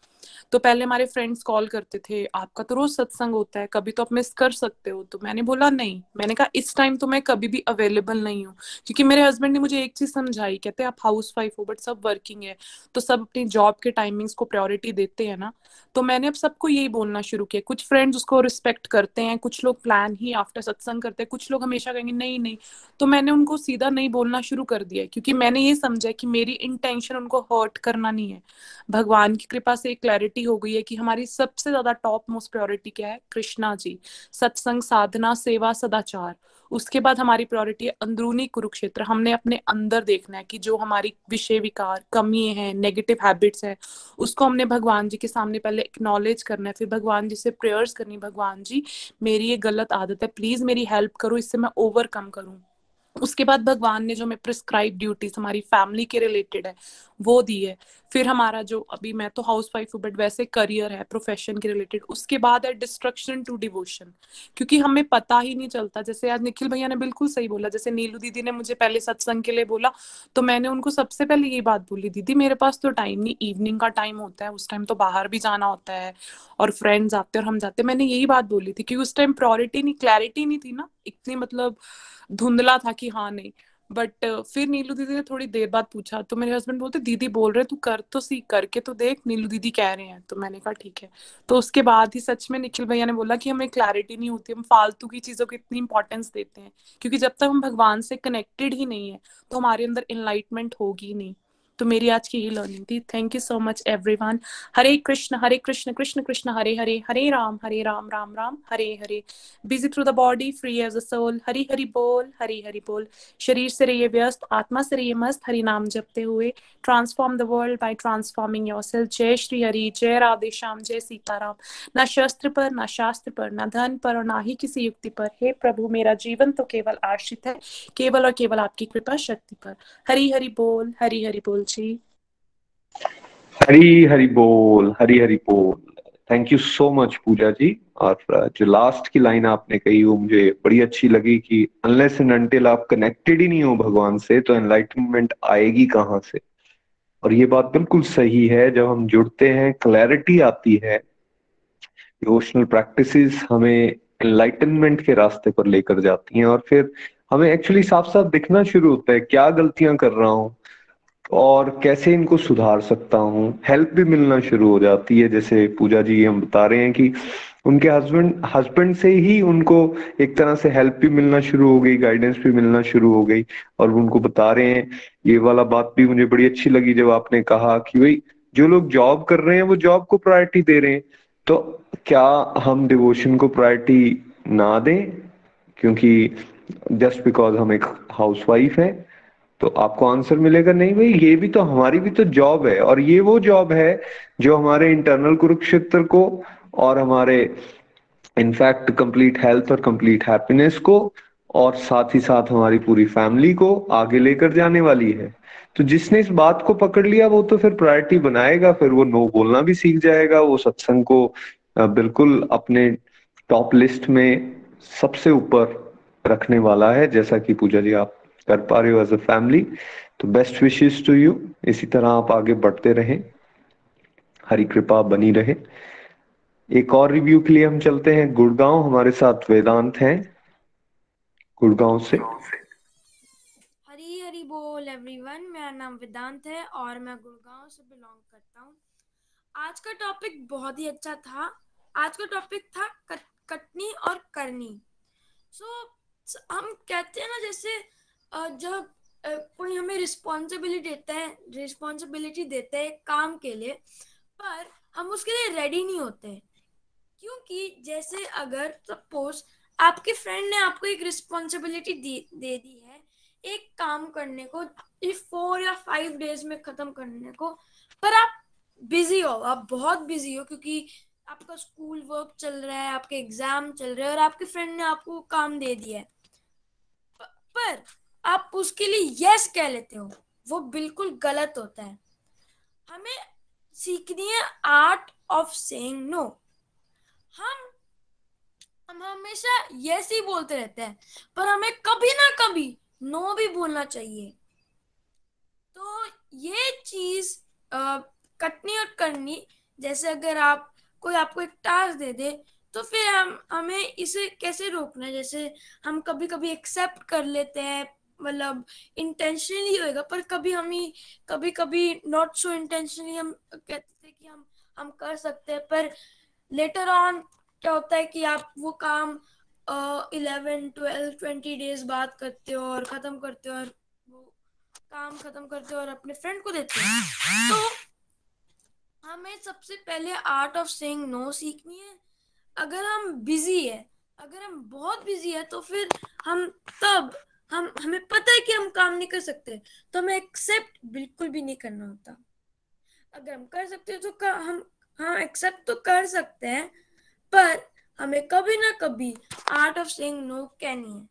[SPEAKER 5] तो पहले हमारे फ्रेंड्स कॉल करते थे, आपका तो रोज सत्संग होता है, कभी तो आप मिस कर सकते हो। तो मैंने बोला, नहीं। मैंने कहा, इस टाइम तो मैं कभी भी अवेलेबल नहीं हूँ। क्योंकि मेरे हस्बैंड ने मुझे एक चीज़ समझाई, कहते आप हाउस वाइफ हो बट सब वर्किंग है। तो सब अपनी जॉब के टाइमिंग्स को प्रायोरिटी देते हैं ना। तो मैंने अब सबको यही बोलना शुरू किया, कुछ फ्रेंड्स उसको रिस्पेक्ट करते हैं, कुछ लोग प्लान ही आफ्टर सत्संग करते हैं, कुछ लोग हमेशा कहेंगे, नहीं नहीं। तो मैंने उनको सीधा नहीं बोलना शुरू कर दिया क्योंकि मैंने ये समझा कि मेरी इंटेंशन उनको हर्ट करना नहीं है। भगवान की कृपा से एक क्लैरिटी हो गई है कि हमारी सबसे ज़्यादा टॉप मोस्ट प्रायोरिटी क्या है? कृष्णा जी। सत्संग, साधना, सेवा, सदाचार। उसके बाद हमारी प्रायोरिटी है अंदरूनी कुरुक्षेत्र। हमने अपने अंदर देखना है कि जो हमारी विषय विकार कमी है नेगेटिव हैबिट्स है, उसको हमने भगवान जी के सामने पहले एक्नॉलेज करना है। फिर भगवान जी से प्रेयर्स करनी भगवान जी, मेरी ये गलत आदत है प्लीज़ मेरी हेल्प करो, इससे मैं ओवरकम करूँ। उसके बाद भगवान ने जो हमें प्रिस्क्राइब ड्यूटीज़ हमारी फैमिली के रिलेटेड है, वो दी है। फिर हमारा जो अभी मैं तो हाउस वाइफ हूँ बट वैसे करियर है प्रोफेशन के रिलेटेड उसके बाद है डिस्ट्रक्शन टू डिवोशन क्योंकि हमें पता ही नहीं चलता, जैसे आज निखिल भैया ने बिल्कुल सही बोला, जैसे नीलू दीदी ने मुझे पहले सत्संग के लिए बोला तो मैंने उनको सबसे पहले ये बात बोली, दीदी, मेरे पास तो टाइम नहीं इवनिंग का टाइम होता है, उस टाइम तो बाहर भी जाना होता है, और फ्रेंड्स आते और हम जाते मैंने यही बात बोली थी, क्योंकि उस टाइम प्रायोरिटी नहीं क्लैरिटी नहीं थी ना, इतनी मतलब धुंधला था कि हाँ नहीं। बट फिर नीलू दीदी ने थोड़ी देर बाद पूछा तो मेरे हस्बैंड बोलते, दीदी बोल रहे तू कर तो सी, करके तो देख, नीलू दीदी कह रहे हैं। तो मैंने कहा, ठीक है। तो उसके बाद ही सच में निखिल भैया ने बोला कि हमें क्लैरिटी नहीं होती, हम फालतू की चीज़ों को इतनी इंपॉर्टेंस देते हैं। क्योंकि जब तक हम भगवान से कनेक्टेड ही नहीं है तो हमारे अंदर इनलाइटमेंट होगी नहीं। तो मेरी आज की यही लर्निंग थी. Thank you so much everyone Hare Krishna Hare Krishna Krishna Krishna Hare Hare Hare Ram Hare Ram Ram Ram Hare Hare busy through the body free as a soul Hari Hari बोल हरी हरि बोल शरीर से रहिए व्यस्त आत्मा से रहिए मस्त हरि नाम जपते हुए transform the world by transforming yourself जय श्री हरि जय राधे श्याम जय सीताराम ना शस्त्र पर ना शास्त्र पर ना धन पर और ना ही किसी युक्ति पर हे प्रभु मेरा जीवन तो केवल आश्रित है केवल और केवल आपकी कृपा शक्ति पर हरी हरि बोल हरी हरि बोल जी।
[SPEAKER 2] हरी, हरि बोल, हरी, हरि बोल। Thank you so much Pooja ji. और जो लास्ट की लाइन आपने कही, वो मुझे बड़ी अच्छी लगी कि अनलेस एंड अनटिल आप कनेक्टेड ही नहीं हो भगवान से तो एनलाइटनमेंट आएगी कहाँ से? और ये बात बिल्कुल सही है, जब हम जुड़ते हैं क्लैरिटी आती है डिवोशनल प्रैक्टिसेस हमें एनलाइटनमेंट के रास्ते पर लेकर जाती हैं। और फिर हमें एक्चुअली साफ़ साफ़ दिखना शुरू होता है, क्या गलतियाँ कर रहा हूँ? और कैसे इनको सुधार सकता हूँ? हेल्प भी मिलना शुरू हो जाती है, जैसे पूजा जी हम बता रहे हैं कि उनके हस्बैंड हस्बैंड से ही उनको एक तरह से हेल्प भी मिलना शुरू हो गई गाइडेंस भी मिलना शुरू हो गई और उनको बता रहे हैं। ये वाला बात भी मुझे बड़ी अच्छी लगी जब आपने कहा कि भाई, जो लोग जॉब कर रहे हैं वो जॉब को प्रायोरिटी दे रहे हैं। तो क्या हम डिवोशन को प्रायोरिटी ना दें? क्योंकि जस्ट बिकॉज़ हम एक हाउस वाइफ है तो आपको आंसर मिलेगा, नहीं भाई, ये भी तो हमारी भी तो जॉब है और ये वो जॉब है जो हमारे इंटरनल कुरुक्षेत्र को और हमारे इनफैक्ट कंप्लीट हेल्थ और कंप्लीट हैप्पीनेस को और साथ ही साथ हमारी पूरी फैमिली को आगे लेकर जाने वाली है। तो जिसने इस बात को पकड़ लिया, वो तो फिर प्रायोरिटी बनाएगा, फिर वो नो बोलना भी सीख जाएगा, वो सत्संग को बिल्कुल अपने टॉप लिस्ट में सबसे ऊपर रखने वाला है, जैसा कि पूजा जी आप कर पा रहे हो एज अ फैमिली तो बेस्ट विशेष टू यू इसी तरह आप आगे बढ़ते रहें। हरी कृपा बनी रहे। एक और रिव्यू के लिए हम चलते हैं। गुड़गांव हमारे साथ वेदांत हैं। गुड़गांव से।
[SPEAKER 6] हरी हरी बोल एवरीवन मेरा नाम वेदांत है और मैं गुड़गांव से बिलोंग करता हूँ। आज का टॉपिक बहुत ही अच्छा था। आज का टॉपिक था कट, कटनी और करनी। सो so, हम कहते हैं ना जैसे जब कोई हमें रिस्पॉन्सिबिलिटी देता है रिस्पॉन्सिबिलिटी देता है काम के लिए, पर हम उसके लिए रेडी नहीं होते क्योंकि जैसे अगर सपोज़ आपके फ्रेंड ने आपको एक रिस्पॉन्सिबिलिटी दे, दी है, एक काम करने को फोर या फाइव डेज़ में खत्म करने को, पर आप बिज़ी हो, आप बहुत बिज़ी हो, क्योंकि आपका स्कूल वर्क चल रहा है, आपके एग्ज़ाम चल रहे हैं और आपके फ्रेंड ने आपको काम दे दिया है। पर आप उसके लिए यस कह लेते हो। वो बिल्कुल गलत होता है। हमें सीखनी है आर्ट ऑफ़ सेइंग नो हम हम हमेशा यस ही बोलते रहते हैं, पर हमें कभी ना कभी नो भी बोलना चाहिए। तो ये चीज़ कटनी और करनी, जैसे अगर आप, कोई आपको एक टास्क दे दे तो फिर हम, हमें इसे कैसे रोकना है? जैसे हम कभी कभी एक्सेप्ट कर लेते हैं मतलब इंटेंशनली होएगा, पर कभी हम ही कभी कभी नॉट सो इंटेंशनली हम कहते थे कि हम हम कर सकते हैं, पर लेटर ऑन क्या होता है कि आप वो काम इलेवन ट्वेल्व ट्वेंटी डेज़ बाद करते हो और ख़त्म करते हो और वो काम ख़त्म करते हो और अपने फ्रेंड को देते हो। तो हमें सबसे पहले आर्ट ऑफ़ सेइंग नो सीखनी है। अगर हम बिज़ी है, अगर हम बहुत बिज़ी है तो फिर हम तब हम हमें पता है कि हम काम नहीं कर सकते तो हमें एक्सेप्ट बिल्कुल भी नहीं करना होता। अगर हम कर सकते हैं तो कर, हम हाँ एक्सेप्ट तो कर सकते हैं पर हमें कभी ना कभी आर्ट ऑफ़ सेइंग नो कहनी है।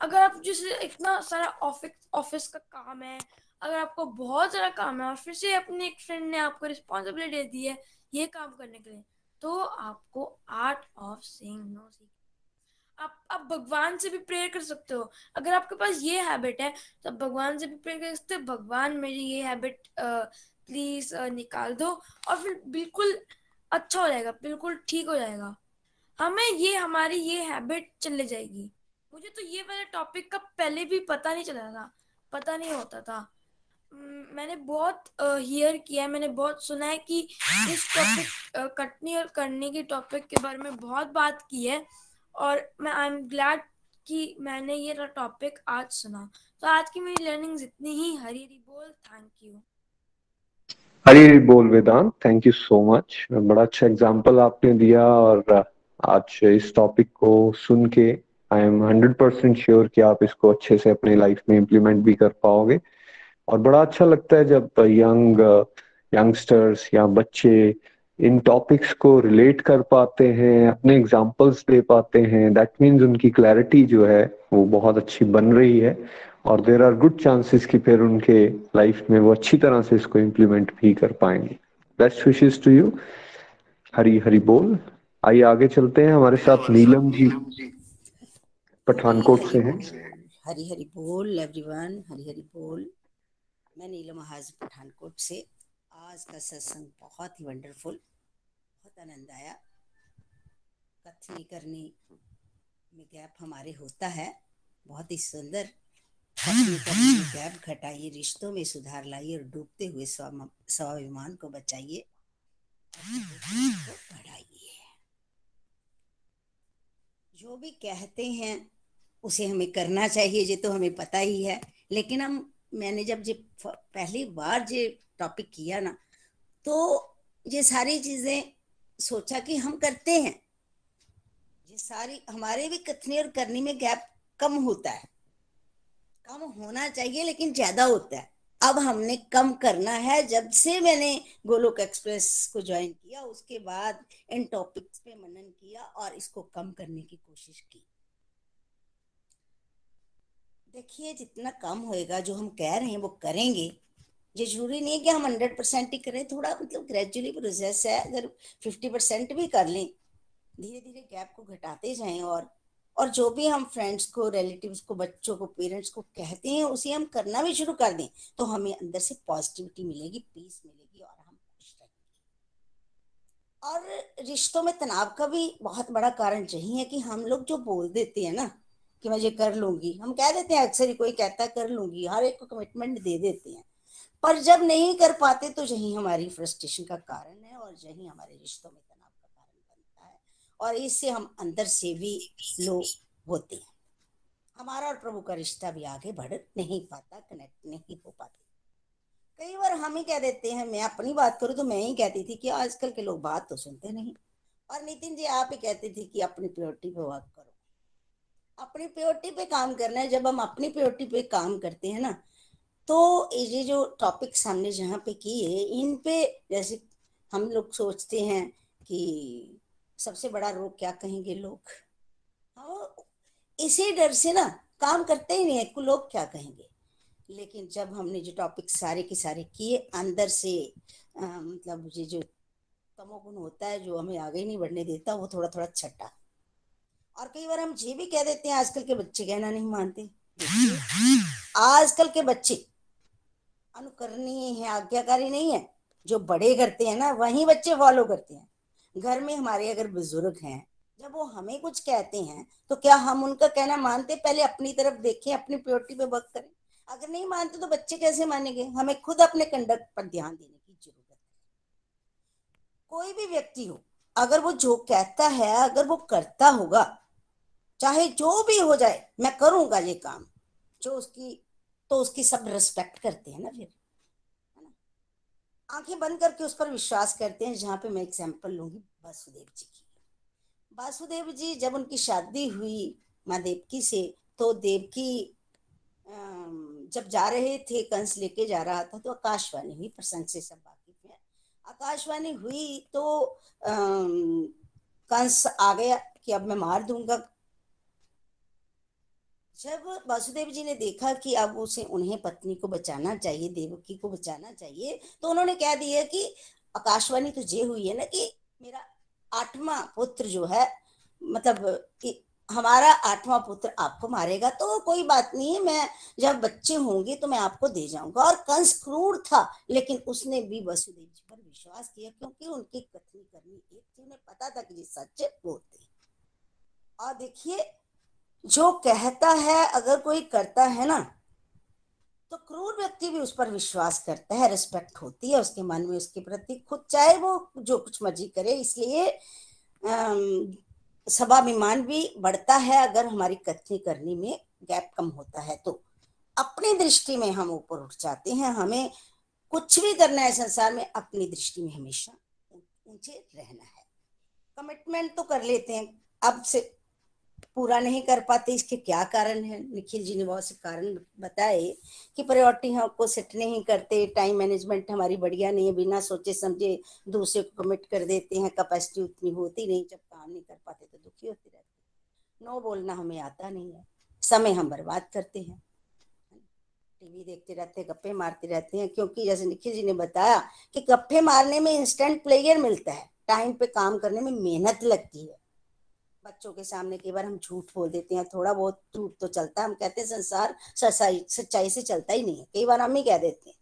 [SPEAKER 6] अगर आप जैसे इतना सारा ऑफ़िस ऑफ़िस का काम है अगर आपको बहुत सारा काम है और फिर से अपने एक फ्रेंड ने आपको रिस्पॉन्सिबिलिटी दे है ये काम करने के लिए तो आपको आर्ट ऑफ़ सेइंग नो सीख आप आप भगवान से भी प्रेयर कर सकते हो। अगर आपके पास ये हैबिट है तो आप भगवान से भी प्रेयर कर सकते हो। भगवान, मेरी ये हैबिट प्लीज़ निकाल दो और फिर बिल्कुल अच्छा हो जाएगा, बिल्कुल ठीक हो जाएगा। हमें ये, हमारी ये हैबिट चले जाएगी। मुझे तो ये वाला टॉपिक का पहले भी पता नहीं चला था, पता नहीं होता था। मैंने बहुत हियर किया है, मैंने बहुत सुना है कि इस टॉपिक कटनी और करने के टॉपिक के बारे में बहुत बात की है। और मैं आई एम ग्लैड कि मैंने ये टॉपिक आज सुना। तो आज की मेरी लर्निंग इतनी ही। हरी हरी बोल थैंक यू
[SPEAKER 2] हरी हरी बोल, Vedant thank you so much बड़ा अच्छा एग्ज़ाम्पल आपने दिया और आज इस टॉपिक को सुन के I am hundred percent sure कि आप इसको अच्छे से अपने लाइफ में इम्प्लीमेंट भी कर पाओगे। और बड़ा अच्छा लगता है जब यंग यंगस्टर्स या बच्चे इन टॉपिक्स को रिलेट कर पाते हैं अपने एग्जाम्पल्स दे पाते हैं दैट मीन्स उनकी क्लैरिटी जो है वो बहुत अच्छी बन रही है और देर आर गुड चांसेस कि फिर उनके लाइफ में वो अच्छी तरह से इसको इम्प्लीमेंट भी कर पाएँगे। Best wishes to you Hari Hari बोल। आइए आगे चलते हैं हमारे साथ नीलम जी पठानकोट से हैं।
[SPEAKER 7] हरी हरी बोल एवरीवन हरी हरी बोल। मैं नीलम महाज पठानकोट से। आज का सत्संग बहुत ही वंडरफुल बहुत आनंद आया। कथनी करनी, में गैप हमारे होता है। बहुत ही सुंदर गैप घटाइए, रिश्तों में सुधार लाइए और डूबते हुए स्वाभिमान को बचाइए बढ़ाइए। जो भी कहते हैं, उसे हमें करना चाहिए, ये तो हमें पता ही है। लेकिन हम, मैंने जब जे पहली बार जे टॉपिक किया ना तो ये सारी चीज़ें सोचा कि हम करते हैं। ये सारी, हमारे भी कथनी और करनी में गैप कम होता है। कम होना चाहिए, लेकिन ज़्यादा होता है। अब हमने कम करना है। जब से मैंने गोलोक एक्सप्रेस को ज्वाइन किया, उसके बाद इन टॉपिक्स पे मनन किया और इसको कम करने की कोशिश की। देखिए, जितना कम होएगा, जो हम कह रहे हैं, वो करेंगे। ये ज़रूरी नहीं है कि हम हंड्रेड परसेंट ही करें, थोड़ा मतलब ग्रेजुअली प्रोसेस है, अगर फिफ्टी परसेंट भी कर लें धीरे धीरे गैप को घटाते जाएँ और और जो भी हम फ्रेंड्स को रिलेटिव्स को, बच्चों को पेरेंट्स को कहते हैं, उसे हम करना भी शुरू कर दें तो हमें अंदर से पॉजिटिविटी मिलेगी पीस मिलेगी और हम खुश रहेंगे। और रिश्तों में तनाव का भी बहुत बड़ा कारण यही है कि हम लोग जो बोल देते हैं ना, कि मैं ये कर लूँगी, हम कह देते हैं अक्सर ही, कोई कहता कर लूँगी हर एक को कमिटमेंट दे देते हैं। पर जब नहीं कर पाते तो यही हमारी फ्रस्ट्रेशन का कारण है और यही हमारे रिश्तों में तनाव का कारण बनता है और इससे हम अंदर से भी लो होते हैं। हमारा और प्रभु का रिश्ता भी आगे बढ़ नहीं पाता कनेक्ट नहीं हो पाते। कई बार हम ही कह देते हैं, मैं अपनी बात करूँ तो मैं ही कहती थी कि आजकल के लोग बात तो सुनते नहीं। और नितिन जी, आप ही कहते थे कि अपनी प्योरिटी पे वर्क करो। अपनी प्योरिटी पे काम करना है, जब हम अपनी प्योरिटी पे काम करते हैं ना तो ये जो टॉपिक सामने जहाँ पे किए इन पे जैसे हम लोग सोचते हैं कि सबसे बड़ा रोग क्या कहेंगे लोग? हाँ इसी डर से ना काम करते ही नहीं है लोग क्या कहेंगे। लेकिन जब हमने जो टॉपिक सारे के सारे किए अंदर से आ, मतलब ये जो तमोगुण होता है जो हमें आगे नहीं बढ़ने देता वो थोड़ा थोड़ा छटा। और कई बार हम ये भी कह देते हैं आजकल के बच्चे कहना नहीं मानते। आजकल के बच्चे अनुकरणीय है, आज्ञाकारी नहीं है। जो बड़े करते हैं ना, वही बच्चे फॉलो करते हैं। घर में हमारे अगर बुज़ुर्ग हैं, जब वो हमें कुछ कहते हैं तो क्या हम उनका कहना मानते? पहले अपनी तरफ़ देखें, अपनी प्योरिटी पे वर्क करें। अगर नहीं मानते तो बच्चे कैसे मानेंगे? हमें खुद अपने कंडक्ट पर ध्यान देने की ज़रूरत है। कोई भी व्यक्ति हो, अगर वो जो कहता है, अगर वो करता होगा, चाहे जो भी हो जाए, मैं करूँगा ये काम, जो उसकी तो उसकी सब रिस्पेक्ट करते हैं ना फिर, है ना? आँखें बंद करके उस पर विश्वास करते हैं, जहाँ पे मैं एग्ज़ाम्पल लूँगी, वासुदेव जी की। वासुदेव जी जब उनकी शादी हुई माँ देवकी से तो देवकी जब जा रहे थे, कंस लेके जा रहा था तो आकाशवाणी हुई प्रसंग से सब वाकिफ है आकाशवाणी हुई तो कंस आ गया कि अब मैं मार दूँगा जब वासुदेव जी ने देखा कि अब उसे उन्हें पत्नी को बचाना चाहिए, देवकी को बचाना चाहिए तो उन्होंने कह दिया कि आकाशवाणी तो ये हुई है ना कि मेरा आठवां पुत्र जो है मतलब हमारा आठवां पुत्र आपको मारेगा तो कोई बात नहीं है मैं जब बच्चे होंगे तो मैं आपको दे जाऊँगा। और कंस क्रूर था, लेकिन उसने भी वसुदेव जी पर विश्वास किया, क्योंकि उनकी कथनी करनी एक थी, उन्हें पता था कि ये सच बोलते और देखिए जो कहता है, अगर कोई करता है ना तो क्रूर व्यक्ति भी उस पर विश्वास करता है रिस्पेक्ट होती है उसके मन में, उसके प्रति खुद, चाहे वो जो कुछ मर्ज़ी करे, इसलिए स्वाभिमान भी बढ़ता है अगर हमारी कथनी करने में गैप कम होता है। तो अपनी दृष्टि में हम ऊपर उठ जाते हैं, हमें कुछ भी करना है संसार में, अपनी दृष्टि में हमेशा ऊँचे रहना है। कमिटमेंट तो कर लेते हैं, अब से पूरा नहीं कर पाते, इसके क्या कारण है? निखिल जी ने बहुत से कारण बताए कि प्रायोरिटी हमको सेट नहीं करते टाइम मैनेजमेंट हमारी बढ़िया नहीं है, बिना सोचे समझे दूसरे को कमिट कर देते हैं कैपेसिटी उतनी होती नहीं, जब काम नहीं कर पाते तो दुखी होते रहते नो बोलना हमें आता नहीं है, समय हम बर्बाद करते हैं। टीवी देखते रहते हैं, गप्पे मारते रहते हैं, क्योंकि जैसे निखिल जी ने बताया कि गप्पे मारने में इंस्टेंट प्लेयर मिलता है टाइम पे काम करने में मेहनत लगती है। बच्चों के सामने कई बार हम झूठ बोल देते हैं थोड़ा बहुत झूठ तो चलता है हम कहते हैं संसार सच्चाई सच्चाई से चलता ही नहीं है कई बार हम ही कह देते हैं।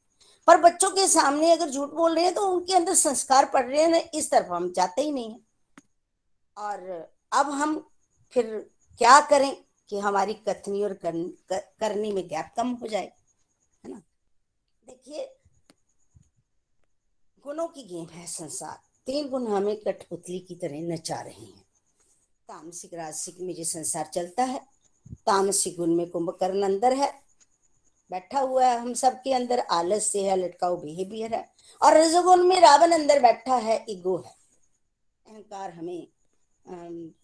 [SPEAKER 7] पर बच्चों के सामने अगर झूठ बोल रहे हैं तो उनके अंदर संस्कार पड़ रहे हैं ना इस तरफ़ हम जाते ही नहीं है। और अब हम फिर क्या करें कि हमारी कथनी और कर, कर, करनी में गैप कम हो जाए है ना? देखिए गुणों की गेम है संसार तीन गुण हमें कठपुतली की तरह नचा रहे हैं। तामसिक राजसिक में जो संसार चलता है, तामसिक गुण में कुंभकर्ण अंदर है। बैठा हुआ है हम सबके अंदर आलस्य है, लटकाऊ बिहेवियर है। और रजोगुण में रावण अंदर बैठा है, ईगो है। अहंकार हमें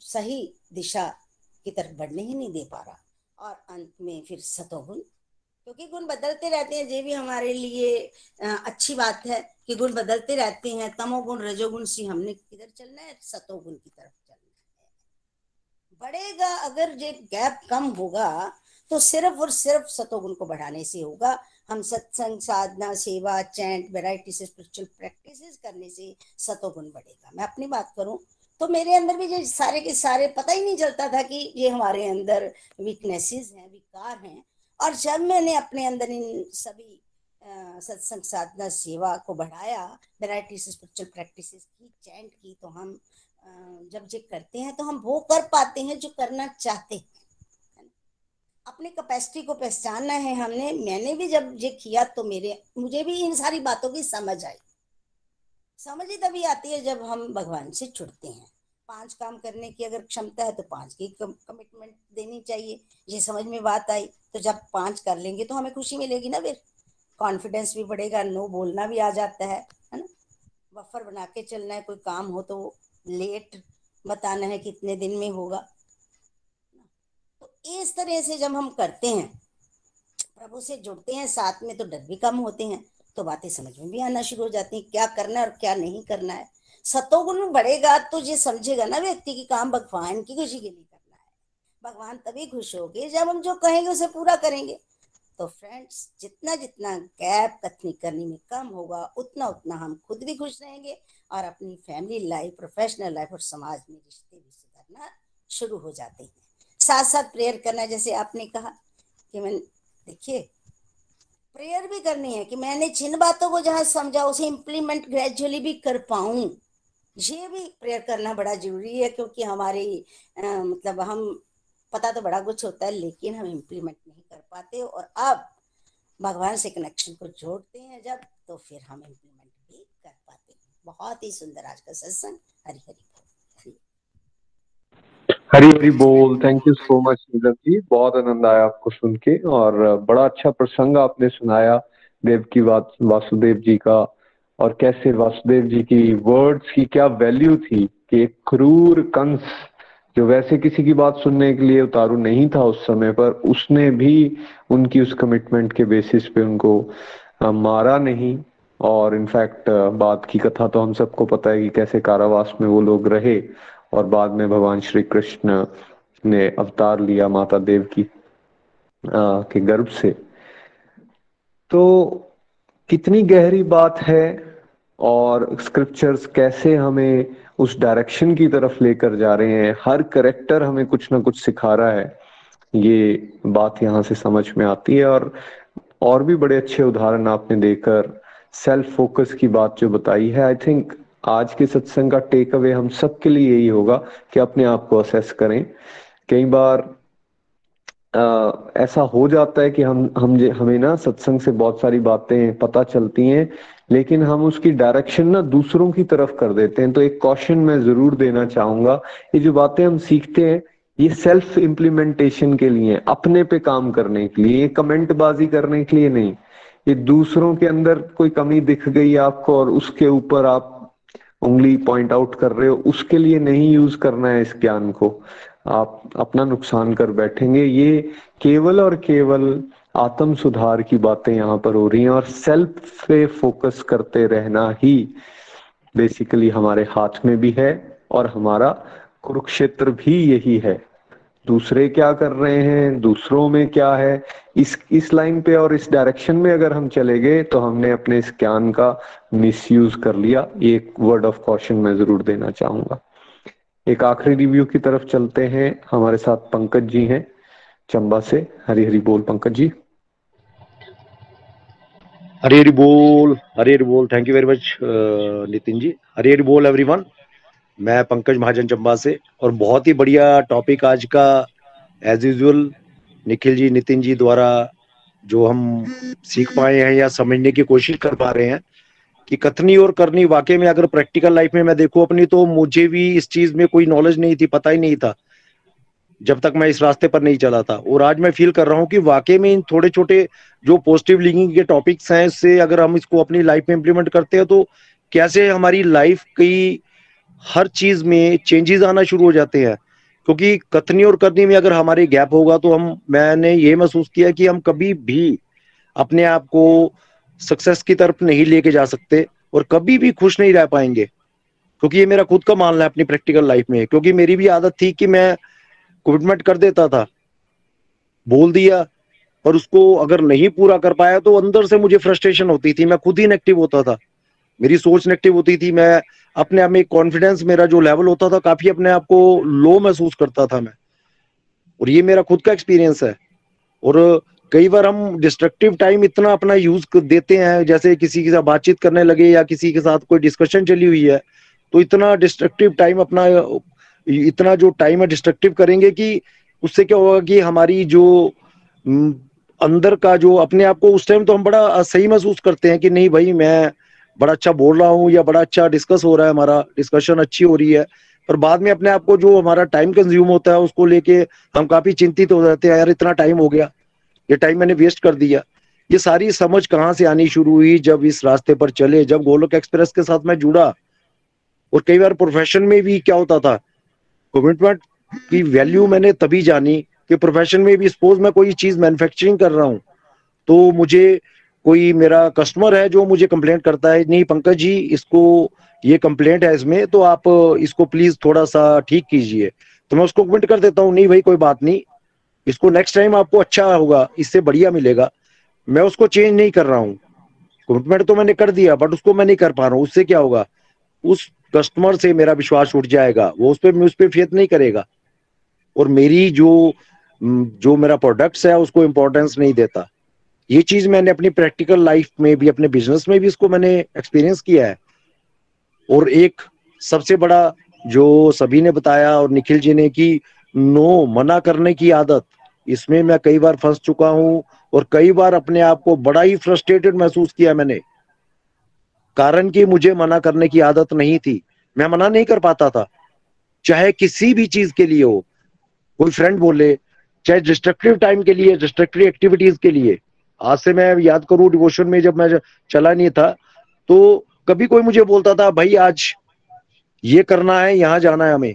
[SPEAKER 7] सही दिशा की तरफ़ बढ़ने ही नहीं दे पा रहा। और अंत में फिर सतोगुण, क्योंकि गुण बदलते रहते हैं। ये भी हमारे लिए अच्छी बात है कि गुण बदलते रहते हैं। तमोगुण, रजोगुण से हमने किधर चलना है? सतोगुण की तरफ़। बढ़ेगा अगर ये गैप कम होगा तो सिर्फ़ और सिर्फ़ सतोगुण को बढ़ाने से होगा। हम सत्संग, साधना, सेवा, चैंट वेराइटी स्पिरिचुअल प्रैक्टिसेस करने से सतोगुण बढ़ेगा। मैं अपनी बात करूँ तो मेरे अंदर भी जो सारे के सारे पता ही नहीं चलता था कि ये हमारे अंदर वीकनेसेस हैं, विकार हैं। और जब मैंने अपने अंदर इन सभी सत्संग, साधना, सेवा को बढ़ाया वेराइटी स्पिरिचुअल प्रैक्टिसेस की, चैंट की तो हम जब ये करते हैं तो हम वो कर पाते हैं जो करना चाहते हैं। अपने कैपेसिटी को पहचानना है हमने। मैंने भी जब ये किया तो मेरे, मुझे भी इन सारी बातों की समझ आई। समझ ही तभी आती है जब हम भगवान से छुड़ते हैं। पाँच काम करने की अगर क्षमता है तो पाँच की कमिटमेंट देनी चाहिए। ये समझ में बात आई तो जब पाँच कर लेंगे तो हमें खुशी मिलेगी ना फिर। कॉन्फिडेंस भी बढ़ेगा नो बोलना भी आ जाता है है ना? बफर बना के चलना है, कोई काम हो तो लेट बताना है कितने दिन में होगा। तो इस तरह से जब हम करते हैं, प्रभु से जुड़ते हैं, साथ में तो डर भी कम होते हैं तो बातें समझ में भी आना शुरू हो जाती हैं, क्या करना है और क्या नहीं करना है। सतोगुण बढ़ेगा तो ये समझेगा ना व्यक्ति की काम भगवान की खुशी के लिए करना है। भगवान तभी खुश होगे जब हम जो कहेंगे उसे पूरा करेंगे। तो फ्रेंड्स जितना जितना गैप कथनी करने में कम होगा, उतना उतना हम खुद भी खुश रहेंगे और अपनी फैमिली लाइफ प्रोफेशनल लाइफ और समाज में रिश्ते भी सुधरना शुरू हो जाते हैं। साथ साथ प्रेयर करना जैसे आपने कहा कि मैं देखिए प्रेयर भी करनी है कि मैंने जिन बातों को जहाँ समझा उसे इम्प्लीमेंट ग्रेजुअली भी कर पाऊँ। ये भी प्रेयर करना बड़ा ज़रूरी है क्योंकि हमारी आ, मतलब हम पता तो बड़ा कुछ होता है लेकिन हम इम्प्लीमेंट नहीं कर पाते और अब भगवान से कनेक्शन को जोड़ते हैं जब तो फिर हम इम्प्लीमेंट भी कर पाते बहुत ही सुंदर आज का सत्संग। हरी हरी
[SPEAKER 2] हरी। हरी बोल। Thank you so much Neelam ji. बहुत आनंद आया आपको सुन के और बड़ा अच्छा प्रसंग आपने सुनाया देव की बात, वासुदेव जी का और कैसे वासुदेव जी की वर्ड्स की क्या वैल्यू थी कि एक क्रूर कंस जो वैसे किसी की बात सुनने के लिए उतारू नहीं था उस समय पर, उसने भी उनकी उस कमिटमेंट के बेसिस पे उनको मारा नहीं। और इनफैक्ट बाद की कथा तो हम सबको पता है कि कैसे कारावास में वो लोग रहे और बाद में भगवान श्री कृष्ण ने अवतार लिया माता देव की आ, के गर्भ से। तो कितनी गहरी बात है और स्क्रिप्चर्स कैसे हमें उस डायरेक्शन की तरफ़ लेकर जा रहे हैं हर करेक्टर हमें कुछ ना कुछ सिखा रहा है ये बात यहाँ से समझ में आती है। और और भी बड़े अच्छे उदाहरण आपने देकर सेल्फ फोकस की बात जो बताई है आई थिंक आज के सत्संग का टेक अवे हम सबके लिए यही होगा कि अपने आप को असेस करें। कई बार आ, ऐसा हो जाता है कि हम हम हमें ना सत्संग से बहुत सारी बातें पता चलती हैं लेकिन हम उसकी डायरेक्शन ना दूसरों की तरफ़ कर देते हैं। तो एक क्वेश्चन मैं ज़रूर देना चाहूँगा ये जो बातें हम सीखते हैं ये सेल्फ इम्प्लीमेंटेशन के लिए अपने पे काम करने के लिए कमेंट बाजी करने के लिए नहीं। ये दूसरों के अंदर कोई कमी दिख गई आपको और उसके ऊपर आप उंगली पॉइंट आउट कर रहे हो, उसके लिए नहीं यूज़ करना है इस ज्ञान को। आप अपना नुकसान कर बैठेंगे। ये केवल और केवल आत्म सुधार की बातें यहाँ पर हो रही हैं और सेल्फ पे फोकस करते रहना ही बेसिकली हमारे हाथ में भी है और हमारा कुरुक्षेत्र भी यही है। दूसरे क्या कर रहे हैं, दूसरों में क्या है? इस इस लाइन पे और इस डायरेक्शन में अगर हम चले गए तो हमने अपने इस ज्ञान का मिसयूज कर लिया। एक वर्ड ऑफ़ कॉशन मैं ज़रूर देना चाहूँगा। एक आखिरी रिव्यू की तरफ़ चलते हैं। हमारे साथ पंकज जी हैं, चंबा से। हरी हरी बोल पंकज जी।
[SPEAKER 8] हरी हरी बोल, हरी हरी बोल। Thank you very much Nitin ji. Hari Hari बोल एवरीवन मैं पंकज महाजन चंबा से, और बहुत ही बढ़िया टॉपिक आज का एज यूजल निखिल जी, नितिन जी द्वारा जो हम सीख पाए हैं या समझने की कोशिश कर पा रहे हैं कि कथनी और करनी वाकई में अगर प्रैक्टिकल लाइफ में मैं देखूँ अपनी तो मुझे भी इस चीज़ में कोई नॉलेज नहीं थी, पता ही नहीं था, जब तक मैं इस रास्ते पर नहीं चला था। और आज मैं फील कर रहा हूँ कि वाकई में इन थोड़े छोटे जो पॉजिटिव लिंकिंग के टॉपिक्स हैं, इससे अगर हम इसको अपनी लाइफ में इम्प्लीमेंट करते हैं तो कैसे हमारी लाइफ की हर चीज़ में चेंजेस आना शुरू हो जाते हैं। क्योंकि कथनी और करनी में अगर हमारे गैप होगा तो हम, मैंने ये महसूस किया कि हम कभी भी अपने आप को सक्सेस की तरफ़ नहीं लेके जा सकते और कभी भी खुश नहीं रह पाएँगे। क्योंकि ये मेरा खुद का मानना है अपनी प्रैक्टिकल लाइफ में। क्योंकि मेरी भी आदत थी कि मैं कमिटमेंट कर देता था, बोल दिया और उसको अगर नहीं पूरा कर पाया तो अंदर से मुझे फ्रस्ट्रेशन होती थी। मैं खुद ही नेगेटिव होता था। मेरी सोच नेगेटिव होती थी, मैं अपने आप में कॉन्फिडेंस मेरा जो लेवल होता था, काफ़ी अपने आप को लो महसूस करता था मैं। और ये मेरा खुद का एक्सपीरियंस है। और कई बार हम डिस्ट्रक्टिव टाइम इतना अपना यूज़ देते हैं, जैसे किसी के साथ बातचीत करने लगे या किसी के साथ कोई डिस्कशन चली हुई है तो इतना डिस्ट्रक्टिव टाइम अपना, इतना जो टाइम है डिस्ट्रक्टिव करेंगे कि उससे क्या होगा कि हमारी जो अंदर का जो अपने आप को उस टाइम तो हम बड़ा सही महसूस करते हैं कि नहीं भाई, मैं बड़ा अच्छा बोल रहा हूँ या बड़ा अच्छा डिस्कस हो रहा है हमारा डिस्कशन अच्छी हो रही है। पर बाद में अपने आप को जो हमारा टाइम कंज्यूम होता है, उसको लेके हम काफ़ी चिंतित हो जाते हैं, यार इतना टाइम हो गया, ये टाइम मैंने वेस्ट कर दिया। ये सारी समझ कहाँ से आनी शुरू हुई जब इस रास्ते पर चले, जब गोलोक एक्सप्रेस के साथ मैं जुड़ा। और कई बार प्रोफेशन में भी क्या होता था कमिटमेंट की वैल्यू मैंने तभी जानी कि प्रोफेशन में भी सपोज़ मैं कोई चीज़ मैन्युफैक्चरिंग कर रहा हूँ तो मुझे कोई मेरा कस्टमर है जो मुझे कंप्लेंट करता है, नहीं, पंकज जी, इसको, ये कंप्लेंट है इसमें तो आप, इसको प्लीज़ थोड़ा सा ठीक कीजिए। तो मैं उसको कमेंट कर देता हूँ, नहीं भाई, कोई बात नहीं, इसको नेक्स्ट टाइम आपको अच्छा होगा, इससे बढ़िया मिलेगा। मैं उसको चेंज नहीं कर रहा हूँ। कमिटमेंट तो मैंने कर दिया बट उसको मैं नहीं कर पा रहा हूँ। उससे क्या होगा? उस कस्टमर से मेरा विश्वास उठ जाएगा। वो उस पर उस पर फेत नहीं करेगा। और मेरी जो जो मेरा प्रोडक्ट्स है, उसको इम्पोर्टेंस नहीं देता। ये चीज़ मैंने अपनी प्रैक्टिकल लाइफ में भी, अपने बिज़नेस में भी इसको मैंने एक्सपीरियंस किया है। और एक सबसे बड़ा जो सभी ने बताया और निखिल जी ने कि नो, मना करने की आदत, इसमें मैं कई बार फंस चुका हूँ और कई बार अपने आप को बड़ा ही फ्रस्ट्रेटेड महसूस किया मैंने। कारण कि मुझे मना करने की आदत नहीं थी। मैं मना नहीं कर पाता था। चाहे किसी भी चीज़ के लिए हो, कोई फ्रेंड बोले, चाहे डिस्ट्रक्टिव टाइम के लिए डिस्ट्रक्टिव एक्टिविटीज़ के लिए आज से मैं याद करूँ डिवोशन में जब मैं चला नहीं था तो कभी कोई मुझे बोलता था, भाई, आज ये करना है, यहाँ जाना है हमें।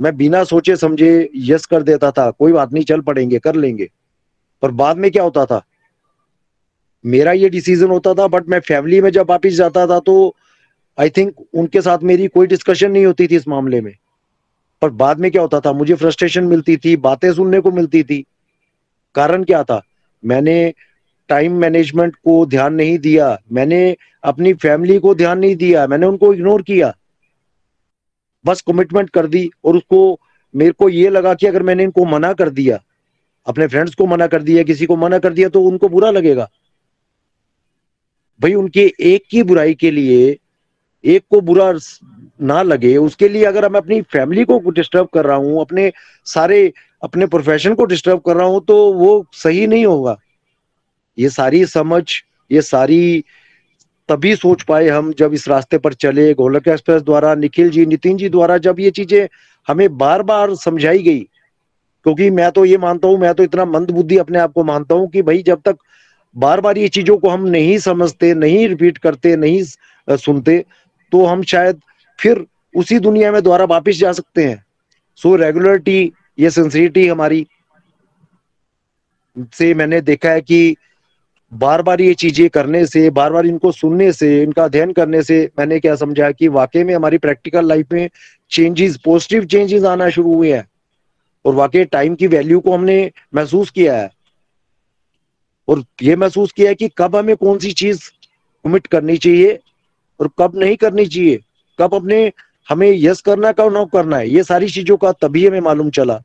[SPEAKER 8] मैं बिना सोचे समझे यस कर देता था, कोई बात नहीं, चल पड़ेंगे, कर लेंगे। पर बाद में क्या होता था? मेरा ये डिसीज़न होता था बट मैं फैमिली में जब वापिस जाता था तो आई थिंक उनके साथ मेरी कोई डिस्कशन नहीं होती थी इस मामले में। पर बाद में क्या होता था? मुझे फ्रस्ट्रेशन मिलती थी, बातें सुनने को मिलती थी। कारण क्या था? मैंने टाइम मैनेजमेंट को ध्यान नहीं दिया। मैंने अपनी फैमिली को ध्यान नहीं दिया। मैंने उनको इग्नोर किया। बस कमिटमेंट कर दी और उसको मेरे को ये लगा कि अगर मैंने इनको मना कर दिया, अपने फ्रेंड्स को मना कर दिया, किसी को मना कर दिया तो उनको बुरा लगेगा। भाई, उनके एक की बुराई के लिए, एक को बुरा ना लगे, उसके लिए अगर मैं अपनी फैमिली को डिस्टर्ब कर रहा हूँ, अपने सारे, अपने प्रोफेशन को डिस्टर्ब कर रहा हूँ तो वो सही नहीं होगा। ये सारी समझ, ये सारी तभी सोच पाए हम जब इस रास्ते पर चले। गोलक एक्सप्रेस द्वारा, निखिल जी, नितिन जी द्वारा जब ये चीज़ें हमें बार बार समझाई गई, क्योंकि मैं तो ये मानता हूँ, मैं तो इतना मंद बुद्धि अपने आप को मानता हूँ कि भाई जब तक बार बार ये चीज़ों को हम नहीं समझते, नहीं रिपीट करते, नहीं सुनते तो हम शायद फिर उसी दुनिया में दोबारा वापिस जा सकते हैं। सो रेगुलरिटी ये सिंसियरिटी हमारी से मैंने देखा है कि बार बार ये चीज़ें करने से बार बार इनको सुनने से, इनका अध्ययन करने से मैंने क्या समझा कि वाकई में हमारी प्रैक्टिकल लाइफ में चेंजेस पॉजिटिव चेंजेस आना शुरू हुए हैं। और वाकई टाइम की वैल्यू को हमने महसूस किया है। और ये महसूस किया है कि कब हमें कौन सी चीज़ कमिट करनी चाहिए और कब नहीं करनी चाहिए। कब अपने, हमें यस करना कब नो करना है। ये सारी चीज़ों का तभी हमें मालूम चला।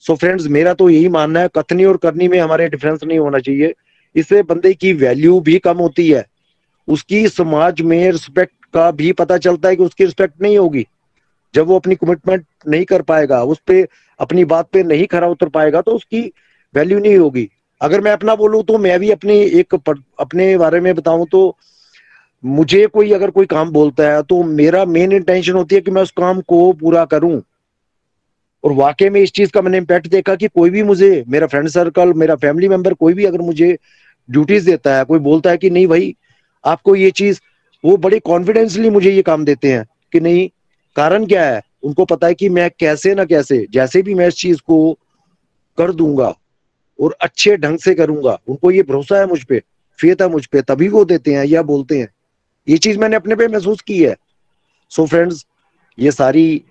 [SPEAKER 8] सो so फ्रेंड्स मेरा तो यही मानना है, कथनी और करनी में हमारे डिफरेंस नहीं होना चाहिए। इससे बंदे की वैल्यू भी कम होती है। उसकी समाज में रिस्पेक्ट का भी पता चलता है कि उसकी रिस्पेक्ट नहीं होगी। जब वो अपनी कमिटमेंट नहीं कर पाएगा, उस पर अपनी बात पे नहीं खरा उतर पाएगा तो उसकी वैल्यू नहीं होगी। अगर मैं अपना बोलूँ तो मैं भी अपनी एक अपने बारे में बताऊँ तो मुझे कोई अगर कोई काम बोलता है तो मेरा मेन इंटेंशन होती है कि मैं उस काम को पूरा करूँ। और वाकई में इस चीज़ का मैंने इम्पैक्ट देखा कि कोई भी मुझे, मेरा फ्रेंड सर्कल मेरा फैमिली मेंबर कोई भी अगर मुझे ड्यूटीज़ देता है, कोई बोलता है कि नहीं भाई, आपको ये चीज़, वो बड़े कॉन्फिडेंसली मुझे ये काम देते हैं कि नहीं, कारण क्या है? उनको पता है कि मैं कैसे ना कैसे, जैसे भी मैं इस चीज़ को कर दूँगा और अच्छे ढंग से करूँगा, उनको ये भरोसा है मुझ पर फेत है मुझ पर तभी वो देते हैं या बोलते हैं। ये चीज़ मैंने अपने पे महसूस की है। सो so फ्रेंड्स ये सारी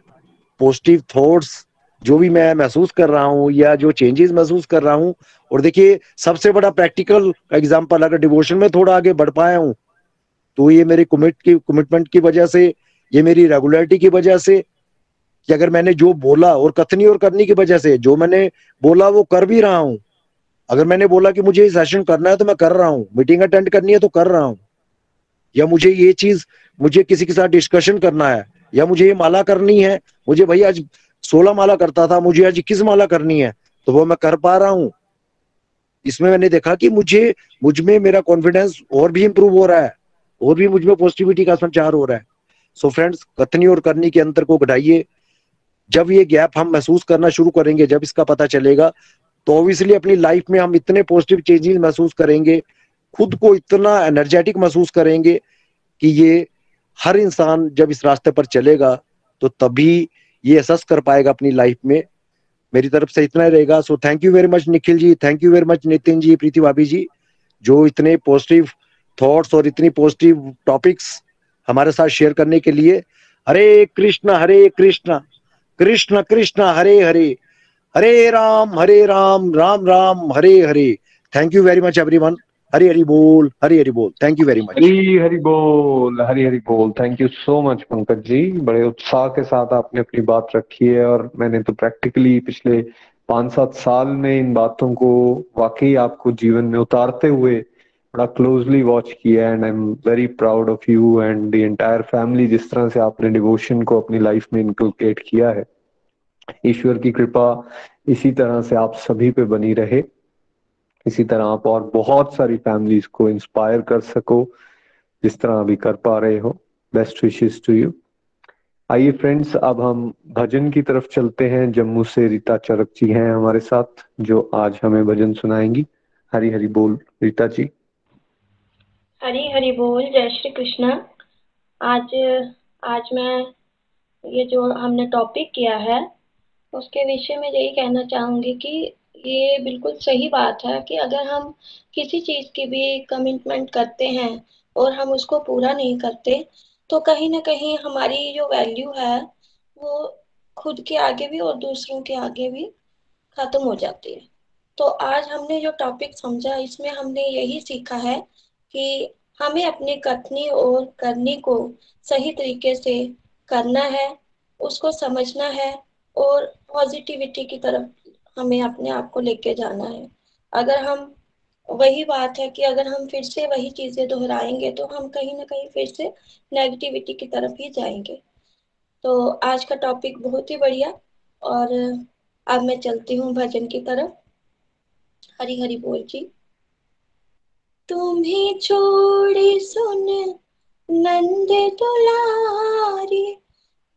[SPEAKER 8] पॉजिटिव थॉट्स जो भी मैं महसूस कर रहा हूँ या जो चेंजेस महसूस कर रहा हूँ, और देखिए, सबसे बड़ा प्रैक्टिकल एग्ज़ाम्पल अगर डिवोशन में थोड़ा आगे बढ़ पाया हूँ तो ये मेरी कमिट की कमिटमेंट की वजह से, ये मेरी रेगुलरिटी की वजह से, कि अगर मैंने जो बोला और कथनी और करनी की वजह से, जो मैंने बोला वो कर भी रहा हूँ। अगर मैंने बोला कि मुझे सेशन करना है तो मैं कर रहा हूँ मीटिंग अटेंड करनी है तो कर रहा हूँ। या मुझे ये चीज़, मुझे किसी के साथ डिस्कशन करना है, या मुझे ये माला करनी है, मुझे भाई आज सोलह माला करता था, मुझे आज इक्कीस माला करनी है तो वो मैं कर पा रहा हूँ। इसमें मैंने देखा कि मुझे, मुझमें मेरा कॉन्फिडेंस और भी इंप्रूव हो रहा है, और भी मुझमें पॉजिटिविटी का संचार हो रहा है। सो फ्रेंड्स कथनी और करनी के अंतर को घटाइए। जब ये गैप हम महसूस करना शुरू करेंगे, जब इसका पता चलेगा तो ऑब्वियसली अपनी लाइफ में हम इतने पॉजिटिव चेंजेस महसूस करेंगे, खुद को इतना एनर्जेटिक महसूस करेंगे कि ये हर इंसान जब इस रास्ते पर चलेगा तो तभी ये एहसास कर पाएगा अपनी लाइफ में। मेरी तरफ़ से इतना ही रहेगा। So thank you very much Nikhil ji. Thank you very much Nitin ji Preeti भाभी जी, जो इतने पॉजिटिव थॉट्स और इतनी पॉजिटिव टॉपिक्स हमारे साथ शेयर करने के लिए। Hare Krishna Hare Krishna Krishna Krishna, Hare Hare. Hare Ram Hare Ram Ram Ram, Hare Hare. Thank you very much everyone Hari Hari बोल हरी हरी बोल thank you very much
[SPEAKER 2] Hari Hari बोल हरी हरी बोल thank you so much Pankaj ji बड़े उत्साह के साथ आपने अपनी बात रखी है और मैंने तो प्रैक्टिकली पिछले पाँच सात साल में इन बातों को वाकई आपको जीवन में उतारते हुए बड़ा क्लोजली वॉच किया and I am very proud of you and the entire family जिस तरह से आपने डिवोशन को अपनी लाइफ में इनकलकेट किया है। ईश्वर की कृपा इसी तरह से आप सभी पे बनी रहे। इसी तरह आप और बहुत सारी फैमिलीज़ को इंस्पायर कर सको, जिस तरह अभी कर पा रहे हो। बेस्ट विशेष टू यू आइए फ्रेंड्स अब हम भजन की तरफ़ चलते हैं। जम्मू से रीता चरक जी हैं हमारे साथ, जो आज हमें भजन सुनाएँगी। हरी हरी बोल, रीता जी।
[SPEAKER 9] हरी हरी बोल, जय श्री कृष्ण। आज आज मैं ये जो हमने टॉपिक किया है, उसके विषय में यही कहना चाहूँगी कि ये बिल्कुल सही बात है कि अगर हम किसी चीज़ की भी कमिटमेंट करते हैं और हम उसको पूरा नहीं करते तो कहीं ना कहीं हमारी जो वैल्यू है, वो खुद के आगे भी और दूसरों के आगे भी खत्म हो जाती है। तो आज हमने जो टॉपिक समझा, इसमें हमने यही सीखा है कि हमें अपनी कथनी और करनी को सही तरीके से करना है, उसको समझना है और पॉजिटिविटी की तरफ़ हमें अपने आप को लेके जाना है। अगर हम, वही बात है कि अगर हम फिर से वही चीज़ें दोहराएँगे तो हम कहीं ना कहीं फिर से नेगेटिविटी की तरफ़ ही जाएँगे। तो आज का टॉपिक बहुत ही बढ़िया, और अब मैं चलती हूँ भजन की तरफ़। हरी हरी बोल जी। तुम्हें छोड़े सुन, नंद दुलारी,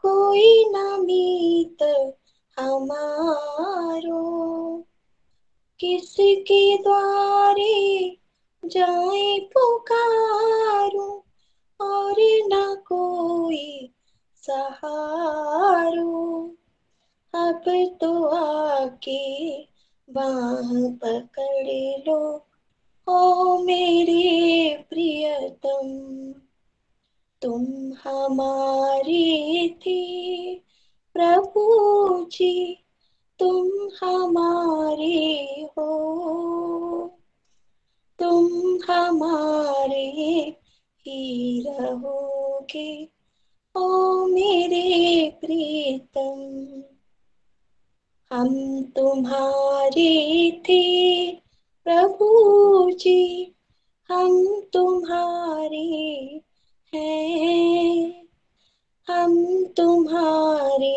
[SPEAKER 9] कोई न मीत हमारो किसके द्वारे जाए पुकारो और न कोई सहारो। अब तो आके बाह पकड़ लो, ओ मेरे प्रियतम। तुम हमारे थे प्रभु जी, तुम हमारे हो। तुम हमारे ही रहोगे, ओ मेरे प्रीतम। हम तुम्हारे थे प्रभु जी, हम तुम्हारे हैं। हम तुम्हारे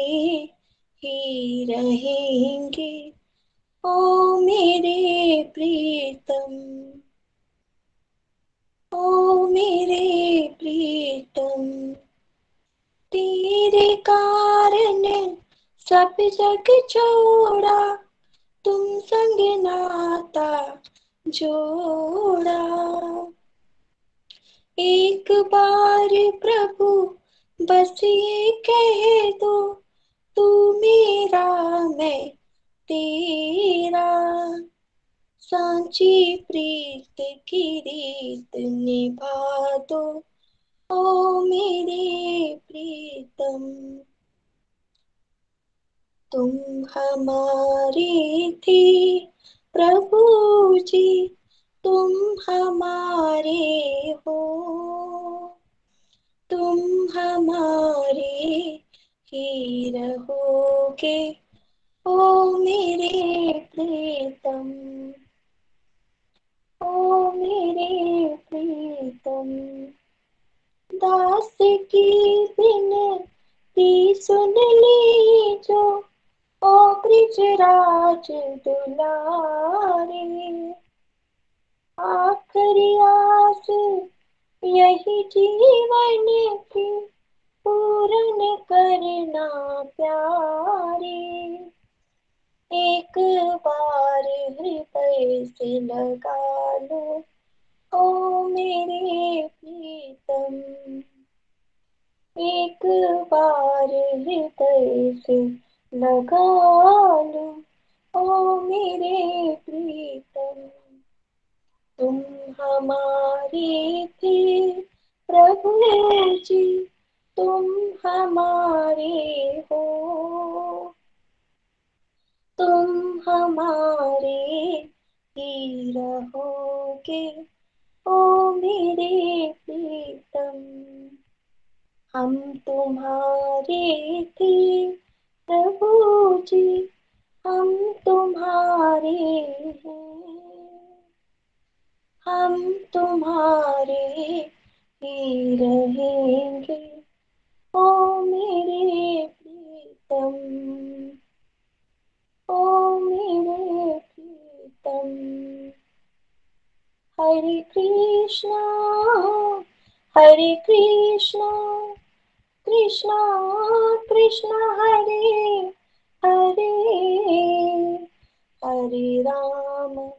[SPEAKER 9] ही रहेंगे। ओ मेरे प्रीतम, ओ मेरे प्रीतम, तेरे कारण सब जग छोड़ा तुम संग नाता जोड़ा। एक बार प्रभु बस ये कह दो, तू मेरा, मैं तेरा। सांची प्रीत की रीत निभा दो, ओ मेरे प्रीतम। तुम हमारे थे प्रभु जी, तुम हमारे हो। तुम हमारे ही रहोगे। ओ मेरे प्रीतम, ओ मेरे प्रीतम, दास की बिन बिनती सुन ली जो ओ ब्रिजराज दुलारे। आखिरी आस यही जीवन की पूर्ण करना प्यारे। एक बार हृदय से लगा लो, ओ मेरे प्रीतम। एक बार हृदय से लगा लो, ओ मेरे प्रीतम। तुम हमारे थे, प्रभु जी, तुम हमारे हो। तुम हमारे ही रहोगे, ओ मेरे प्रीतम। हम तुम्हारे थे, प्रभु जी, हम तुम्हारे हैं। हम तुम्हारे ही रहेंगे। ओ मेरे प्रीतम, ओ मेरे प्रीतम, हरे कृष्णा हरे कृष्णा कृष्णा कृष्णा हरे हरे हरे राम।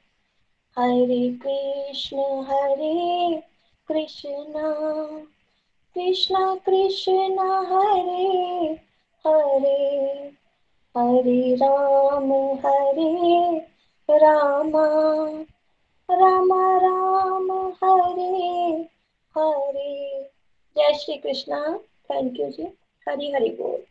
[SPEAKER 9] हरे कृष्ण हरे कृष्ण। कृष्ण कृष्ण, हरे हरे। हरे राम हरे राम। राम राम, हरे हरे। जय श्री कृष्णा। थैंक यू जी। हरी हरी बोल।